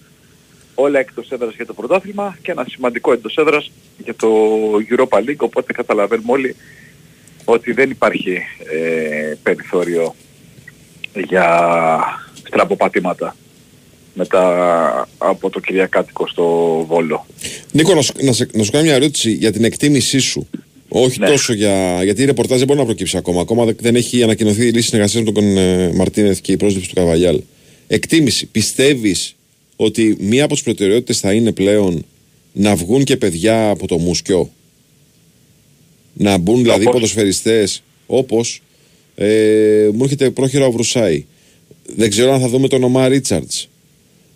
S19: όλα εκτός έδρας για το πρωτάθλημα και ένα σημαντικό εντός έδρας για το Europa League, οπότε καταλαβαίνουμε όλοι ότι δεν υπάρχει ε, περιθώριο για στραποπατήματα μετά από το Κυριακάτικο στο Βόλο.
S1: Νίκο, να σου, να, σε- να σου κάνω μια ερώτηση για την εκτίμησή σου. Όχι
S19: Ναι.
S1: τόσο για. Γιατί η ρεπορτάζ δεν μπορεί να προκύψει ακόμα. Ακόμα δεν- δεν έχει ανακοινωθεί η λύση συνεργασίας με τον ε, Μαρτίνεθ και η πρόσληψη του Καρβαλιάλ. Εκτίμηση. Πιστεύεις ότι μία από τις προτεραιότητες θα είναι πλέον να βγουν και παιδιά από το μουσκιό; Να μπουν δηλαδή
S19: Όπως;
S1: ποδοσφαιριστές όπως ε, μου έρχεται πρόχειρα ο Βρουσάη. Δεν ξέρω αν θα δούμε τον Ομά Ρίτσαρτς.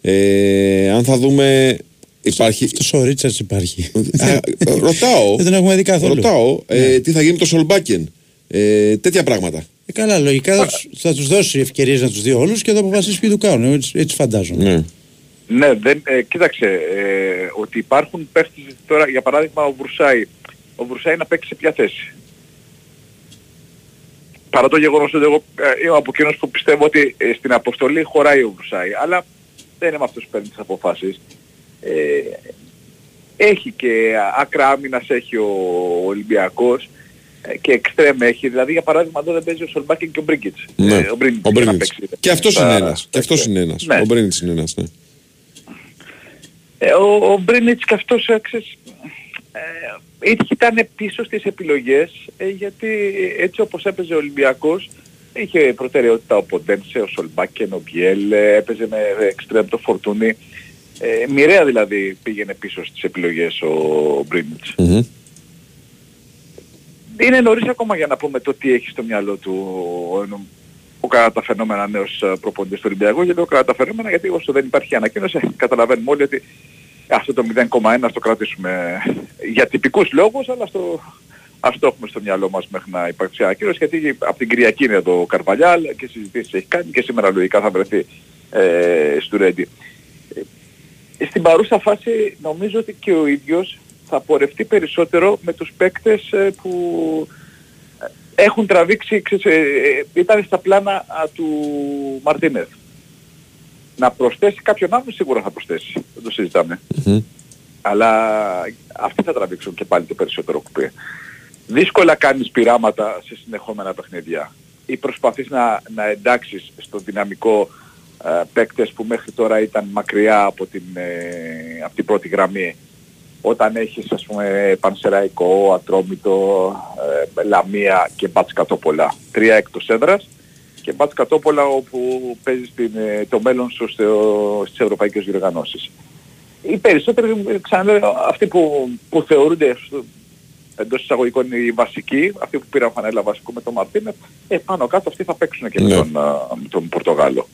S1: Ε, αν θα δούμε. Υπάρχει.
S2: Αυτός ο Ρίτσαρτς υπάρχει.
S1: Α, ρωτάω.
S2: Δεν τον έχουμε δει καθόλου.
S1: Ρωτάω ε, τι θα γίνει με το Σολμπάκεν. Ε, τέτοια πράγματα.
S2: Ε, καλά, λογικά θα, τους- θα τους δώσει ευκαιρίες να τους δει όλους και θα αποφασίσει ποιοι του κάνουν. Έτσι, έτσι φαντάζομαι.
S1: Ναι.
S19: Ναι, δεν, ε, κοίταξε, ε, ότι υπάρχουν παίχτες τώρα, για παράδειγμα ο Βρουσάη. Ο Βρουσάη να παίξει σε ποια θέση. Παρά το γεγονός ότι εγώ ε, είμαι από εκείνους που πιστεύω ότι ε, στην αποστολή χωράει ο Βρουσάη, αλλά δεν είμαι αυτός που παίρνει τις αποφάσεις. Ε, έχει και άκρα άμυνας έχει ο Ολυμπιακός ε, και εξτρέμ έχει. Δηλαδή για παράδειγμα εδώ δεν παίζει ο Σολμπάκιν και ο Μπρίγκιτς.
S1: Ναι.
S19: Ε, ο Μπρίγκιτς
S1: Ο
S19: για να
S1: Μπρίνιτς.
S19: παίξει.
S1: Και αυτός
S19: Στα-
S1: είναι ένας. Και αυτός είναι ένας.
S19: Ναι.
S1: Ο Μπρίνιτ είναι ένας. Ναι.
S19: Ε, ο, ο Μπρίνιτς και αυτός ε, ξέρεις, ε, ήταν πίσω στις επιλογές ε, γιατί έτσι όπως έπαιζε ο Ολυμπιακός είχε προτεραιότητα ο Ποντένσε, ο Σολμπάκεν, ο Μπιέλ, ε, έπαιζε με εξτρέμ το Φορτούνι. Ε, μοιραία δηλαδή πήγαινε πίσω στις επιλογές ο Μπρίνιτς. Είναι νωρίς ακόμα για να πούμε το τι έχει στο μυαλό του ο, ο κατά τα φαινόμενα νέος ε, προπονητής του Ολυμπιακού. Γιατί ο κατά τα φαινόμενα, γιατί όσο δεν υπάρχει ανακοίνωση, καταλαβαίνουμε όλοι ότι αυτό το 0,1 ας το κρατήσουμε για τυπικούς λόγους, αλλά στο, ας το έχουμε στο μυαλό μας μέχρι να υπάρξει ανακοίνωση, γιατί από την Κυριακή είναι το Καρβαλιάλ και συζητήσεις έχει κάνει και σήμερα λογικά θα βρεθεί ε, στο Ρέντι. Ε, Στην παρούσα φάση νομίζω ότι και ο ίδιος θα πορευτεί περισσότερο με τους παίκτες ε, που ε, έχουν τραβήξει, ξέρεις, ε, ε, ήταν στα πλάνα α, του Μαρτίνεθ. Να προσθέσει κάποιον άλλον σίγουρα θα προσθέσει, δεν το συζητάμε. Αλλά αυτοί θα τραβήξουν και πάλι το περισσότερο κουπί. Δύσκολα κάνεις πειράματα σε συνεχόμενα παιχνίδια ή προσπαθείς να, να εντάξεις στο δυναμικό ε, παίκτες που μέχρι τώρα ήταν μακριά από την, ε, από την πρώτη γραμμή όταν έχεις ας πούμε Πανσεραϊκό, Ατρόμητο, ε, Λαμία και Μπάτς Κατόπολα. Τρία εκτός έδρας και Μπάτς Κατόπολα όπου παίζεις την, ε, το μέλλον σου στο, στις ευρωπαϊκές διοργανώσεις. Οι περισσότεροι, ε, ξαναλέω, αυτοί που, που θεωρούνται στο- εντός εισαγωγικών οι βασικοί, αυτοί που πήραν φανέλα βασικού με τον Μαρτίνεφ, ε, πάνω κάτω αυτοί θα παίξουν και με,
S1: Ναι.
S19: τον, α, με τον Πορτογάλο.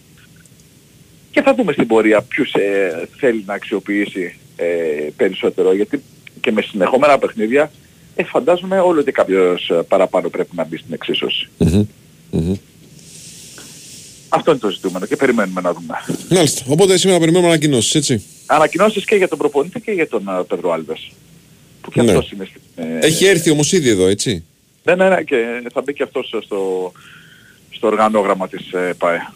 S19: Και θα δούμε στην πορεία ποιους ε, θέλει να αξιοποιήσει ε, περισσότερο, γιατί και με συνεχόμενα παιχνίδια ε, φαντάζομαι όλο ότι κάποιος ε, παραπάνω πρέπει να μπει στην εξίσωση.
S1: Μμμ. Μμμ.
S19: Αυτό είναι το ζητούμενο και περιμένουμε να δούμε.
S1: Μάλιστα. Οπότε σήμερα περιμένουμε ανακοινώσεις, έτσι.
S19: Ανακοινώσεις και για τον προπονητή και για τον α, Πεδρο Άλβες. Που και
S1: Ναι.
S19: αυτός είναι στην... ε,
S1: Έχει έρθει όμως ήδη εδώ, έτσι.
S19: Ναι, ναι, ναι, και θα μπει και αυτός στο, στο οργανόγραμμα της ε, ΠΑΕ.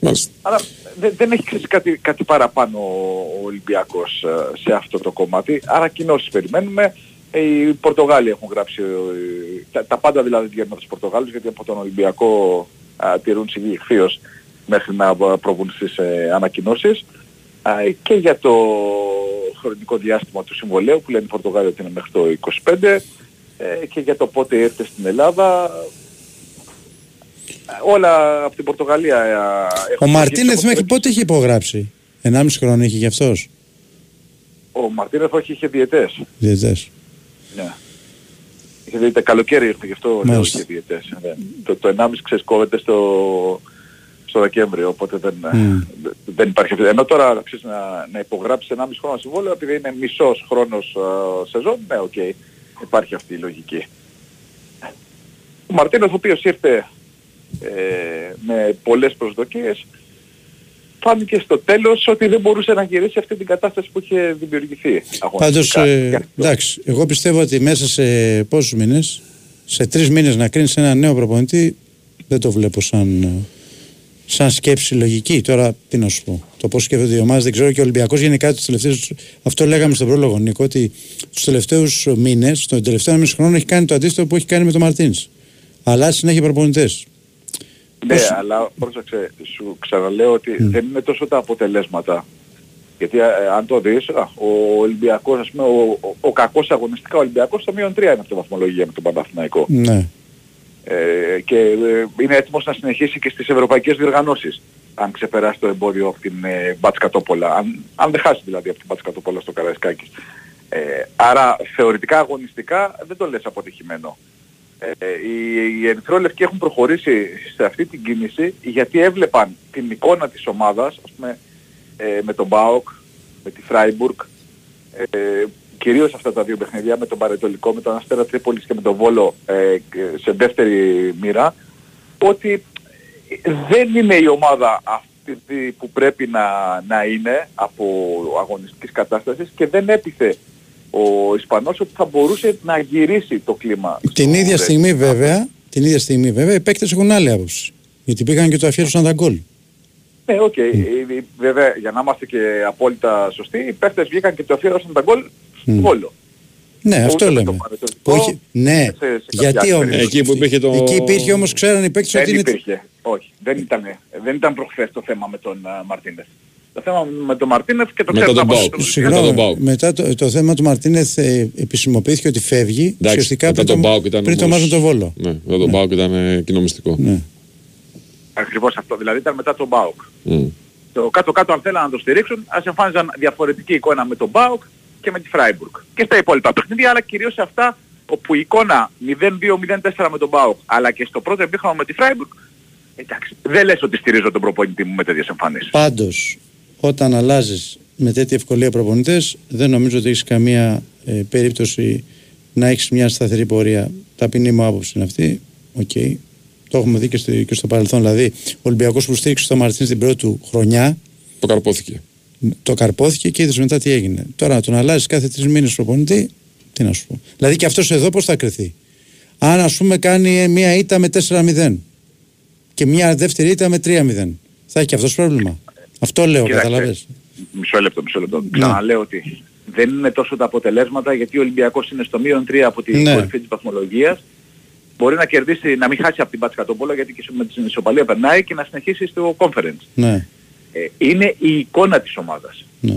S1: Μάλιστα.
S19: Αλλά δεν, δεν έχει ξέρεις κάτι, κάτι παραπάνω ο Ολυμπιακός ε, σε αυτό το κομμάτι. Άρα κοινώσεις περιμένουμε. Ε, Οι Πορτογάλοι έχουν γράψει, ε, τα, τα πάντα δηλαδή βγαίνουν από τους Πορτογάλους γιατί από τον Ολυμπιακό α, τηρούν σιγή ηχθείως μέχρι να β- προβούν στις ε, ανακοινώσεις. Α, και για το χρονικό διάστημα του συμβολέου που λένε οι Πορτογάλοι ότι είναι μέχρι το 25 ε, και για το πότε έρθει στην Ελλάδα Ε, όλα από την Πορτογαλία ε,
S2: Ο
S19: έχουν
S2: Μαρτίνεθ
S19: βγει
S2: μέχρι πότε είχε υπογράψει; 1,5 χρόνο είχε γι' αυτός.
S19: Ο Μαρτίνεθ όχι είχε διετές.
S2: Διετές.
S19: Ναι. Είχε διετές. Καλοκαίρι ήρθε γι' αυτό λέω
S2: Μάλιστα.
S19: είχε διετές. Ναι. Το, το 1,5 ξέρεις κόβεται στο, στο Δεκέμβριο οπότε δεν,
S2: Μμ.
S19: δεν υπάρχει αυτή. Ενώ τώρα ξέρεις, να, να υπογράψεις 1,5 χρόνο συμβόλαιο επειδή είναι μισός χρόνος α, σεζόν, ναι οκ. Υπάρχει αυτή η λογική. Ο Μαρτίνος ο οποίος ήρθε ε, με πολλές προσδοκίες φάνηκε στο τέλος ότι δεν μπορούσε να γυρίσει αυτή την κατάσταση που είχε δημιουργηθεί.
S2: Πάντως,
S19: αγωνιστικά.
S2: ε, εντάξει, εγώ πιστεύω ότι μέσα σε πόσους μήνες, σε τρεις μήνες να κρίνεις ένα νέο προπονητή, δεν το βλέπω σαν, ε, σαν σκέψη λογική. Τώρα, τι να σου πω. Το πώς σκέφτονται οι ομάδες δεν ξέρω και ο Ολυμπιακός γενικά τους τελευταίους, αυτό λέγαμε στον πρόλογο Νίκο, ότι τους τελευταίους μήνες, τον τελευταίο μισό χρόνο έχει κάνει το αντίστοιχο που έχει κάνει με τον Μαρτίνς. Αλλά συνέχεια προπονητές.
S19: Ναι,
S2: Πώς-
S19: αλλά πρόσεξε, σου ξαναλέω ότι δεν είναι τόσο τα αποτελέσματα. Γιατί ε, αν το δεις, α, ο Ολυμπιακός, ας πούμε, ο, ο, ο κακός αγωνιστικά Ολυμπιακός στο μείον 3 είναι από τη βαθμολογία με τον Παναθηναϊκό.
S2: Ναι.
S19: Ε, και ε, είναι έτοιμος να συνεχίσει και στις ευρωπαϊκές διοργανώσεις. Αν ξεπεράσει το εμπόδιο από την ε, Μπάτς Κατόπολα. Αν, αν δεν χάσει δηλαδή από την Μπάτς Κατόπολα στο Καραϊσκάκης. Ε, άρα θεωρητικά αγωνιστικά δεν το λες αποτυχημένο. Ε, οι, οι ερυθρόλευκοι έχουν προχωρήσει σε αυτή την κίνηση γιατί έβλεπαν την εικόνα της ομάδας ας πούμε, ε, με τον Μπάοκ, με τη Φράιμπουργκ ε, κυρίως αυτά τα δύο παιχνίδια με τον Παρετολικό, με τον Αστέρα Τρίπολης και με τον Βόλο ε, σε δεύτερη μοίρα. Ότι δεν είναι η ομάδα αυτή που πρέπει να, να είναι από αγωνιστικής κατάστασης και δεν έπειθε ο Ισπανός ότι θα μπορούσε να γυρίσει το κλίμα.
S2: Την ίδια
S19: στο
S2: στιγμή βέβαια, την ίδια στιγμή βέβαια οι παίκτες έχουν άλλη άποψη. Γιατί πήγαν και το αφιέρωσαν τα γκολ.
S19: Ναι, οκ. Ε, ε, Βέβαια, για να είμαστε και απόλυτα σωστοί, οι παίχτες βγήκαν και το αφιέρωσαν τα γκολ στο
S2: Μμ.
S19: Βόλο.
S2: Ναι,
S19: Ούτε
S2: αυτό
S19: με
S2: λέμε.
S19: τον Πανετολικό,
S2: Που είχε- ναι,
S19: σε- σε
S2: γιατί
S19: κάποια
S2: όμως.
S19: περίπτωση.
S1: Εκεί που υπήρχε το-
S2: Εκεί υπήρχε όμως, ξέραν οι παίκτες
S19: Δεν
S2: ότι είναι...
S19: υπήρχε. Όχι. Δεν ήταν, δεν ήταν προχθές το θέμα με τον uh, Μαρτίνεθ. Το θέμα με τον Μαρτίνεθ και το
S1: Μετά
S19: ξέρουμε
S1: τον
S19: από
S1: Πάουκ.
S2: Συγγνώμη, μετά το, το θέμα του Μαρτίνεθ ε, επισημοποιήθηκε ότι φεύγει
S1: Εντάξει,
S2: ουσιαστικά
S1: μετά
S2: πριν
S1: τον
S2: το,
S1: Πάουκ ήταν
S2: πριν το
S1: όμως-
S2: μάζο το Βόλο.
S1: Ναι, μετά τον Πάουκ ήταν ε, κοινό μυστικό.
S2: Ναι.
S19: Ακριβώς αυτό. Δηλαδή ήταν μετά τον Μπάουκ.
S1: Μμ.
S19: Το κάτω-κάτω αν θέλαν να το στηρίξουν, ας εμφάνιζαν διαφορετική εικόνα με τον ΠΑΟΚ και με τη Φράιμπουργκ. Και στα υπόλοιπα παιχνίδια, αλλά κυρίως σε αυτά όπου η εικόνα 0-2-0-4 με τον ΠΑΟΚ, αλλά και στο πρώτο ημίχρονο με τη Φράιμπουργκ, εντάξει, δεν λες ότι στηρίζω τον προπονητή μου με τέτοιες εμφανίσεις.
S2: Πάντως, όταν αλλάζεις με τέτοια ευκολία προπονητές, δεν νομίζω ότι έχεις καμία ε, περίπτωση να έχεις μια σταθερή πορεία. Ταπεινή μου άποψη είναι αυτή. Οκ. Το έχουμε δει και στο, και στο παρελθόν. Δηλαδή, ο Ολυμπιακός που στήριξε τον Μαρτίν στην πρώτη του χρονιά,
S1: Το καρπόθηκε.
S2: το καρπόθηκε και είδες μετά τι έγινε. Τώρα να τον αλλάζεις κάθε τρεις μήνες προπονητή, τι να σου πω. Δηλαδή και αυτός εδώ πώς θα κρυθεί; Αν ας πούμε κάνει ε, μια ήττα με 4-0 και μια δεύτερη ήττα με 3-0, θα έχει και αυτός πρόβλημα; Αυτό λέω,
S19: Κοίταξε,
S2: καταλαβες.
S19: Μισό λεπτό, μισό λεπτό.
S2: Ναι.
S19: Ξαναλέω ότι δεν είναι τόσο τα αποτελέσματα γιατί ο Ολυμπιακός είναι στο μείον 3 από την
S2: Ναι.
S19: κορυφή της βαθμολογίας. Μπορεί να κερδίσει, να μην χάσει από την Πάτση Κατόπολα γιατί και με την ισοπαλία περνάει και να συνεχίσει στο conference.
S2: Ναι,
S19: Ε, είναι η εικόνα της ομάδας.
S2: ναι.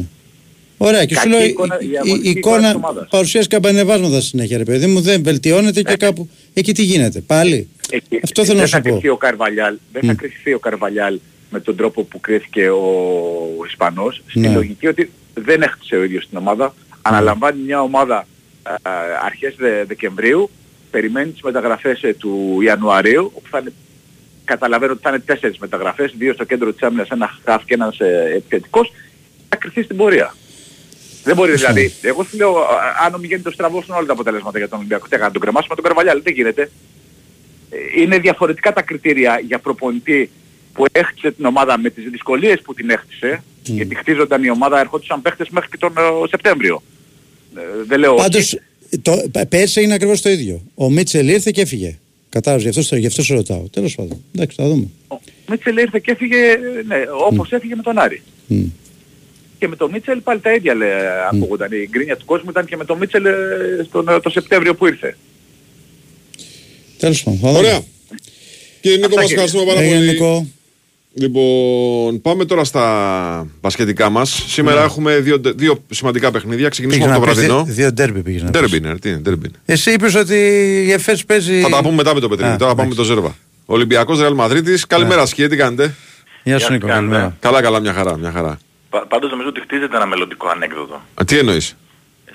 S2: Ωραία, και σου
S19: Κακή
S2: λέω η,
S19: εικόνα- η
S2: η- η
S19: αγωνιστική εικόνα της
S2: εικόνα
S19: ομάδας.
S2: παρουσιάζει καμπανεβάσματα συνέχεια, ρε παιδί μου, δεν βελτιώνεται και κάπου. Εκεί τι γίνεται, πάλι.
S19: Εκεί-
S2: Αυτό θέλω να
S19: δεν
S2: σου
S19: θα
S2: πω.
S19: κρυφθεί ο Καρβαλιάλ, δεν θα
S2: Μμ.
S19: κρυφθεί ο Καρβαλιάλ με τον τρόπο που κρίθηκε ο Ισπανός στη
S2: Ναι.
S19: λογική ότι δεν έχτισε ο ίδιος την ομάδα, αναλαμβάνει μια ομάδα α, αρχές Δε- Δεκεμβρίου, περιμένει τις μεταγραφές ε, του Ιανουαρίου, όπου θα είναι, καταλαβαίνω ότι θα είναι τέσσερις μεταγραφές, δύο στο κέντρο της άμυνας, ένας χαφ και ένας ε, επιθετικός, θα κρυφθεί στην πορεία. Δεν μπορεί δηλαδή. Εγώ σου λέω, α, αν ο Μιγέννη το στραβώσουν όλα τα αποτελέσματα για τον Ολυμπιακό. Τι έκανε, τον κρεμάσουμε τον Καρβαλιάλ. Δεν γίνεται. Ε, Είναι διαφορετικά τα κριτήρια για προπονητή που έχτισε την ομάδα με τις δυσκολίες που την έχτισε. Γιατί χτίζονταν η ομάδα, ερχόντουσαν παίχτες μέχρι και τον ε, Σεπτέμβριο. Ε, δεν λέω
S2: Πάντως,
S19: όχι.
S2: πέρσι έγινε ακριβώς το ίδιο. Ο Μίτσελ ήρθε και έφυγε. Κατάλαβε, γι' αυτό, στο- γι' αυτό σε ρωτάω. Τέλος πάντων. Εντάξει, θα δούμε.
S19: Μίτσελ ήρθε και έφυγε, ε, ναι, όπως έφυγε με τον Άρη.
S2: Μμ.
S19: Και με τον Μίτσελ πάλι τα ίδια λέει, ακούγονταν. Η γκρίνια του κόσμου ήταν και με τον Μίτσελ ε, στον, ε, το Σεπτέμβριο που ήρθε.
S2: Τέλος πάντων. θα δούμε.
S1: Ωραία. Κύριε Νίκο,
S19: Αυτά,
S1: μας
S19: κύριε.
S1: ευχαριστούμε πάρα
S2: Έγινε,
S1: πολύ.
S2: Νικό.
S1: Λοιπόν, πάμε τώρα στα μπασκετικά μας. Σήμερα έχουμε δύο, δύο σημαντικά παιχνίδια. Ξεκινήσουμε
S2: Πήγες
S1: από
S2: να
S1: το
S2: πεις
S1: βραδινό.
S2: δι- Δύο ντέρμπι πήγες να πεις.
S1: Ντέρμπι είναι, τι είναι, ντέρμπι είναι.
S2: Εσύ είπες ότι η ΕΦΕΣ παίζει.
S1: Θα τα πούμε μετά με το Πετρίνη.
S2: Α,
S1: Τώρα πάμε με
S2: εντάξει.
S1: το Ζέρβα. Ολυμπιακός Ρεάλ Μαδρίτης. Καλημέρα, Σκιέ, τι κάνετε;
S2: Γεια σου, Νίκο. Καλημέρα.
S1: Καλά, καλά, μια χαρά, μια χαρά.
S20: Πα- Πάντως νομίζω ότι χτίζεται ένα μελλοντικό ανέκδοτο.
S1: Α, τι εννοείς;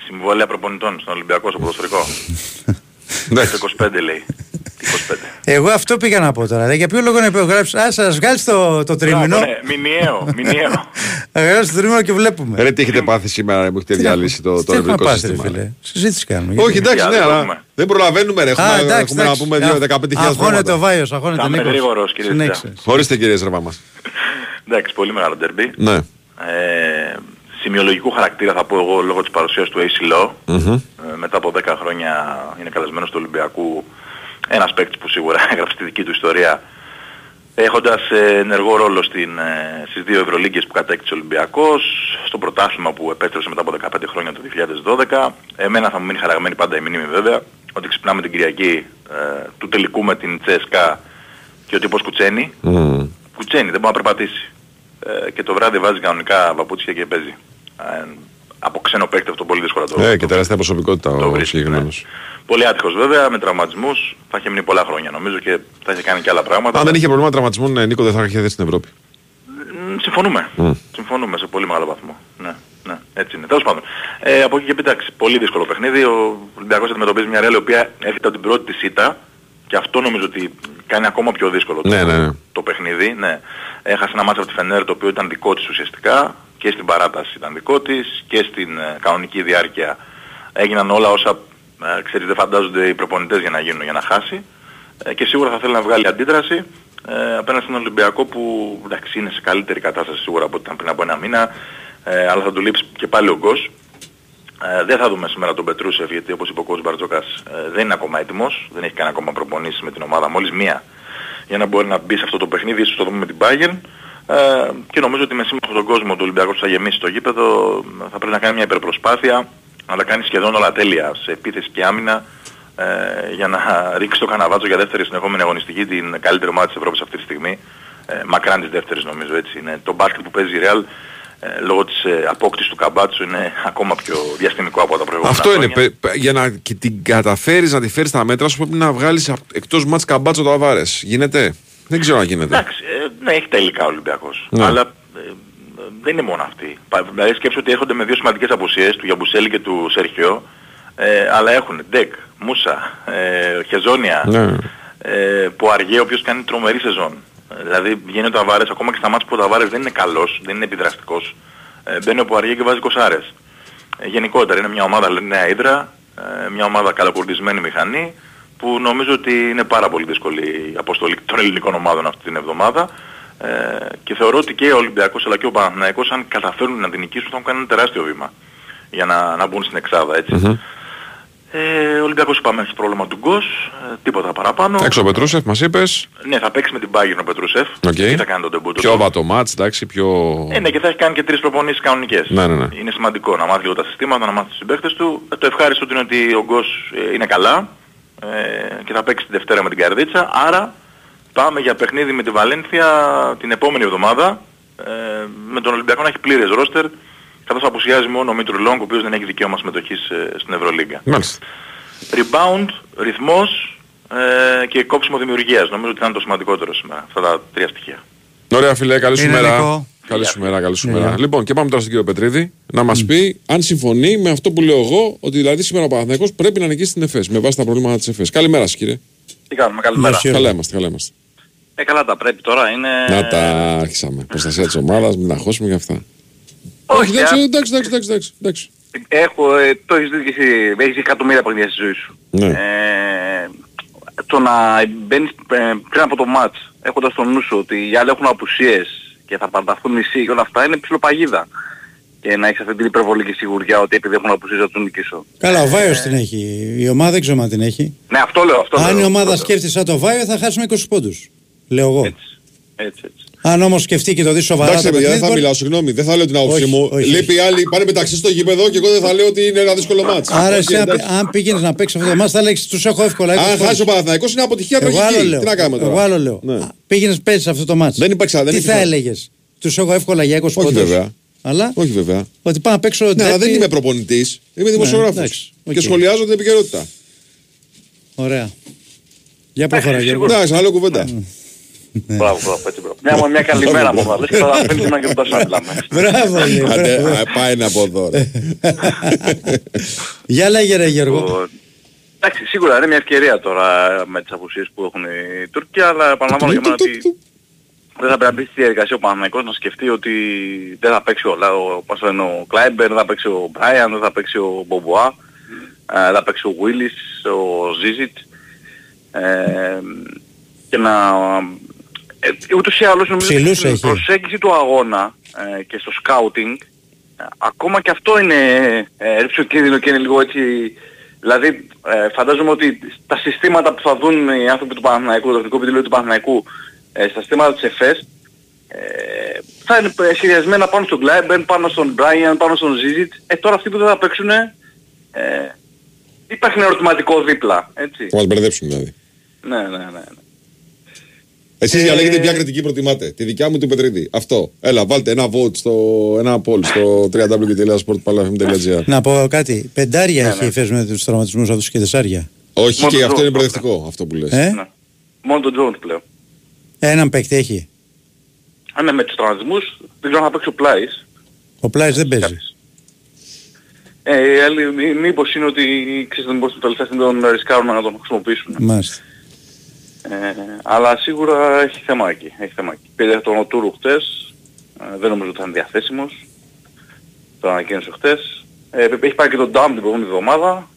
S20: Συμβόλαια προπονητών στον Ολυμπιακό στο ποδοσφαιρικό.
S1: Εντάξει.
S20: Το 25 λέει. 25.
S2: Εγώ αυτό πήγα να πω τώρα. Ρε, Για ποιο λόγο να υπογράψεις; Α, σας βγάλεις το, το τρίμηνο.
S20: Μπράβο, ναι, μηνιαίο, μηνιαίο.
S2: Θα βγάλει το τρίμηνο και βλέπουμε.
S1: Ρε, τι έχετε πάθει σήμερα, ρε, μου έχετε διαλύσει το, το
S2: Τι έχουμε
S1: νευρικό
S2: πάθει, ρε
S1: σύστημα.
S2: φίλε. Συζήτηση κάνουμε.
S1: Όχι,
S2: Γιατί-
S1: εντάξει, ναι,
S20: Για,
S1: αλλά
S20: δούμε.
S1: δεν προλαβαίνουμε, ρε. Έχουμε,
S2: Α, εντάξει,
S1: έχουμε να
S2: εντάξει.
S1: πούμε
S2: Α,
S1: 15.000
S2: Αγχώνεται
S1: πράγματα.
S2: ο Βάιος, αγχώνεται
S20: Θα είμαι
S2: Νίκος.
S20: γρήγορος, κύριε
S2: Συνέχισε.
S20: Ζητά.
S1: Ορίστε, κύριε Ζερβά μας.
S20: Εντάξει, πολύ μεγάλο ντερμπι.
S1: Ναι.
S20: Ε, σημειολογικού χαρακτήρα θα πω εγώ λόγω της παρουσίας του AC Law.
S1: Μμμ.
S20: Ε, μετά από 10 χρόνια είναι καλεσμένος του Ολυμπιακού ένας παίκτης που σίγουρα έγραψε τη δική του ιστορία έχοντας ε, ενεργό ρόλο στην, ε, στις δύο Ευρωλίγκες που κατέκτησε ο Ολυμπιακός, στο πρωτάθλημα που επέστρεψε μετά από 15 χρόνια το 2012. Εμένα θα μου μείνει χαραγμένη πάντα η μνήμη βέβαια, ότι ξυπνάμε την Κυριακή ε, του τελικού με την Τσέσκα και ο τύπος κουτσένει.
S1: Μμ.
S20: Κουτσένει, δεν μπορεί να περπατήσει. Ε, και το βράδυ βάζει κανονικά παπούτσια και παίζει. Ε, από ξένο παίκτη αυτό πολύ δύσκολα το
S1: Ε, και τεράστια προσωπικότητα ο συγκεκριμένος.
S20: Πολύ άτυχος βέβαια, με τραυματισμούς. Θα είχε μείνει πολλά χρόνια νομίζω και θα είχε κάνει και άλλα πράγματα.
S1: Αν δεν είχε προβλήμα τραυματισμών, ε, Νίκο, δεν θα είχε δει στην Ευρώπη.
S20: Μ, Συμφωνούμε.
S1: Μμ.
S20: Συμφωνούμε σε πολύ μεγάλο βαθμό. Ναι, ναι, έτσι είναι. Τέλος πάντων. Ε, από εκεί και πέρα, εντάξει, πολύ δύσκολο παιχνίδι. Ο Ολυμπιακός αντιμετωπίζει μια ρέλα η οποία έρχεται από την πρώτη της ήττα και αυτό νομίζω ότι κάνει ακόμα πιο δύσκολο το,
S1: Ναι, ναι, ναι.
S20: το παιχνίδι. Ναι. Έχασε ένα μάτσο από τη Φενέρ το οποίο ήταν δικό της ουσιαστικά και στην παράταση ήταν δικό της και στην ε, κανονική διάρκεια έγιναν όλα όσα ε, ξέρεις δεν φαντάζονται οι προπονητές για να γίνουν για να χάσει ε, και σίγουρα θα θέλει να βγάλει αντίδραση ε, απέναντι στον Ολυμπιακό που εντάξει, είναι σε καλύτερη κατάσταση σίγουρα από ό,τι ήταν πριν από ένα μήνα ε, αλλά θα του λείψει και πάλι ο Γκος. Ε, δεν θα δούμε σήμερα τον Πετρούσεφ γιατί όπως είπε ο κ. Μπαρτζόκας ε, δεν είναι ακόμα έτοιμος, δεν έχει κάνει ακόμα προπονήσεις με την ομάδα, μόλις μία για να μπορεί να μπει σε αυτό το παιχνίδι, ίσως το δούμε με την Bayern. Ε, και νομίζω ότι με σύμμαχο τον κόσμο του Ολυμπιακού που θα γεμίσει το γήπεδο θα πρέπει να κάνει μια υπερπροσπάθεια να τα κάνει σχεδόν όλα τέλεια σε επίθεση και άμυνα ε, για να ρίξει το καναβάτσο για δεύτερη συνεχόμενη αγωνιστική την καλύτερη ομάδα της Ευρώπης αυτή τη στιγμή. Ε, μακράν της δεύτερης νομίζω έτσι. Είναι το μπάσκετ που παίζει η Real ε, λόγω της ε, απόκτησης του Καμπάτσου είναι ακόμα πιο διαστημικό από τα προηγούμενα
S1: Αυτό είναι.
S20: χρόνια.
S1: πε- πε- για να και την καταφέρεις να τη φέρεις στα μέτρα σου πρέπει να βγάλεις απ- εκτός μάτς καμπάτσο το Αβάρες. Γίνεται; Δεν ξέρω αν γίνεται.
S20: Εντάξει, ε, ναι, έχει τα υλικά ο Ολυμπιακός.
S1: Ναι.
S20: Αλλά ε, δεν είναι μόνο αυτή. Πα- Δηλαδή σκέψου ότι έρχονται με δύο σημαντικές απουσίες, του Γιαμπουσέλη και του Σέρχιο, ε, αλλά έχουν Ντεκ, Μούσα, ε, Χεζόνια,
S1: Ναι.
S20: ε, Πουαριέ, ο οποίος κάνει τρομερή σεζόν. Ε, Δηλαδή βγαίνει ο Ταβάρες, ακόμα και στα μάτια που ο Ταβάρες δεν είναι καλός, δεν είναι επιδραστικός, ε, μπαίνει ο Πουαριέ και βάζει κοσάρες. Ε, γενικότερα είναι μια ομάδα λένε, νέα ύδρα, ε, μια ομάδα καλακουρδισμένη μηχανή που νομίζω ότι είναι πάρα πολύ δύσκολη η αποστολή των ελληνικών ομάδων αυτή την εβδομάδα ε, και θεωρώ ότι και ο Ολυμπιακός αλλά και ο Παναθηναϊκός αν καταφέρουν να την νικήσουν θα έχουν κάνει ένα τεράστιο βήμα για να, να μπουν στην εξάδα έτσι.
S1: Μμμ.
S20: Ε, ο Ολυμπιακός είπαμε έχει πρόβλημα του Γκος, ε, τίποτα παραπάνω.
S1: Έξω ο Πετρούσεφ μας είπες.
S20: Ναι, θα παίξει με την Bayern ο Πετρούσεφ.
S1: Οκ.
S20: Και θα κάνει τον ντεμπούτο.
S1: Πιο
S20: του.
S1: βατό ματς, εντάξει, πιο...
S20: Ε, ναι, και θα έχει κάνει και τρεις προπονήσεις κανονικές.
S1: Ναι, ναι, ναι.
S20: Είναι σημαντικό να μάθει λίγο τα συστήματα, να μάθει τους συμπαίκτες του. Ε, το ευχάριστο του είναι ότι ο Γκος ε, είναι καλά ε, και θα παίξει τη Δευτέρα με την Καρδίτσα. Άρα πάμε για παιχνίδι με τη Βαλένθια την επόμενη εβδομάδα ε, με τον Ολυμπιακό να έχει πλήρες ρόστερ καθώς απουσιάζει μόνο ο Μήτρου Λόγκ ο οποίος δεν έχει δικαίωμα συμμετοχής ε, στην Ευρωλίγκα.
S1: Μάλιστα.
S20: Rebound, ρυθμός ε, και κόψιμο δημιουργίας. Νομίζω ότι θα είναι το σημαντικότερο σήμερα. Αυτά τα τρία στοιχεία.
S1: Ωραία φίλε, καλή σου
S2: Είναι
S1: μέρα.
S2: Νικό.
S1: Καλή σου μέρα, καλή σου μέρα. Λοιπόν, και πάμε τώρα στον κύριο Πετρίδη να μας πει αν συμφωνεί με αυτό που λέω εγώ, ότι δηλαδή σήμερα ο Παναθηναϊκός πρέπει να νικήσει την ΕΦΕΣ με βάση τα προβλήματα της ΕΦΕΣ. Καλημέρα σας, κύριε.
S21: Τι κάνουμε, καλημέρα.
S1: Καλά είμαστε, καλά είμαστε.
S21: Ε, καλά τα πρέπει τώρα, είναι...
S1: Να τα άρχισαμε. Προστασία της ομάδας, μην αγχώσουμε για αυτά.
S21: Όχι,
S1: εντάξει,
S21: α-
S1: εντάξει, εντάξει, εντάξει, εντάξει, εντάξει.
S21: Έχω, ε, το έχεις δει και εσύ, έχεις δει εκατομμύρια παιχνίδια στη ζωή σου.
S1: Ναι.
S21: Ε, το να μπαίνεις ε, πριν από το μάτς, έχοντας στο νου σου ότι οι άλλοι έχουν απουσίες και θα πανταχθούν μισοί και όλα αυτά, είναι ψιλοπαγίδα. Και να έχεις αυτή την υπερβολική σιγουριά ότι επειδή έχουν απουσίες θα τους νικήσω.
S2: Καλά, ο Βάιος την έχει. Η ομάδα δεν ξέρω αν την έχει.
S21: Ναι, αυτό λέω, αυτό
S2: Αν
S21: λέω.
S2: η ομάδα
S21: αυτό λέω.
S2: σκέφτεται σαν το Βάιο θα χάσουμε 20 πόντους. Λέω εγώ.
S21: Έτσι, έτσι.
S2: Αν όμως σκεφτεί και το δει σοβαρά.
S1: Εντάξει,
S2: το
S1: παιδιά, δεν
S2: παιχνίδι,
S1: θα
S2: μπορεί-
S1: μιλάω, συγγνώμη. Δεν θα λέω την άποψή
S2: Όχι,
S1: μου.
S2: όχι.
S1: Λείπει οι άλλοι, πάνε μεταξύ στο γήπεδο και εγώ δεν θα λέω ότι είναι ένα δύσκολο μάτς.
S2: Άρα,
S1: Όχι,
S2: εσύ, αν,
S1: εντάξει.
S2: αν πήγαινες να παίξεις αυτό το μάτι, θα λέξει τους έχω εύκολα. 20
S1: Αν
S2: πόντους.
S1: χάσει ο Παναθηναϊκός είναι αποτυχία
S2: Εγώ άλλο
S1: τραγική.
S2: λέω.
S1: Τι να κάνουμε τώρα;
S2: Εγώ άλλο λέω.
S1: Ναι.
S2: Πήγαινες παίζεις αυτό το μάτι.
S1: Δεν υπάρχει δεν
S2: Τι
S1: είναι
S2: θα
S1: πιθανό.
S2: έλεγες; Τους έχω εύκολα για 20
S1: Όχι
S2: πόντους.
S1: βέβαια.
S2: Αλλά
S1: Όχι βέβαια.
S2: ότι πάω να παίξω.
S1: Ναι, αλλά
S2: ντέρμπι.
S1: δεν είμαι προπονητής. Είμαι δημοσιογράφος.
S2: εντάξει, οκ.
S1: Και σχολιάζω την επικαιρότητα.
S2: Ωραία. Για προχωρά, Γιώργο.
S1: Εντάξει, άλλο κουβέντα.
S21: Μπράβο, μπράβο, έτσι μπράβο. Μια, μια καλημέρα μου βάλες και τώρα αφήνεις να και τόσο να μιλάμε.
S2: Μπράβο, λέει.
S1: Άντε,
S2: μπράβο.
S1: α, Πάει ένα από εδώ. ρε.
S2: Για λέγε, ρε Γιώργο.
S21: Λοιπόν, Εντάξει, σίγουρα είναι μια ευκαιρία τώρα με τις απουσίες που έχουν οι Τούρκοι, αλλά επαναλαμβάνω για μένα ότι δεν θα πρέπει να μπει στη διαδικασία ο Παναθηναϊκός να σκεφτεί ότι δεν θα παίξει ο, Λα- ο, πώς το λένε, ο Κλάιμπερ, δεν θα παίξει ο Μπράιαν, δεν θα παίξει ο Μπομπουά, ε, δεν θα παίξει ο Βίλις, ο Ζίζιτ. Ε, και να... Ε, ούτως ή άλλως νομίζω
S2: Ψηλούς
S21: ότι στην
S2: έχει.
S21: προσέγγιση του αγώνα ε, και στο σκάουτινγκ ε, ακόμα και αυτό είναι ε, ρίψο κίνδυνο και είναι λίγο έτσι... Δηλαδή ε, φαντάζομαι ότι τα συστήματα που θα δουν οι άνθρωποι του Παναθηναϊκού, το τεχνικό επιτελείο του Παναθηναϊκού ε, στα συστήματα της ΕΦΕΣ ε, θα είναι ε, σχεδιασμένα πάνω στον Γκλάιμπερν, πάνω στον Μπράιαν, πάνω στον Ζίζιτς. Ε, τώρα αυτοί που δεν θα παίξουν ε, υπάρχει ένα ερωτηματικό δίπλα. Έτσι.
S1: Θα μας μπερδέψουν δηλαδή.
S21: Ναι, ναι, ναι. ναι.
S1: Εσείς
S21: Ε,
S1: διαλέγετε ποια κριτική προτιμάτε. Τη δικιά μου ή του Πετρίδη. Αυτό. Έλα, βάλτε ένα vote στο. ένα poll στο www.sportpalafm.gr.
S2: Να πω κάτι. Πεντάρια
S21: Ναι,
S2: έχει
S21: ναι.
S2: η Φες με τους τραυματισμούς αυτούς και τεσσάρια.
S1: Όχι,
S21: Μόνο
S1: και
S21: το
S1: αυτό είναι
S21: Jones,
S1: μπερδευτικό αυτό που λες.
S2: Ε;
S21: Ναι. Μόνο τον Τζόντ πλέον.
S2: Έναν παίκτη έχει.
S21: Αν είναι με τους τραυματισμούς, δεν ξέρω αν θα παίξει ο Πλάης.
S2: Ο Πλάις δεν παίζει.
S21: Ε, οι άλλοι, μη- μήπως είναι ότι ξέρετε μήπως το τελευταίο στιγμή τον ρισκάρουν να τον χρησιμοποιήσουν.
S2: Μάλιστα.
S21: Ε, αλλά σίγουρα έχει θέμα εκεί. Έχει θέμα εκεί. Πήρε τον Τούρου χτες. Ε, δεν νομίζω ότι θα είναι διαθέσιμος. Το ανακοίνωσε χτες. Ε, έχει πάρει και τον Ντάμ την προηγούμενη εβδομάδα.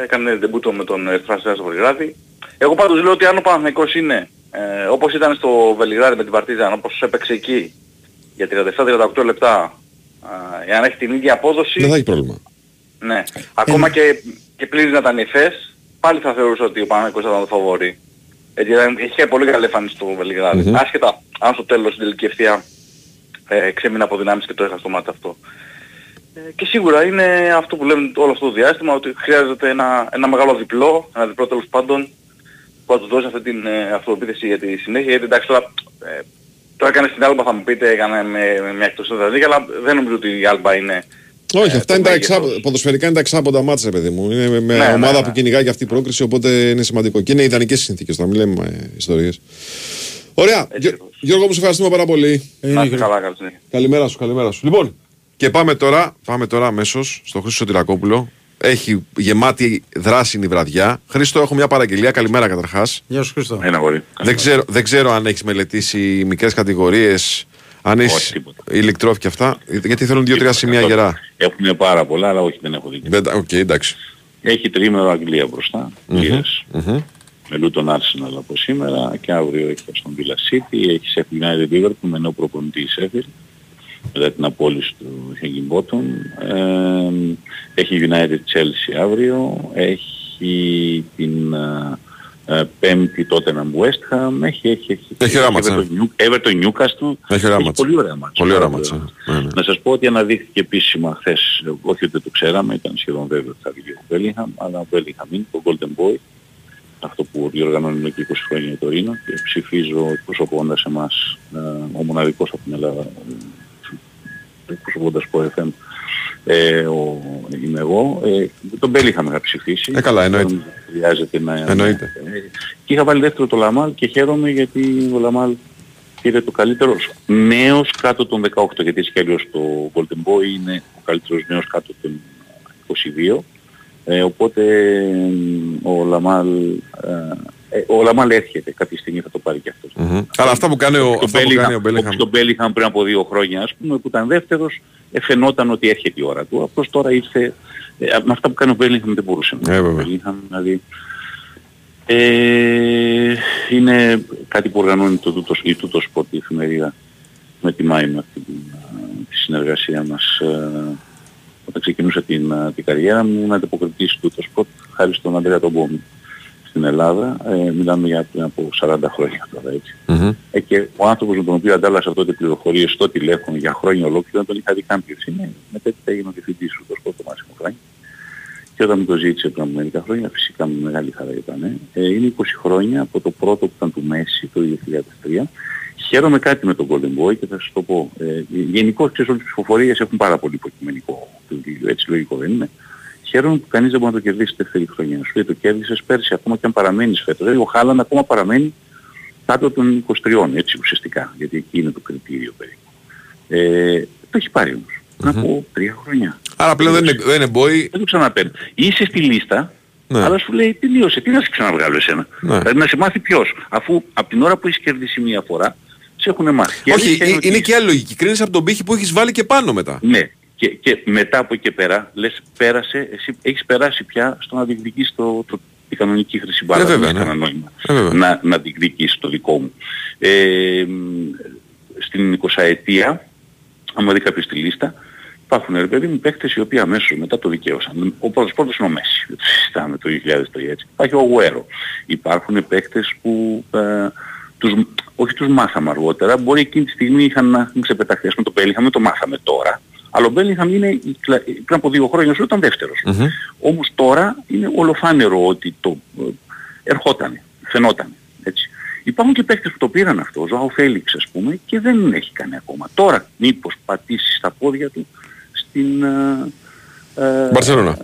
S21: Ε, έκανε ντεμπούτο με τον Ερυθρά στο Βελιγράδι. Εγώ πάντως λέω ότι αν ο Παναθηναϊκός είναι ε, όπως ήταν στο Βελιγράδι με την Παρτίζαν, όπως έπαιξε εκεί για 37-38 λεπτά, ε, εάν έχει την ίδια απόδοση,
S1: Δεν θα έχει πρόβλημα.
S21: ναι. Ακόμα και, και πλήρης να ήταν υφές, πάλι θα θεωρούσα ότι ο Παναγικός θα ήταν το φαβόρι. Έτσι, ήταν- είχε πολύ καλή εμφάνιση στο Βελιγράδι.
S1: Μμμ.
S21: Άσχετα αν στο τέλος στην τελική ευθεία ε, ξέμεινε από δυνάμεις και το έχασε το μάτι αυτό. Ε, και σίγουρα είναι αυτό που λέμε όλο αυτό το διάστημα, ότι χρειάζεται ένα, ένα μεγάλο διπλό, ένα διπλό τέλος πάντων, που θα τους δώσει αυτή την ε, αυτοεπίθεση για τη συνέχεια. Γιατί εντάξει τώρα, ε, το έκανε στην Άλμπα θα μου πείτε, έκανε με, με μια εκτός δηλαδή, αλλά δεν νομίζω ότι η Άλμπα είναι
S1: Όχι, αυτά
S21: το
S1: είναι τα
S21: μέγεθος.
S1: εξάποντα. Ποδοσφαιρικά είναι τα εξάποντα μάτσα, παιδί μου. Είναι με, με
S21: Ναι, ναι,
S1: ομάδα
S21: ναι.
S1: που κυνηγάει και αυτή η πρόκριση, οπότε είναι σημαντικό. Και είναι ιδανικές συνθήκες τώρα, μην λέμε ε, ιστορίες. Ωραία. Γιώ- Γιώργο, μου σε ευχαριστούμε πάρα πολύ.
S21: Να είστε καλά, καλή συνέχεια.
S1: Καλημέρα σου, καλημέρα σου. Λοιπόν, και πάμε τώρα, πάμε τώρα αμέσως στο Χρήστο Σωτηρακόπουλο. Έχει γεμάτη δράσινη βραδιά. Χρήστο, έχω μια παραγγελία. Καλημέρα καταρχάς.
S2: Γεια σου Χρήστο.
S22: Ένα γόρι.
S1: Δεν ξέρω, δεν ξέρω αν έχεις μελετήσει μικρές κατηγορίες, αν
S22: Όχι,
S1: έχει
S22: τίποτα.
S1: League Trophy και αυτά. Γιατί θέλουν δύο-τρία σημεία γερά.
S22: Έχουν πάρα πολλά, αλλά όχι δεν έχω δει.
S1: Δεν τα- Οκ, εντάξει.
S22: Έχει τρίμερο Αγγλία μπροστά.
S1: Μμμ,
S22: Λίρες.
S1: μμμ.
S22: Με Λούτον Arsenal από σήμερα και αύριο έχει τον Villa City, έχει Sheffield United Liverpool με νέο προπονητή η Sheffield μετά την απόλυση του Higginbottom. Ε, έχει United Chelsea αύριο, έχει την ε, ε, πέμπτη τότε να West Ham, έχει, έχει, έχει.
S1: Έχει ωραία μάτσα,
S22: Everton, New- Everton Newcastle,
S1: Έχει ωραία μάτσα.
S22: πολύ ωραία μάτσα.
S1: Πολύ ωραία
S22: Πάρα
S1: μάτσα. Ναι, ναι.
S22: να σας πω ότι αναδείχθηκε επίσημα χθες, όχι ότι το ξέραμε, ήταν σχεδόν βέβαιο ότι θα βγει ο Bellingham, αλλά ο Bellingham είναι το Golden Boy, αυτό που διοργανώνει εδώ και 20 χρόνια το Ρήνο και ψηφίζω εκπροσωπώντας εμάς, ε, ο μοναδικός από την Ελλάδα, ε, εκπροσωπώντας το FM, ε, ο, είμαι εγώ, ε, τον Bellingham είχα ψηφίσει.
S1: Ε, καλά, εννοείται.
S22: Δεν Χρειάζεται να...
S1: Εννοείται.
S22: Ε, Και είχα βάλει δεύτερο το Γιαμάλ και χαίρομαι γιατί ο Γιαμάλ πήρε το καλύτερο νέος κάτω των 18 γιατί έτσι κι αλλιώς το Golden Boy είναι ο καλύτερος νέος κάτω των 22 ε, οπότε ο Γιαμάλ ε, ε, ο Γιαμάλ έρχεται κάποια στιγμή θα το πάρει και αυτός.
S1: Mm-hmm. Αλλά αυτά που κάνει ο, αυτά που κάνει ο Bellingham.
S22: Τον Bellingham πριν από δύο χρόνια ας πούμε που ήταν δεύτερος ε, φαινόταν ότι έρχεται η ώρα του. Αυτός τώρα ήρθε ε, με αυτά που κάνει ο Μπέλιχαμ δεν μπορούσε να
S1: ε,
S22: Μπέλιχαμ, δηλαδή, ε, είναι κάτι που οργανώνει το τούτος, η τούτος σπορ η εφημερίδα με τη Μάη αυτή τη συνεργασία μας ε, όταν ξεκινούσα την, την καριέρα μου να ανταποκριθεί στο τούτο σπορ χάρη στον Αντρέα τον Πόμι στην Ελλάδα, ε, μιλάμε για πριν από 40 χρόνια τώρα έτσι. Mm-hmm. Ε, και ο άνθρωπος με τον οποίο αντάλλασα τότε πληροφορίες στο τηλέφωνο για χρόνια ολόκληρα τον είχα δει κάποιος είναι. Μετά έγινε ο διευθυντής του το σπορ το Μάσιμο Φράγκη. Και όταν μου το ζήτησε πριν από μερικά χρόνια, φυσικά με μεγάλη χαρά ήταν. Ε, είναι 20 χρόνια από το πρώτο που ήταν του Μέση, το 2003. Χαίρομαι κάτι με τον Golden Boy και θα σας το πω. Ε, γενικώς ξέρεις όλες τις ψηφοφορίες έχουν πάρα πολύ υποκειμενικό του έτσι λογικό δεν είναι. Χαίρομαι που κανείς δεν μπορεί να το κερδίσει δεύτερη χρονιά. Σου λέει το κέρδισες πέρσι ακόμα και αν παραμένεις φέτος. Δηλαδή ο Χάλαν ακόμα παραμένει κάτω των 23 έτσι ουσιαστικά. Γιατί εκεί είναι το κριτήριο περίπου. Ε, το έχει πάρει όμως. Mm-hmm. Να πω τρία χρόνια.
S1: Άρα πλέον δεν είναι, δεν είναι boy.
S22: Δεν το ξαναπαίρνει. Είσαι στη λίστα, ναι. αλλά σου λέει τελείωσε. Τι να σε ξαναβγάλω εσένα; Ναι. Δηλαδή να σε μάθει ποιος. Αφού από την ώρα που έχεις κερδίσει μία φορά, σε έχουν μάθει.
S1: Όχι, είναι, είναι και άλλη λογική. Κρίνεις από τον πύχη που έχεις βάλει και πάνω μετά.
S22: Ναι. Και, και μετά από εκεί και πέρα, λες πέρασε, εσύ έχεις περάσει πια στο να διεκδικείς το, το, τη κανονική χρυσή μπάλας.
S1: Ε, βέβαια, ναι.
S22: νόημα. Ε, να, να διεκδικείς το δικό μου. Ε, στην 20 ετία, άμα δει κάποιος τη λίστα, υπάρχουν ρε παιδί μου παίκτες οι οποίοι αμέσως μετά το δικαίωσαν. Ο πρώτος πρώτος είναι ο Μέση, το συζητάμε το 2003 έτσι. Υπάρχει ο Γουέρο. Υπάρχουν παίκτες που ε, τους, όχι τους μάθαμε αργότερα, μπορεί εκείνη τη στιγμή είχαν να ξεπεταχθεί. Ας πούμε το Πέλιχαμε, το μάθαμε τώρα. Αλλά ο Μπέλιγχαμ είναι πριν από δύο χρόνια σου ήταν δεύτερος. Mm-hmm. Όμως τώρα είναι ολοφάνερο ότι το ε, ερχόταν, φαινόταν. Έτσι. Υπάρχουν και παίκτες που το πήραν αυτό, ο Ζωάο Φέλιξ ας πούμε, και δεν έχει κάνει ακόμα. Τώρα μήπως πατήσει στα πόδια του στην...
S1: Ε, Μπαρσελόνα.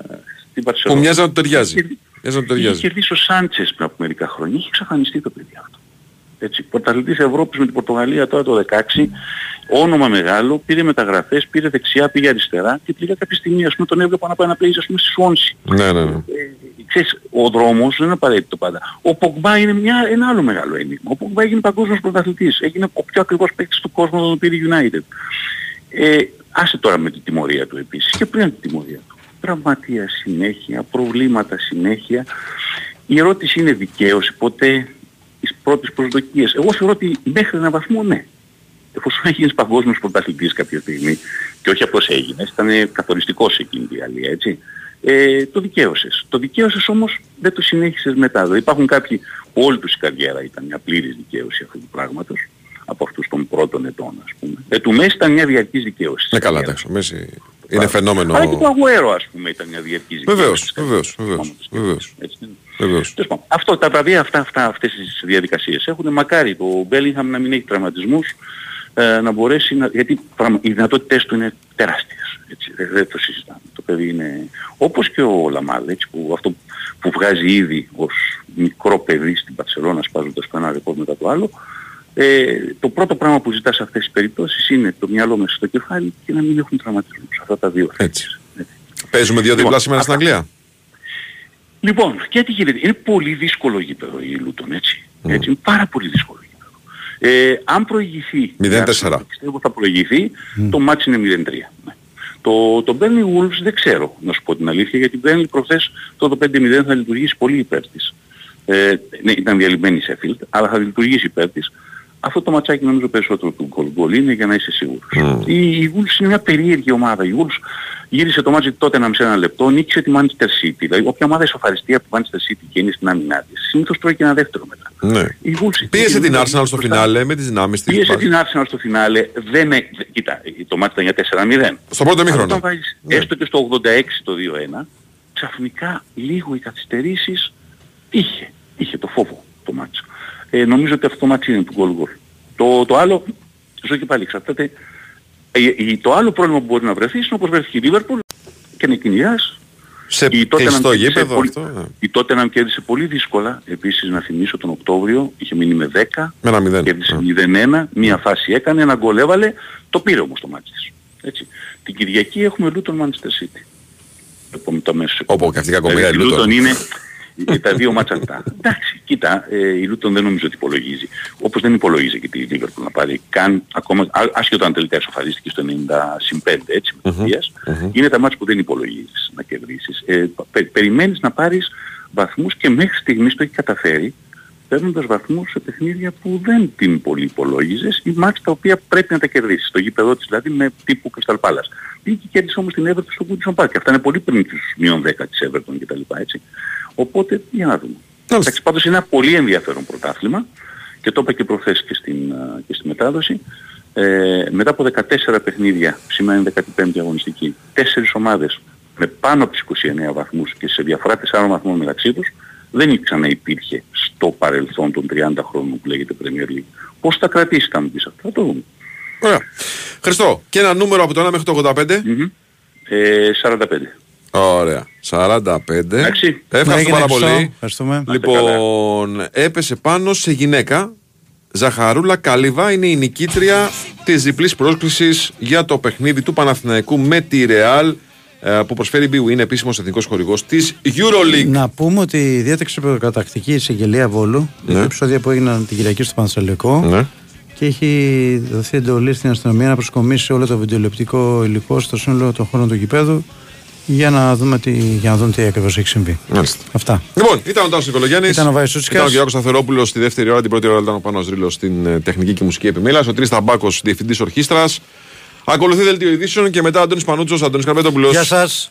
S1: Στην Που μοιάζει να το ταιριάζει. Μοιάζει να το ταιριάζει.
S22: Είχε κερδίσει ο Σάντσες πριν από μερικά χρόνια. Είχε εξαφανιστεί το παιδί αυτό. Έτσι, πρωταθλητής Ευρώπης με την Πορτογαλία τώρα το 16, όνομα μεγάλο, πήρε μεταγραφές, πήρε δεξιά, πήγε αριστερά και πήγε κάποια στιγμή ας πούμε τον έβλεπα να πάει να παίζει ας πούμε στη Σουόνση.
S1: Ναι, ναι, ναι. Ε,
S22: ξέρεις, ο δρόμος δεν είναι απαραίτητο πάντα. Ο Πογμπά είναι μια, ένα άλλο μεγάλο ένιγμα. Ο Πογμπά έγινε παγκόσμιος πρωταθλητής. Έγινε ο πιο ακριβώς παίκτης του κόσμου όταν πήρε United. Ε, άσε τώρα με την τιμωρία του επίσης και πριν την τιμωρία του. Τραυματία συνέχεια, προβλήματα συνέχεια. Η ερώτηση είναι δικαίωση ποτέ τις πρώτες προσδοκίες. Εγώ θεωρώ ότι μέχρι έναν βαθμό ναι. Εφόσον έγινες παγκόσμιος πρωταθλητής κάποια στιγμή και όχι απλώς έγινες, ήταν καθοριστικός εκείνη τη αλία, έτσι. Ε, το δικαίωσες. Το δικαίωσες όμως δεν το συνέχισες μετά. Δηλαδή υπάρχουν κάποιοι, όλη τους η καριέρα ήταν μια πλήρης δικαίωση αυτού του πράγματος από αυτούς των πρώτων ετών ας πούμε. Ε, του Μέση ήταν μια διαρκής δικαίωση.
S1: Ναι καλά εντάξει, ο Μέση είναι φαινόμενο.
S22: Αλλά και το Αγουέρο ας πούμε ήταν μια διαρκής
S1: δικαίωση. Βεβαίως, βεβαίως, βεβαίως.
S22: Βεβαίως. Αυτό, τα βραβεία αυτά, αυτά, αυτές τις διαδικασίες έχουν μακάρι το Μπέλιγχαμ να μην έχει τραυματισμούς, ε, να μπορέσει να... γιατί οι δυνατότητες του είναι τεράστιες. Έτσι, δεν, δεν το συζητάμε. Το παιδί είναι... Όπως και ο Λαμάλ, έτσι, που αυτό που βγάζει ήδη ως μικρό παιδί στην Παρσελώνα σπάζοντας το ένα ρεκόρ μετά το άλλο, ε, το πρώτο πράγμα που ζητά σε αυτές τις περιπτώσεις είναι το μυαλό μέσα στο κεφάλι και να μην έχουν τραυματισμούς. Αυτά τα δύο.
S1: Έτσι. έτσι. Παίζουμε δύο διπλά σήμερα στην Αγγλία.
S22: Λοιπόν, και τι γίνεται. Είναι πολύ δύσκολο γήπεδο η Λούτον, έτσι. Mm. έτσι είναι πάρα πολύ δύσκολο γήπεδο. Ε, αν προηγηθεί,
S1: 0-4.
S22: Πιστεύω θα προηγηθεί, mm. το μάτς είναι 0-3. Ναι. Το, το Burnley Wolves δεν ξέρω, να σου πω την αλήθεια, γιατί Burnley προχθές το 5-0 θα λειτουργήσει πολύ υπέρ της. Ε, ναι, ήταν διαλυμένη η Sheffield, αλλά θα λειτουργήσει υπέρ της. Αυτό το ματσάκι νομίζω περισσότερο του γκολ είναι για να είσαι σίγουρος. Mm. Η, η Wolves είναι μια περίεργη ομάδα. Η Wolves γύρισε το μάτι τότε ένα ένα λεπτό, νίκησε τη Manchester City. Δηλαδή όποια ομάδα ισοφαριστεί από τη Manchester City και είναι στην άμυνά της, συνήθως τρώει και ένα δεύτερο μετά.
S1: Ναι. Η Wolves, πίεσε την Arsenal στο φινάλε με τις δυνάμεις της.
S22: Πίεσε την Arsenal στο φινάλε, δεν ε, κοίτα, το μάτι ήταν για 4-0.
S1: Στο πρώτο μήχρονο. Όταν
S22: βάζεις ναι. έστω και στο 86 το 2-1, ξαφνικά λίγο οι καθυστερήσεις είχε, είχε το φόβο το μάτσο. Ε, νομίζω ότι αυτό το μάτσο είναι του γκολ γκολ. Το, το άλλο, ζω και πάλι εξαρτάται, ε, το άλλο πρόβλημα που μπορεί να βρεθεί είναι όπως βρέθηκε η Liverpool και είναι κοινιάς
S1: Σε
S22: η Tottenham
S1: κλειστό
S22: κέρδισε
S1: γήπεδο
S22: πολύ-
S1: αυτό. ναι.
S22: Η Tottenham κέρδισε πολύ δύσκολα. Επίσης να θυμίσω τον Οκτώβριο είχε μείνει με 10.
S1: Με ένα μηδέν.
S22: Κέρδισε 0-1. Μία φάση έκανε, ένα γκολ έβαλε. Το πήρε όμως το μάτι της. Έτσι. Την Κυριακή έχουμε Luton Manchester City. Το επόμενο το μέσο.
S1: Όπου και αυτή η κακομοίρα
S22: Δηλαδή,
S1: η
S22: η
S1: Luton.
S22: Luton είναι ε, τα δύο μάτσα αυτά. Εντάξει, κοίτα, ε, η Luton δεν νομίζω ότι υπολογίζει. Όπως δεν υπολογίζει και τη Liverpool να πάρει καν ακόμα, α- άσχετο αν τελικά ισοφαρίστηκε στο 90 συν 5 έτσι με
S1: Μμμ,
S22: mm
S1: μμμ.
S22: είναι τα μάτια που δεν υπολογίζεις να κερδίσεις. Ε, πε- περιμένεις να πάρεις βαθμούς και μέχρι στιγμής το έχει καταφέρει παίρνοντας βαθμούς σε παιχνίδια που δεν την πολύ υπολόγιζες ή μάτια τα οποία πρέπει να τα κερδίσεις. Στο γήπεδο της δηλαδή με τύπου Crystal Palace. Πήγε και κέρδισε όμως την Everton στο Goodison Park. Και αυτά είναι πολύ πριν τους μείον 10 της Everton κτλ. Έτσι. Οπότε για να δούμε. Εντάξει, πάντως είναι ένα πολύ ενδιαφέρον πρωτάθλημα και το είπα και προχθές και στην, α, και στη μετάδοση. Ε, μετά από 14 παιχνίδια, σήμερα είναι 15η αγωνιστική, τέσσερις ομάδες με πάνω από τις 29 βαθμούς και σε διαφορά 4 βαθμών μεταξύ τους, δεν ξαναυπήρχε στο παρελθόν των 30 χρόνων που λέγεται Premier League. Πώς θα κρατήσει θα μου πεις αυτό, θα το δούμε.
S1: Ωραία. Χριστό, και ένα νούμερο από το 1 μέχρι το 85.
S22: Ε, 45.
S1: Ωραία. 45.
S22: Εντάξει.
S1: Ευχαριστώ
S2: Έγινε,
S1: πάρα
S2: Χριστό.
S1: πολύ.
S2: Ευχαριστούμε.
S1: Λοιπόν, έπεσε πάνω σε γυναίκα. Ζαχαρούλα Καλύβα είναι η νικήτρια της διπλής πρόσκλησης για το παιχνίδι του Παναθηναϊκού με τη Ρεάλ ε, που προσφέρει η BWIN επίσημος εθνικός χορηγός της EuroLeague.
S2: Να πούμε ότι διέταξε προκατακτική εισαγγελία Βόλου για
S1: Ναι.
S2: τα επεισόδια που έγιναν την Κυριακή στο Πανσελικό
S1: Ναι.
S2: και έχει δοθεί εντολή στην αστυνομία να προσκομίσει όλο το βιντεολεπτικό υλικό στο σύνολο των χώρων του γηπέδου για να δούμε τι, για να δούμε τι ακριβώς έχει συμβεί.
S1: Μάλιστα.
S2: Αυτά.
S1: Λοιπόν, ήταν ο Τάσος Νικολογιάννης.
S2: Ήταν ο Βάης Σούτσικας.
S1: Ήταν ο Γιώργος Σταθερόπουλος στη δεύτερη ώρα, την πρώτη ώρα ήταν ο Πάνος Ρήλος στην ε, τεχνική και μουσική επιμέλεια. Ο Τρεις Ταμπάκος, διευθυντής ορχήστρας. Ακολουθεί δελτίο ειδήσεων και μετά Αντώνης Πανούτσος, Αντώνης Καρπέτοπουλος.
S2: Γεια σας.